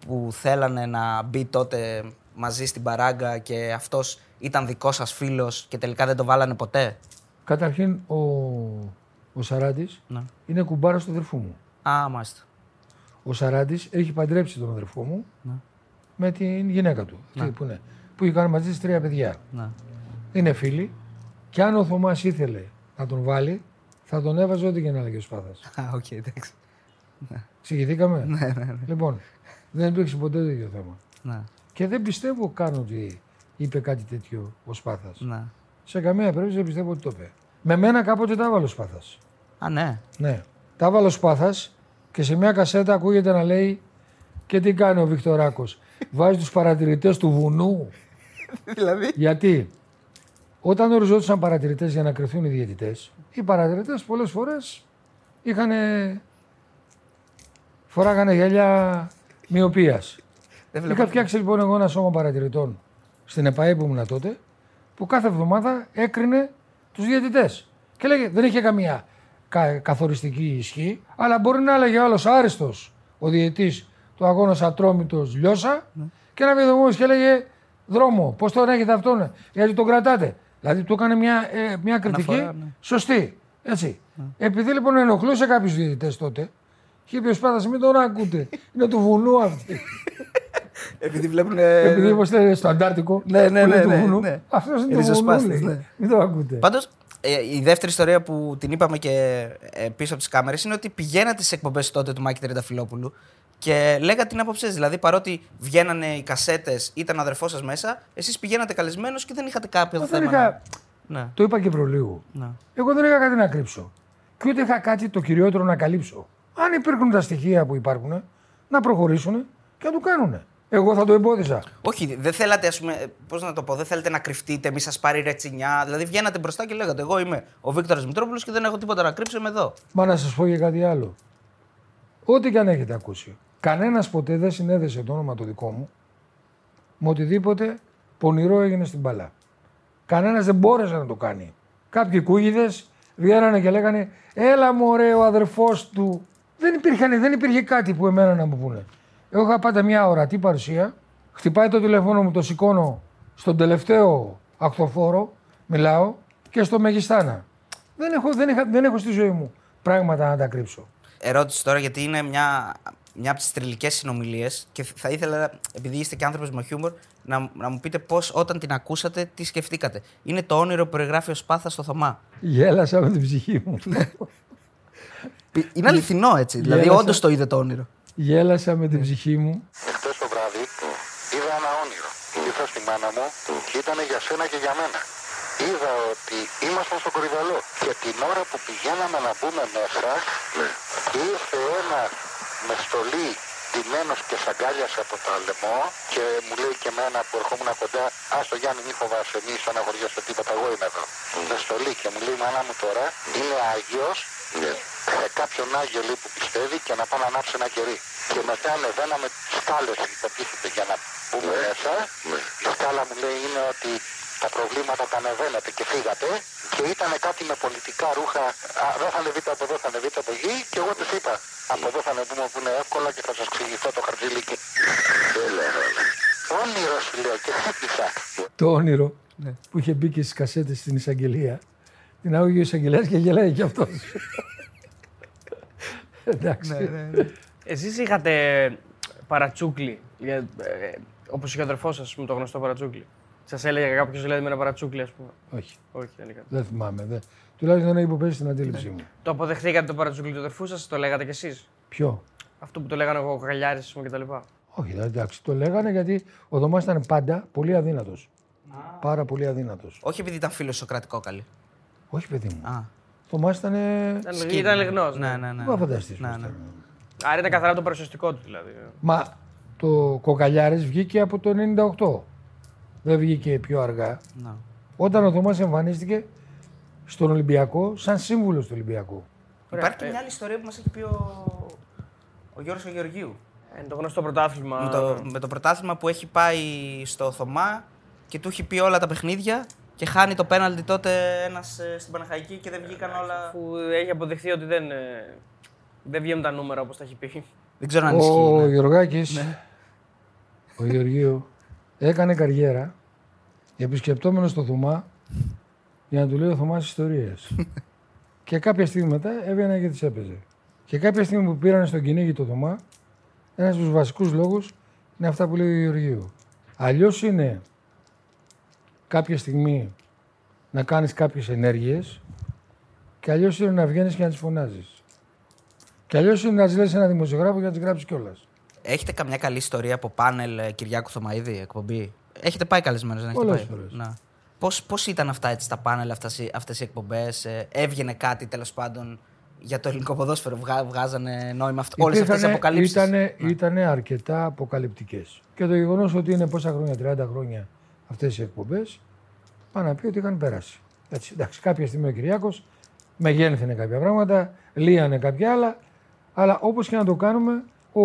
που θέλανε να μπει τότε μαζί στην παράγκα και αυτός ήταν δικός σας φίλος και τελικά δεν το βάλανε ποτέ. Καταρχήν ο, ο Σαράντη Ναι. είναι κουμπάρα του αδερφού μου. Α, μάλιστα. Ο Σαράντη έχει παντρέψει τον αδερφό μου Ναι. με την γυναίκα του. αυτή Που, είναι, που είχαν μαζί της τρία παιδιά. Ναι. Είναι φίλοι και αν ο Θωμάς ήθελε να τον βάλει, θα τον έβαζε ό,τι και να έλεγε ο Σπάθας. Α, οκ, εντάξει. Εξηγηθήκαμε. Ναι, ναι, ναι. Λοιπόν, δεν υπήρξε ποτέ τέτοιο θέμα. ναι, Και δεν πιστεύω καν ότι είπε κάτι τέτοιο ο Σπάθας. ναι. Σε καμία περίπτωση δεν πιστεύω ότι το είπε. Με μένα κάποτε τα έβαλε ο Σπάθας. Α, ναι. Ναι. Τα έβαλε ο Σπάθας και σε μια κασέτα ακούγεται να λέει και τι κάνει ο Βικτοράκο. Βάζει τους παρατηρητές του βουνού. <laughs> δηλαδή; Γιατί; Όταν οριζόντουσαν παρατηρητές για να κρυθούν οι διαιτητές, οι παρατηρητές πολλές φορές είχαν. φοράγανε γέλια μοιοπίας. Δεν Είχα βλέπω. φτιάξει λοιπόν εγώ ένα σώμα παρατηρητών στην ΕΠΑΕ που ήμουν τότε, που κάθε εβδομάδα έκρινε τους διαιτητές. Και λέγε, δεν είχε καμία κα- καθοριστική ισχύ, αλλά μπορεί να έλεγε άλλος άριστος ο διαιτητής του αγώνας Ατρόμητος Λιώσα και να βγει όμως και έλεγε δρόμο, πώς τον έχετε αυτόν, γιατί τον κρατάτε. Δηλαδή του έκανε μια, ε, μια κριτική Αναφορά, ναι. σωστή. Έτσι. Επειδή λοιπόν ενοχλούσε κάποιους διαιτητές τότε, είχε πει ο Σπάθας, μην τον ακούτε. Είναι του βουνού αυτή. <laughs> Επειδή βλέπουν. Επειδή είμαστε στο Αντάρτικο. Ναι, ναι, που είναι ναι, του ναι, βουνού, ναι. Αυτός είναι Οι του βουνού. ριζοσπάστες, λέει. ναι. Μην το ακούτε. Πάντως, η δεύτερη ιστορία που την είπαμε και ε, πίσω από τις κάμερες είναι ότι πηγαίνατε στι εκπομπές τότε του Μάκη Τρενταφυλόπουλου και λέγατε την άποψή σας. Δηλαδή, παρότι βγαίνανε οι κασέτες, ήταν ο αδερφός σας μέσα, εσείς πηγαίνατε καλεσμένος και δεν είχατε κάποιο Δεν θέμα. είχα- να- Ναι. Το είπα και προλίγου. ναι. Εγώ δεν είχα κάτι να κρύψω. Και ούτε είχα κάτι το κυριότερο να καλύψω. Αν υπήρχουν τα στοιχεία που υπάρχουν, να προχωρήσουν και να το κάνουν. Εγώ θα το εμπόδιζα. Όχι, δεν θέλατε, ας πούμε, πώς να το πω, δεν θέλετε να κρυφτείτε, μη σας πάρει ρετσινιά. Δηλαδή, βγαίνατε μπροστά και λέγατε: Εγώ είμαι ο Βίκτορας Μητρόπουλος και δεν έχω τίποτα να κρύψω, είμαι εδώ. Μα να σας πω και κάτι άλλο. Ό,τι και αν έχετε ακούσει. Κανένας ποτέ δεν συνέδεσε το όνομα το δικό μου με οτιδήποτε πονηρό έγινε στην μπαλά. Κανένας δεν μπόρεσε να το κάνει. Κάποιοι κούγιδες βγαίνανε και λέγανε Έλα μωρέ ο αδερφός του. Δεν, υπήρχαν, δεν υπήρχε κάτι που εμένα να μου πούνε. Εγώ είχα πάντα μια ορατή παρουσία. Χτυπάει το τηλέφωνο μου, το σηκώνω στον τελευταίο ακτοφόρο, μιλάω και στο Μεγιστάνα. Δεν έχω, δεν, είχα, δεν έχω στη ζωή μου πράγματα να τα κρύψω. Ερώτηση τώρα, γιατί είναι μια, μια από τις τριλικέ συνομιλίες και θα ήθελα, επειδή είστε και άνθρωπο με χιούμορ, να, να μου πείτε πώς όταν την ακούσατε, τι σκεφτήκατε. Είναι το όνειρο που περιγράφει ο Σπάθας στο Θωμά. Γέλασα με την ψυχή μου. Πι- Είναι αληθινό έτσι. Δηλαδή, Γέλασα. όντως το είδε το όνειρο. Γέλασα με την ψυχή μου. Εχθές το βράδυ είδα ένα όνειρο. Ήρθα στη μάνα μου και ήταν για σένα και για μένα. Είδα ότι ήμασταν στο κορυδαλό και την ώρα που πηγαίναμε να μπούμε μέσα ήρθε ένα με στολή ντυμένος και σαγκάλιασε από το λαιμό και μου λέει και εμένα που ερχόμουν κοντά «Ας το Γιάννη μη φοβάσαι, μη στεναχωριέσαι τίποτα, εγώ είμαι εδώ». Με στολή και μου λέει «Μάνα μου τώρα είναι Άγιος ε, κάποιον Άγιο λέει που πιστεύει και να πάει να ανάψει ένα κερί. Και μετά ανεβαίναμε τις σκάλες υποτίθεται για να μπούμε μέσα. Η σκάλα μου λέει είναι ότι τα προβλήματα τα ανεβαίνετε και φύγατε και ήταν κάτι με πολιτικά ρούχα. Α, δεν θα ανεβείτε από εδώ, θα ανεβείτε από εκεί. Και εγώ της είπα, από εδώ θα ανεβούμε που είναι εύκολα και θα σας εξηγηθώ το χαρτζηλίκι. Όνειρο σου λέω και χτύπησα. Το όνειρο που είχε μπει και στις κασέτες στην εισαγγελία. Την άκουγε ο εισαγγελέας και γελάει κι αυτός. <laughs> Εντάξει. Εσείς είχατε παρατσούκλι, για, ε, όπως είχε ο αδερφός σας με το γνωστό παρατσούκλι. Σας έλεγε κάποιος δηλαδή με ένα παρατσούκλι, ας πούμε. Όχι, Όχι, δεν είχατε. δεν θυμάμαι. Δεν. Τουλάχιστον δεν έχει υποπέσει στην αντίληψή μου. Το αποδεχτήκατε το παρατσούκλι του αδερφού σας, το λέγατε κι εσείς; Ποιο; Αυτό που το λέγανε ο Κοκαλιάρη κτλ. Όχι, δηλαδή, εντάξει, το λέγανε γιατί ο Δωμάς ήταν πάντα πολύ αδύνατος. Πάρα πολύ αδύνατος. Όχι επειδή ήταν φίλο Σοκρατικό καλή. Όχι, παιδί μου. Α, Ο Θωμάς ήταν. Ήταν, ήταν λιγνός. ναι, ναι, ναι. Δεν φανταστείς Ναι, πώς ναι. ήταν. Άρα ήταν καθαρά το παρουσιαστικό του δηλαδή. Μα το Κοκαλιάρης βγήκε από το 98. Δεν βγήκε πιο αργά. Ναι. Όταν ο Θωμάς εμφανίστηκε στον Ολυμπιακό σαν σύμβουλος του Ολυμπιακού. Ωραία. Υπάρχει και Ε, μια άλλη ιστορία που μας έχει πει ο, ο Γιώργος ο Γεωργίου. Είναι το γνωστό πρωτάθλημα. Με, το, με το πρωτάθλημα που έχει πάει στο Θωμά και του έχει πει όλα τα παιχνίδια και χάνει το πέναλτι τότε ένας στην Παναχαϊκή και δεν βγήκαν όλα. Που έχει αποδειχθεί ότι δεν, ε, δεν βγαίνουν τα νούμερα όπως τα έχει πει. Δεν ξέρω αν ισχύει. Ο ναι. Γιωργάκης, ο Γεωργίου, έκανε καριέρα επισκεπτόμενος στο Θωμά για να του λέει ο Θωμάς ιστορίες. <laughs> και κάποια στιγμή μετά έβγαινε και τις έπαιζε. Και κάποια στιγμή που πήραν στον κυνήγι το Θωμά, ένας από τους βασικούς λόγους είναι αυτά που λέει ο Γεωργίου. Αλλιώς είναι κάποια στιγμή να κάνεις κάποιες ενέργειες και αλλιώς είναι να βγαίνεις και να τις φωνάζεις. Και αλλιώς είναι να τις λες σε ένα δημοσιογράφο και να τις γράψεις κιόλας. Έχετε καμιά καλή ιστορία από πάνελ ε, Κυριάκου Θωμαίδη, εκπομπή; Έχετε πάει καλεσμένος, δεν έχετε Πολλές πάει; φορές. Να. Πώς, πώς ήταν αυτά έτσι, τα πάνελ, αυτές, οι- αυτές οι εκπομπές, ε, έβγαινε κάτι τέλος πάντων για το ελληνικό ποδόσφαιρο, βγά, βγάζανε νόημα αυτό, όλες αυτές τις Υπήρχανε- αποκαλύψεις; Ήτανε, ήτανε αρκετά αποκαλυπτικές. Και το γεγονός ότι είναι πόσα χρόνια, 30 χρόνια αυτές οι εκπομπές, πάνε να πει ότι είχαν περάσει. Έτσι, εντάξει, κάποια στιγμή ο Κυριάκος μεγένθηνε κάποια πράγματα, λύανε κάποια άλλα, αλλά όπως και να το κάνουμε, ο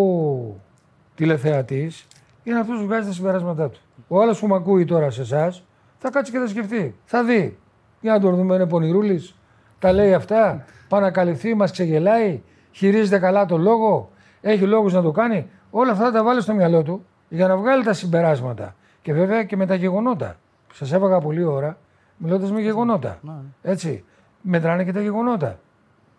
τηλεθεατής είναι αυτός που βγάζει τα συμπεράσματά του. Ο άλλος που με ακούει τώρα σε εσάς θα κάτσει και θα σκεφτεί. Θα δει. Για να τον δούμε, είναι πονηρούλης. Τα λέει αυτά. Πάει να καλυφθεί, μας ξεγελάει. Χειρίζεται καλά το λόγο. Έχει λόγους να το κάνει. Όλα αυτά θα τα βάλει στο μυαλό του για να βγάλει τα συμπεράσματα. Και βέβαια και με τα γεγονότα. Σας έβαγα πολλή ώρα μιλώντας με γεγονότα. Έτσι. Μετράνε και τα γεγονότα.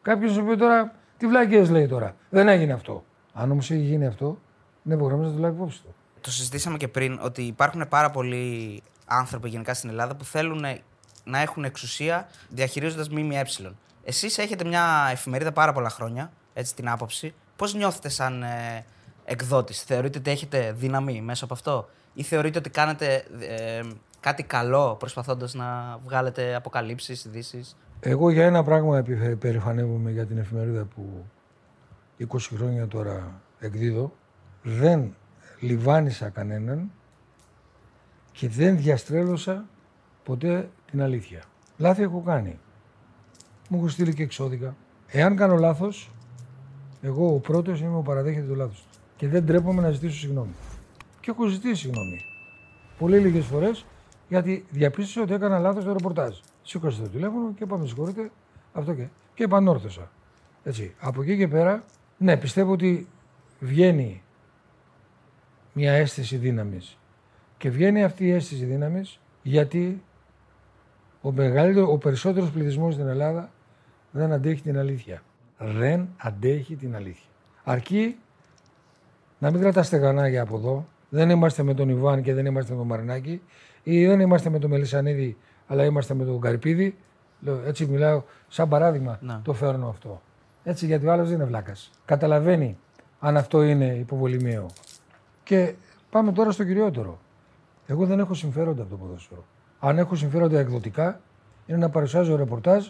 Κάποιος σου πει τώρα, τι βλακίε λέει τώρα. Δεν έγινε αυτό. Αν όμως έχει γίνει αυτό, είναι υποχρεωμένο να το λάβει υπόψη του. Το συζητήσαμε και πριν ότι υπάρχουν πάρα πολλοί άνθρωποι γενικά στην Ελλάδα που θέλουν να έχουν εξουσία διαχειρίζοντας ΜΜΕ. Εσείς έχετε μια εφημερίδα πάρα πολλά χρόνια, έτσι την άποψη. Πώς νιώθετε σαν ε, εκδότης, Θεωρείτε ότι έχετε δύναμη μέσα από αυτό, ή θεωρείτε ότι κάνετε ε, κάτι καλό προσπαθώντας να βγάλετε αποκαλύψεις, ειδήσεις; Εγώ για ένα πράγμα επιφε- περηφανεύομαι για την εφημερίδα που 20 χρόνια τώρα εκδίδω. Δεν λιβάνισα κανέναν και δεν διαστρέλωσα ποτέ την αλήθεια. Λάθη έχω κάνει. Μου έχω στείλει και εξώδικα. Εάν κάνω λάθος, εγώ ο πρώτος είμαι ο παραδέχεται το λάθος του. Και δεν τρέπομαι να ζητήσω συγγνώμη. Και έχω ζητήσει συγγνώμη. Πολύ λίγες φορές γιατί διαπίστωσα ότι έκανα λάθος το ρεπορτάζ. Σήκωσα το τηλέφωνο και είπα: Με συγχωρείτε, αυτό και. Και επανόρθωσα. Έτσι. Από εκεί και πέρα, ναι, πιστεύω ότι βγαίνει μια αίσθηση δύναμης. Και βγαίνει αυτή η αίσθηση δύναμης γιατί ο, μεγαλύτερο, ο περισσότερος πληθυσμός στην Ελλάδα δεν αντέχει την αλήθεια. Δεν αντέχει την αλήθεια. Αρκεί να μην κρατάς στεγανάκια από εδώ. Δεν είμαστε με τον Ιβάν και δεν είμαστε με τον Μαρινάκη. Ή δεν είμαστε με τον Μελισανίδη, αλλά είμαστε με τον Καρυπίδη. Λέω, Έτσι μιλάω, σαν παράδειγμα Ναι. το φέρνω αυτό. Έτσι γιατί ο άλλος δεν είναι βλάκας. Καταλαβαίνει αν αυτό είναι υποβολημαίο. Και πάμε τώρα στο κυριότερο. Εγώ δεν έχω συμφέροντα από το ποδόσφαιρο. Αν έχω συμφέροντα εκδοτικά, είναι να παρουσιάζω ρεπορτάζ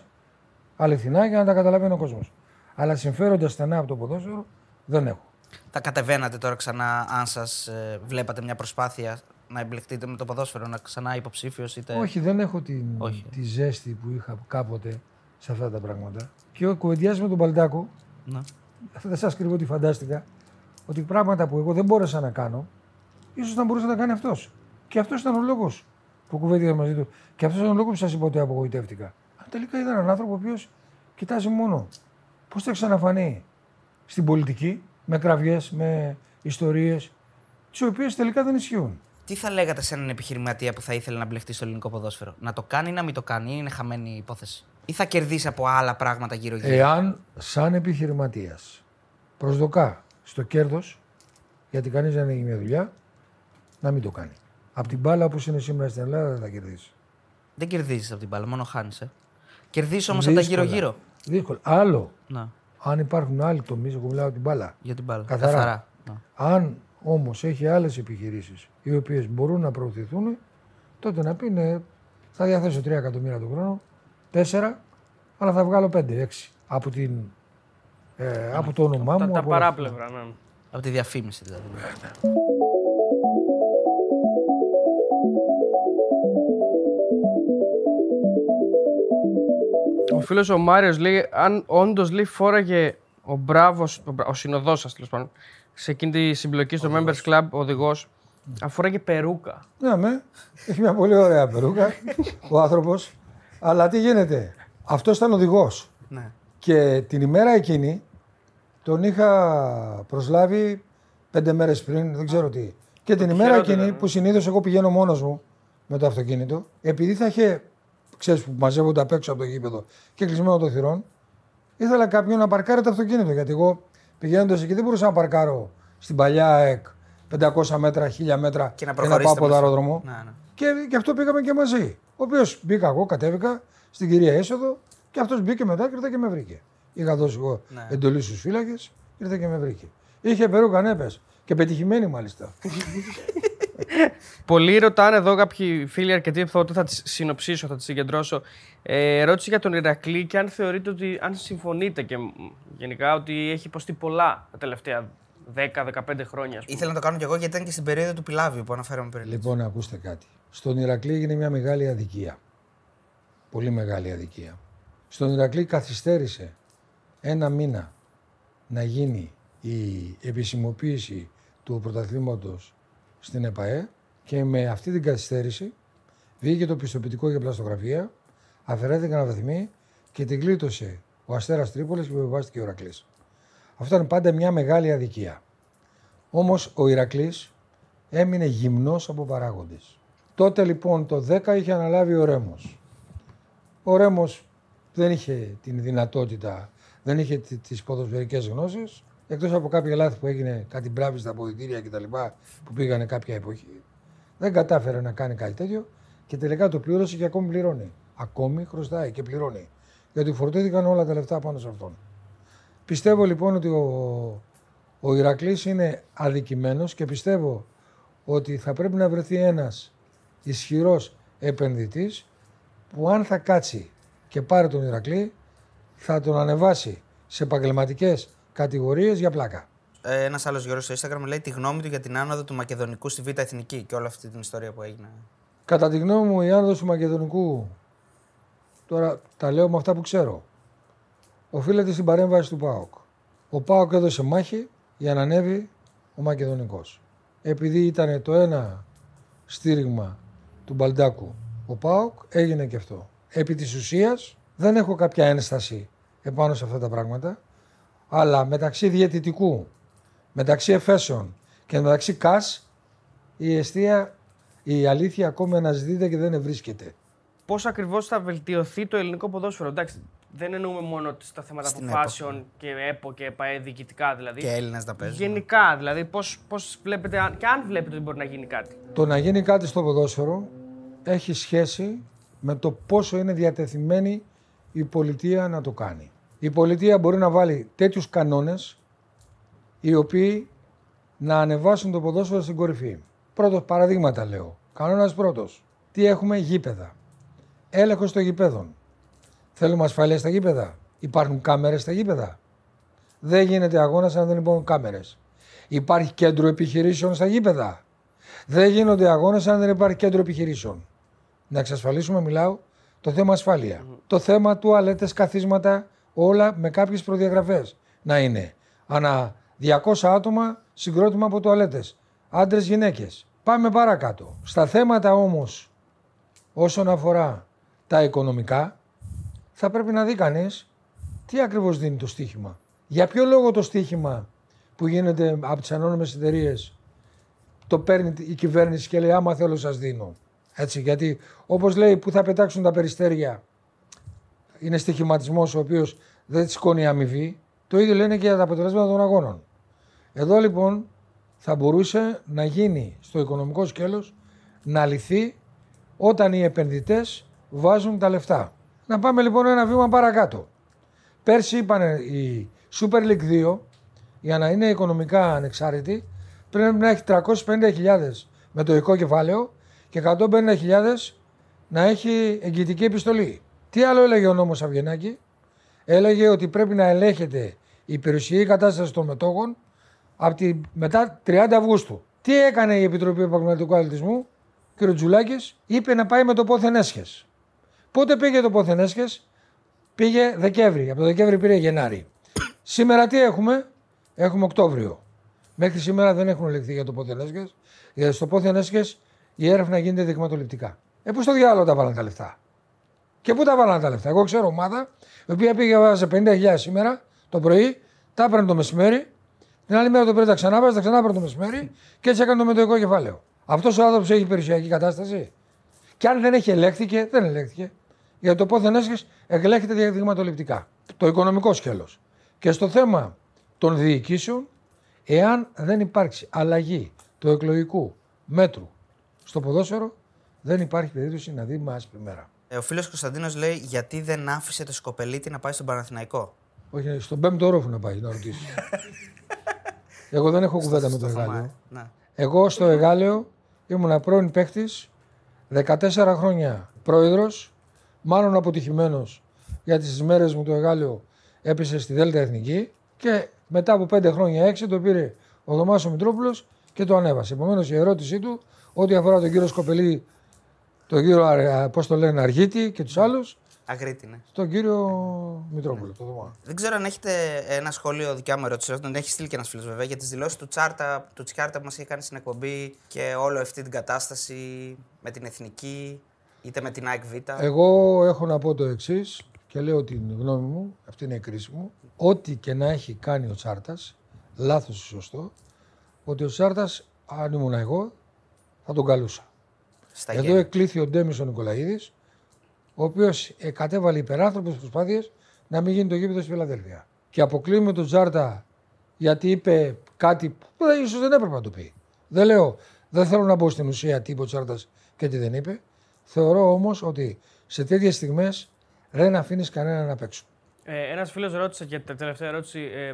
αληθινά για να τα καταλαβαίνει ο κόσμος. Αλλά συμφέροντα στενά από το ποδόσφαιρο δεν έχω. Θα κατεβαίνατε τώρα ξανά, αν σας βλέπατε μια προσπάθεια να εμπλεχτείτε με το ποδόσφαιρο, να ξανά υποψήφιος είτε. Όχι, δεν έχω την, Όχι. τη ζέστη που είχα κάποτε σε αυτά τα πράγματα. Και κουβεντιάζει με τον Παλτάκο, Ναι. δεν σας κρύβω ότι φαντάστηκα, ότι πράγματα που εγώ δεν μπόρεσα να κάνω, ίσως να μπορούσε να τα κάνει αυτός. Και αυτός ήταν ο λόγος που κουβέντιαζα μαζί του. Και αυτός ήταν ο λόγος που σας είπα ότι απογοητεύτηκα. Αν τελικά είδα έναν άνθρωπο ο οποίος κοιτάζει μόνο πώς θα ξαναφανεί στην πολιτική, με κραυγές, με ιστορίες, τις οποίες τελικά δεν ισχύουν. Τι θα λέγατε σε έναν επιχειρηματία που θα ήθελε να μπλεχτεί στο ελληνικό ποδόσφαιρο, Να το κάνει ή να μην το κάνει, ή είναι χαμένη η υπόθεση; Ή θα κερδίσει από άλλα πράγματα γύρω-γύρω. Εάν σαν επιχειρηματίας προσδοκά στο κέρδος, γιατί κανείς δεν έχει μια δουλειά, να μην το κάνει. Από την μπάλα όπως είναι σήμερα στην Ελλάδα δεν θα κερδίσει. Δεν κερδίζεις από την μπάλα, μόνο χάνεις. Ε. Κερδίζεις όμως από τα Δύσκολα. γύρω-γύρω. Δύσκολο. Άλλο, Να, αν υπάρχουν άλλοι τομείς, εγώ μιλάω την μπάλα. για την μπάλα. Καθαρά. Να. Αν όμως έχει άλλες επιχειρήσεις οι οποίες μπορούν να προωθηθούν, τότε να πει ναι, θα διαθέσω 3 εκατομμύρια το χρόνο, 4, αλλά θα βγάλω 5-6 από, την, ε, από το όνομά Τα, μου. τα από όλα αυτά. παράπλευρα, ναι. Από τη διαφήμιση δηλαδή. Φίλος ο Μάριος λέει: Αν όντως λέει φόραγε ο Μπράβος, ο, Μπρα- ο συνοδός σας τέλος πάντων, σε εκείνη τη συμπλοκή στο Members Club, ο οδηγός, αν φόραγε περούκα. Ναι, με. Έχει μια πολύ ωραία περούκα <laughs> ο άνθρωπος. Αλλά τι γίνεται. Αυτός ήταν οδηγός. Ναι. Και την ημέρα εκείνη τον είχα προσλάβει πέντε μέρες πριν, δεν ξέρω τι. Και την ημέρα χειρότερο, εκείνη ναι. που συνήθως εγώ πηγαίνω μόνος μου με το αυτοκίνητο, επειδή θα είχε, ξέρεις που μαζεύονται απ' έξω από το γήπεδο και κλεισμένο των θυρών, ήθελα κάποιον να παρκάρει το αυτοκίνητο. Γιατί εγώ πηγαίνοντας εκεί δεν μπορούσα να παρκάρω στην παλιά ΑΕΚ 500 μέτρα, 1000 μέτρα Και να πάω προχωρήσετε από το μαζί. αεροδρόμο. Ναι, ναι. Και γι' αυτό πήγαμε και μαζί. Ο οποίος μπήκα εγώ, κατέβηκα στην κυρία Έσοδο και αυτός μπήκε μετά και ήρθε και με βρήκε. Είχα δώσει εγώ Ναι. εντολή στους φύλακες, ήρθε και με βρήκε. Είχε περούκα νέπε και πετυχημένη μάλιστα. <laughs> Πολλοί ρωτάνε εδώ κάποιοι φίλοι αρκετοί, θα, θα τις συνοψίσω, θα τις συγκεντρώσω. Ε, ερώτηση για τον Ηρακλή και αν θεωρείτε ότι, αν συμφωνείτε και μ, γενικά ότι έχει υποστεί πολλά τα τελευταία 10-15 χρόνια. ας πούμε. Ήθελα να το κάνω κι εγώ γιατί ήταν και στην περίοδο του Πιλάβιου που αναφέραμε πριν. Λοιπόν, ακούστε κάτι. Στον Ηρακλή έγινε μια μεγάλη αδικία. Πολύ μεγάλη αδικία. Στον Ηρακλή καθυστέρησε ένα μήνα να γίνει η επισημοποίηση του πρωταθλήματος στην ΕΠΑΕ και με αυτή την καθυστέρηση βγήκε το πιστοποιητικό για πλαστογραφία, αφαιρέθηκαν αναβαθμοί και την κλείτωσε ο Αστέρας Τρίπολης και επιβάστηκε ο Ηρακλής. Αυτό ήταν πάντα μια μεγάλη αδικία. Όμως ο Ηρακλής έμεινε γυμνός από παράγοντες. Τότε λοιπόν το 10 είχε αναλάβει ο Ρέμος. Ο Ρέμος δεν είχε την δυνατότητα, δεν είχε τι- τις ποδοσφαιρικές γνώσεις, εκτός από κάποια λάθη που έγινε, κάτι μπράβης στα αποδητήρια κτλ. που πήγανε κάποια εποχή. Δεν κατάφερε να κάνει κάτι τέτοιο και τελικά το πλήρωσε και ακόμη πληρώνει. Ακόμη χρωστάει και πληρώνει. Γιατί φορτώθηκαν όλα τα λεφτά πάνω σε αυτόν. Πιστεύω λοιπόν ότι ο, ο Ηρακλής είναι αδικημένος και πιστεύω ότι θα πρέπει να βρεθεί ένας ισχυρός επενδυτής που αν θα κάτσει και πάρει τον Ηρακλή θα τον ανεβάσει σε επαγγελματικές κατηγορίες για πλάκα. Ε, Ένας άλλος Γιώργο στο Instagram λέει τη γνώμη του για την άνοδο του Μακεδονικού στη Β' Εθνική και όλη αυτή την ιστορία που έγινε. Κατά τη γνώμη μου η άνοδος του Μακεδονικού, τώρα τα λέω με αυτά που ξέρω, οφείλεται στην παρέμβαση του ΠΑΟΚ. Ο ΠΑΟΚ έδωσε μάχη για να ανέβει ο Μακεδονικός. Επειδή ήταν το ένα στήριγμα του Μπαλντάκου ο ΠΑΟΚ, έγινε και αυτό. Επί της ουσίας δεν έχω κάποια ένσταση επάνω σε αυτά τα πράγματα, αλλά μεταξύ διαιτητικού, μεταξύ εφέσεων και μεταξύ ΚΑΣ, η αιστεία, η αλήθεια ακόμη αναζητείται και δεν βρίσκεται. Πώς ακριβώς θα βελτιωθεί το ελληνικό ποδόσφαιρο; Εντάξει, δεν εννοούμε μόνο στα θέματα Στην αποφάσεων και ΕΠΟ και ΕΠΑΕ διοικητικά δηλαδή. Και Έλληνε να παίζουν. Γενικά δηλαδή, πώς πώς βλέπετε, αν- και αν βλέπετε ότι μπορεί να γίνει κάτι. Το να γίνει κάτι στο ποδόσφαιρο έχει σχέση με το πόσο είναι διατεθειμένη η πολιτεία να το κάνει. Η πολιτεία μπορεί να βάλει τέτοιους κανόνες οι οποίοι να ανεβάσουν το ποδόσφαιρο στην κορυφή. Πρώτος παραδείγματα λέω. Κανόνας πρώτος. Τι έχουμε; Γήπεδα. Έλεγχος των γηπέδων. Θέλουμε ασφαλεία στα γήπεδα. Υπάρχουν κάμερες στα γήπεδα. Δεν γίνεται αγώνας αν δεν υπάρχουν κάμερες. Υπάρχει κέντρο επιχειρήσεων στα γήπεδα. Δεν γίνονται αγώνες αν δεν υπάρχει κέντρο επιχειρήσεων. Να εξασφαλίσουμε, μιλάω, το θέμα ασφάλεια. Το θέμα τουαλέτες, καθίσματα, όλα με κάποιες προδιαγραφές. Να είναι ανά 200 άτομα συγκρότημα από τουαλέτες. Άντρες, γυναίκες. Πάμε παρακάτω. Στα θέματα όμως όσον αφορά τα οικονομικά, θα πρέπει να δει κανείς τι ακριβώς δίνει το στοίχημα. Για ποιο λόγο το στοίχημα που γίνεται από τις ανώνυμες εταιρείες το παίρνει η κυβέρνηση και λέει άμα θέλω σας δίνω. Έτσι, γιατί όπως λέει που θα πετάξουν τα περιστέρια είναι στοιχηματισμός ο οποίος δεν σηκώνει αμοιβή. Το ίδιο λένε και για τα αποτελέσματα των αγώνων. Εδώ λοιπόν θα μπορούσε να γίνει στο οικονομικό σκέλος να λυθεί όταν οι επενδυτές βάζουν τα λεφτά. Να πάμε λοιπόν ένα βήμα παρακάτω. Πέρσι είπαν η Super League 2 για να είναι οικονομικά ανεξάρτητη πρέπει να έχει 350.000 με το οικό κεφάλαιο και 150.000 να έχει εγγυητική επιστολή. Τι άλλο έλεγε ο νόμος Αυγενάκη. Έλεγε ότι πρέπει να ελέγχεται η περιουσιακή κατάσταση των μετόχων από τη, μετά 30 Αυγούστου. Τι έκανε η Επιτροπή Επαγγελματικού Αθλητισμού, κ. Τζουλάκης, είπε να πάει με το πόθεν έσχες. Πότε πήγε το πόθεν έσχες, πήγε Δεκέμβρη. Από το Δεκέμβρη πήρε Γενάρη. <coughs> Σήμερα τι έχουμε, έχουμε Οκτώβριο. Μέχρι σήμερα δεν έχουν ελεγχθεί για το πόθεν έσχες, γιατί στο πόθεν έσχες η έρευνα γίνεται δειγματοληπτικά. Ε, πού στο διάλογο τα βάλαν τα λεφτά; Και πού τα βάλαν τα λεφτά. Εγώ ξέρω ομάδα, η οποία πήγε βάζε 50.000 σήμερα το πρωί, τα έπαιρνε το μεσημέρι, την άλλη μέρα το πρωί τα ξανά βάζε, τα ξανά έπαιρνε το μεσημέρι και έτσι έκανε το μετοϊκό κεφάλαιο. Αυτός ο άνθρωπος έχει περιουσιακή κατάσταση. Και αν δεν έχει ελέγχθηκε, δεν ελέγχθηκε. Γιατί το πόθεν έσχε ελέγχεται διαδειγματοληπτικά. Το οικονομικό σκέλος. Και στο θέμα των διοικήσεων, εάν δεν υπάρξει αλλαγή του εκλογικού μέτρου στο ποδόσφαιρο, δεν υπάρχει περίπτωση να δει άσπρη μέρα. Ε, ο φίλος Κωνσταντίνος λέει γιατί δεν άφησε το Σκοπελίτη να πάει στον Παναθηναϊκό; Όχι, στον πέμπτο όροφο να πάει να ρωτήσει. <laughs> Εγώ δεν έχω κουβέντα με το Στο Θωμά, Εγάλεο. ε. Ναι. Εγώ στο Εγάλεο ήμουν πρώην παίχτη, 14 χρόνια πρόεδρος, μάλλον αποτυχημένος γιατί στι μέρες μου το Εγάλεο έπεσε στη Δέλτα Εθνική και μετά από 5 χρόνια 6 το πήρε ο Δωμάσο Μητρόπουλο και το ανέβασε. Επομένως η ερώτησή του, ό,τι αφορά τον κύριο Σκοπελή, τον κύριο Αρ- πώς το λένε, Αργίτη και τους άλλους, Αγρίτη, ναι. τον κύριο Μητρόπουλο. Το Δωμά. Δεν ξέρω αν έχετε ένα σχόλιο δικιά μου ερώτηση. Τον έχει στείλει και ένας φίλος βέβαια για τις δηλώσεις του Τσάρτα, του Τσιάρτα που μας είχε κάνει στην εκπομπή και όλο αυτή την κατάσταση με την εθνική, είτε με την ΑΕΚ Β. Εγώ έχω να πω το εξής και λέω την γνώμη μου, αυτή είναι η κρίση μου. Ό,τι και να έχει κάνει ο Τσάρτας, λάθος ή σωστό, ότι ο Τσάρτας, αν ήμουν εγώ, θα τον καλούσα. Στα Εδώ γέννη. εκλήθη ο Ντέμις ο Νικολαίδης, ο οποίος κατέβαλε υπεράνθρωπε προσπάθειες να μην γίνει το γήπεδο στη Φιλαδέλφια. Και αποκλείουμε τον Τσάρτα γιατί είπε κάτι που ίσως δεν έπρεπε να το πει. Δεν λέω, δεν θέλω να μπω στην ουσία τι είπε ο Τσάρτα και τι δεν είπε. Θεωρώ όμως ότι σε τέτοιες στιγμές δεν αφήνεις κανέναν να παίξουν. Ε, Ένας φίλος ρώτησε και τε- τελευταία ερώτηση. Ε,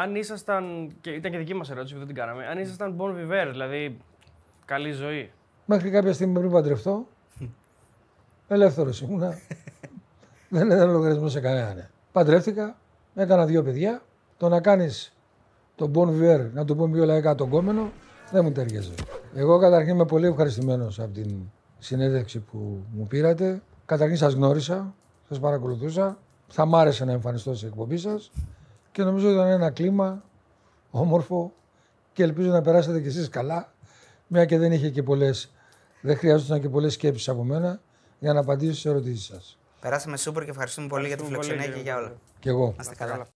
αν ήσασταν. και ήταν και δική μας ερώτηση που δεν την κάναμε. Αν ήσασταν bon vivere, δηλαδή καλή ζωή. Μέχρι κάποια στιγμή πριν παντρευτώ, ελεύθερος ήμουνα. <laughs> δεν έδωσα λογαριασμός σε κανέναν. Παντρεύτηκα, έκανα δύο παιδιά. Το να κάνεις τον bon vivere, να το πούμε πιο λαϊκά τον κόμενο, δεν μου ταιριάζει. Εγώ καταρχήν είμαι πολύ ευχαριστημένος από την συνέντευξη που μου πήρατε. Καταρχήν σας γνώρισα, σας παρακολουθούσα. Θα μ' άρεσε να εμφανιστώ στην εκπομπή σας και νομίζω ότι ήταν ένα κλίμα όμορφο και ελπίζω να περάσετε κι εσείς καλά, μια και δεν είχε και πολλές, δεν χρειάζονταν και πολλές σκέψεις από μένα για να απαντήσω στις ερωτήσεις σας. Περάσαμε σούπερ και ευχαριστούμε πολύ για τη Ευχαριστούμε πολύ, φιλοξενία και κύριε για όλα. Και εγώ. Να είστε καλά.